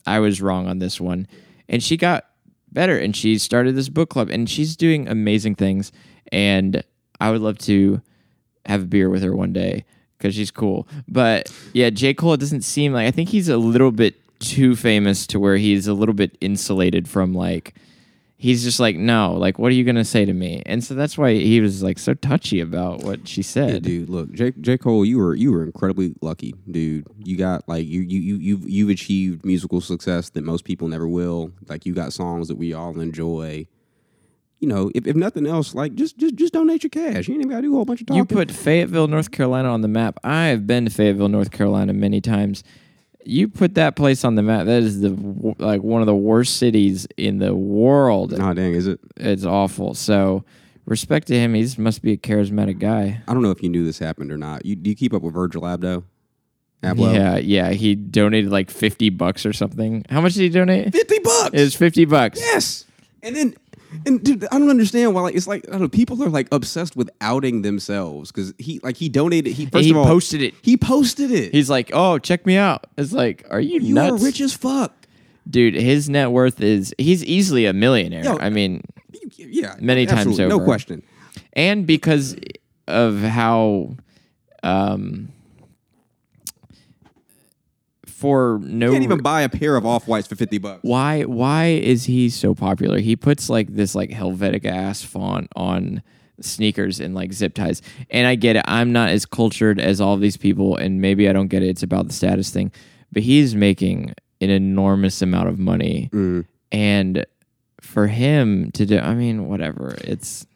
I was wrong on this one, and she got better and she started this book club and she's doing amazing things. And I would love to have a beer with her one day because she's cool. But yeah, J. Cole doesn't seem like I think he's a little bit too famous to where he's a little bit insulated from like he's just like no like what are you gonna say to me and so that's why he was like so touchy about what she said Yeah, dude, look, J. J. Cole, you were you were incredibly lucky, dude. You got like you you you you've you've achieved musical success that most people never will. Like you got songs that we all enjoy. You know, if, if nothing else, like just just just donate your cash. You ain't even gotta do a whole bunch of talking. You put Fayetteville, North Carolina on the map. I have been to Fayetteville, North Carolina many times. You put that place on the map. That is the like one of the worst cities in the world. Oh dang, is it? It's awful. So respect to him. He just must be a charismatic guy. I don't know if you knew this happened or not. You do you keep up with Virgil Abloh? Abloh? Yeah, yeah. He donated like fifty bucks or something. How much did he donate? fifty bucks. It was fifty bucks. Yes. And then, and dude, I don't understand why. Like, it's like I don't know. People are like obsessed with outing themselves because he, like, he donated. He first he of all posted it. He posted it. He's like, "Oh, check me out." It's like, "Are you, you nuts, are rich as fuck. dude?" His net worth is he's easily a millionaire. Yo, I mean, yeah, Many times absolutely, no question. and because of how um for no You can't even buy a pair of off whites for fifty bucks. why why is he so popular? He puts like this like helvetic ass font on sneakers and like zip ties. And i get it. I'm not as cultured as all these people and maybe i don't get it. It's about the status thing. But he's making an enormous amount of money. Mm. and for him to do i mean whatever. It's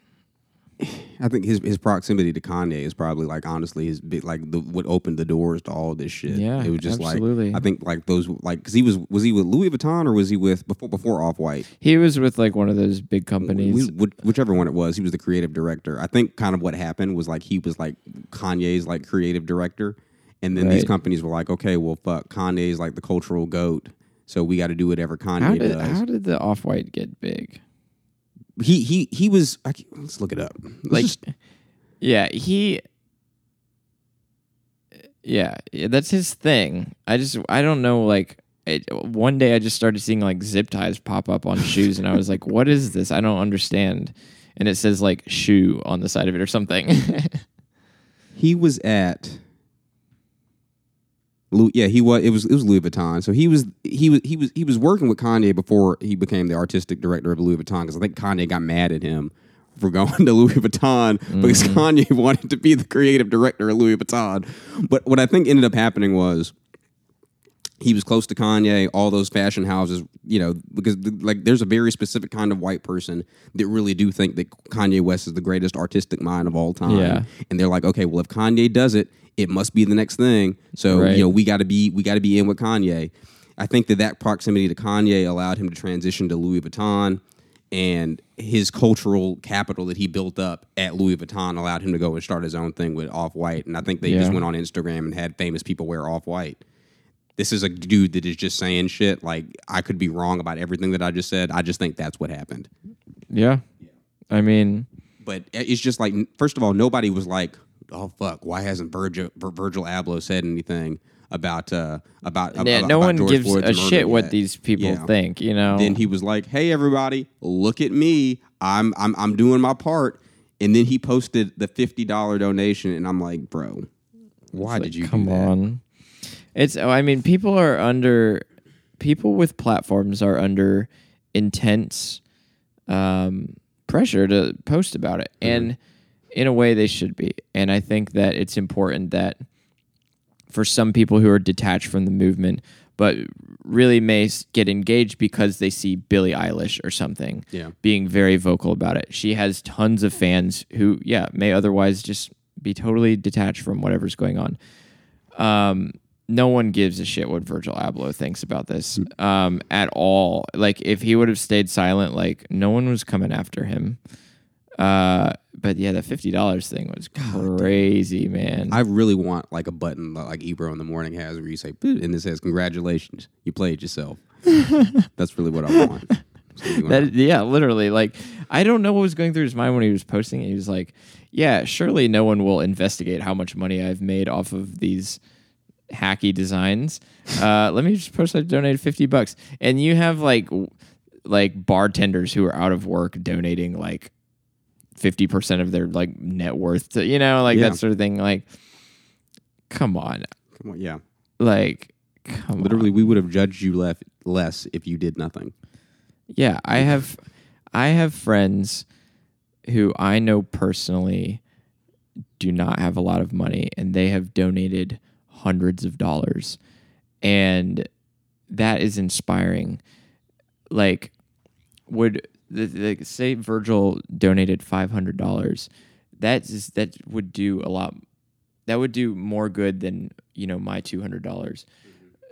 I think his his proximity to Kanye is probably like honestly his big like the what opened the doors to all this shit. Yeah, it was just absolutely. like I think like those like because he was was he with Louis Vuitton or was he with before before Off White? he was with like one of those big companies whichever one it was, he was the creative director. I think kind of what happened was like he was like Kanye's like creative director, and then these companies were like, okay, well, fuck, Kanye's like the cultural goat, so we got to do whatever Kanye How did does. how did the off white get big? He he he was. I let's look it up. Like, yeah, he, yeah, yeah, that's his thing. I just I don't know. Like it, one day I just started seeing like zip ties pop up on shoes, and I was like, "What is this? I don't understand." And it says like shoe on the side of it or something. (laughs) he was at. Louis, yeah, he was. It was. It was Louis Vuitton. So he was. He was. He was. He was working with Kanye before he became the artistic director of Louis Vuitton. Because I think Kanye got mad at him for (laughs) going to Louis Vuitton because mm-hmm. Kanye (laughs) wanted to be the creative director of Louis Vuitton. But what I think ended up happening was he was close to Kanye, all those fashion houses, you know, because the, like there's a very specific kind of white person that really do think that Kanye West is the greatest artistic mind of all time. Yeah. And they're like, okay, well if Kanye does it, it must be the next thing. So, Right. you know, we got to be we got to be in with Kanye. I think that that proximity to Kanye allowed him to transition to Louis Vuitton and his cultural capital that he built up at Louis Vuitton allowed him to go and start his own thing with Off White. And I think they just went on Instagram and had famous people wear Off White. This is a dude that is just saying shit. Like I could be wrong about everything that I just said. I just think that's what happened. Yeah. I mean, But it's just like, first of all, nobody was like, "Oh fuck, why hasn't Virgil Vir- Virgil Abloh said anything about uh about yeah, about, no about one George gives Floyd's a shit what these people Yeah. think, you know. Then he was like, "Hey everybody, look at me. I'm I'm I'm doing my part." And then he posted the fifty dollar donation, and I'm like, "Bro, why did you come do that?" on it's i mean people are under people with platforms are under intense um, pressure to post about it Mm-hmm. and in a way they should be and i think that it's important that for some people who are detached from the movement but really may get engaged because they see Billie Eilish or something Yeah. being very vocal about it. She has tons of fans who, yeah, may otherwise just be totally detached from whatever's going on. Um, no one gives a shit what Virgil Abloh thinks about this um, at all. Like, if he would have stayed silent, like, no one was coming after him. Uh, but yeah, the fifty dollars thing was crazy, man. I really want like a button like Ebro in the morning has where you say, and it says, "Congratulations, you played yourself." (laughs) That's really what I want. So you wanna- That yeah, literally. Like I don't know what was going through his mind when he was posting it. He was like, "Yeah, surely no one will investigate how much money I've made off of these hacky designs. Uh, let me just post I donated fifty bucks." And you have like like bartenders who are out of work donating like fifty percent of their like net worth to you know like Yeah. that sort of thing. Like, come on, Come on, yeah. like come Literally, we would have judged you left less if you did nothing. Yeah, I have I have friends who I know personally do not have a lot of money and they have donated hundreds of dollars. And that is inspiring. Like would the, the, say Virgil donated $500. That is that would do a lot that would do more good than, you know, my $200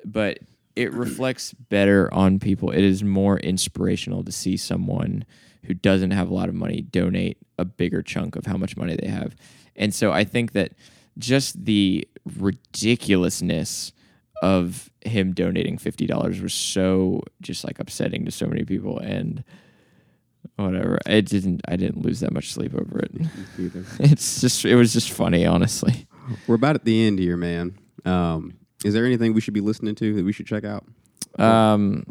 but it reflects better on people. It is more inspirational to see someone who doesn't have a lot of money donate a bigger chunk of how much money they have. And so I think that just the ridiculousness of him donating $50 was so just like upsetting to so many people and whatever. It didn't I didn't lose that much sleep over it. Either. (laughs) It's just it was just funny, honestly. We're about at the end here, man. Um, is there anything we should be listening to that we should check out? Um,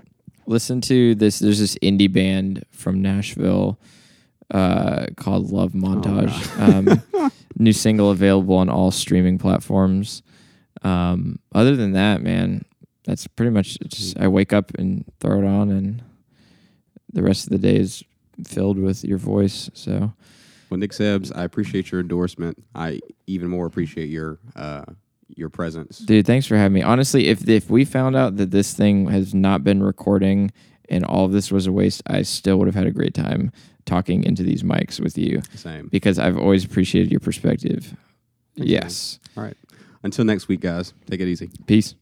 listen to this. There's this indie band from Nashville uh, called Love Montage. (laughs) um, new single available on all streaming platforms. Um, other than that, man, that's pretty much just. I wake up and throw it on, and the rest of the day is filled with your voice. So Well, Nick Sebs, I appreciate your endorsement. I even more appreciate your uh, your presence. Dude, thanks for having me. Honestly, if if we found out that this thing has not been recording and all of this was a waste, I still would have had a great time talking into these mics with you Same. because I've always appreciated your perspective. Yes. All right. Until next week, guys. Take it easy. Peace.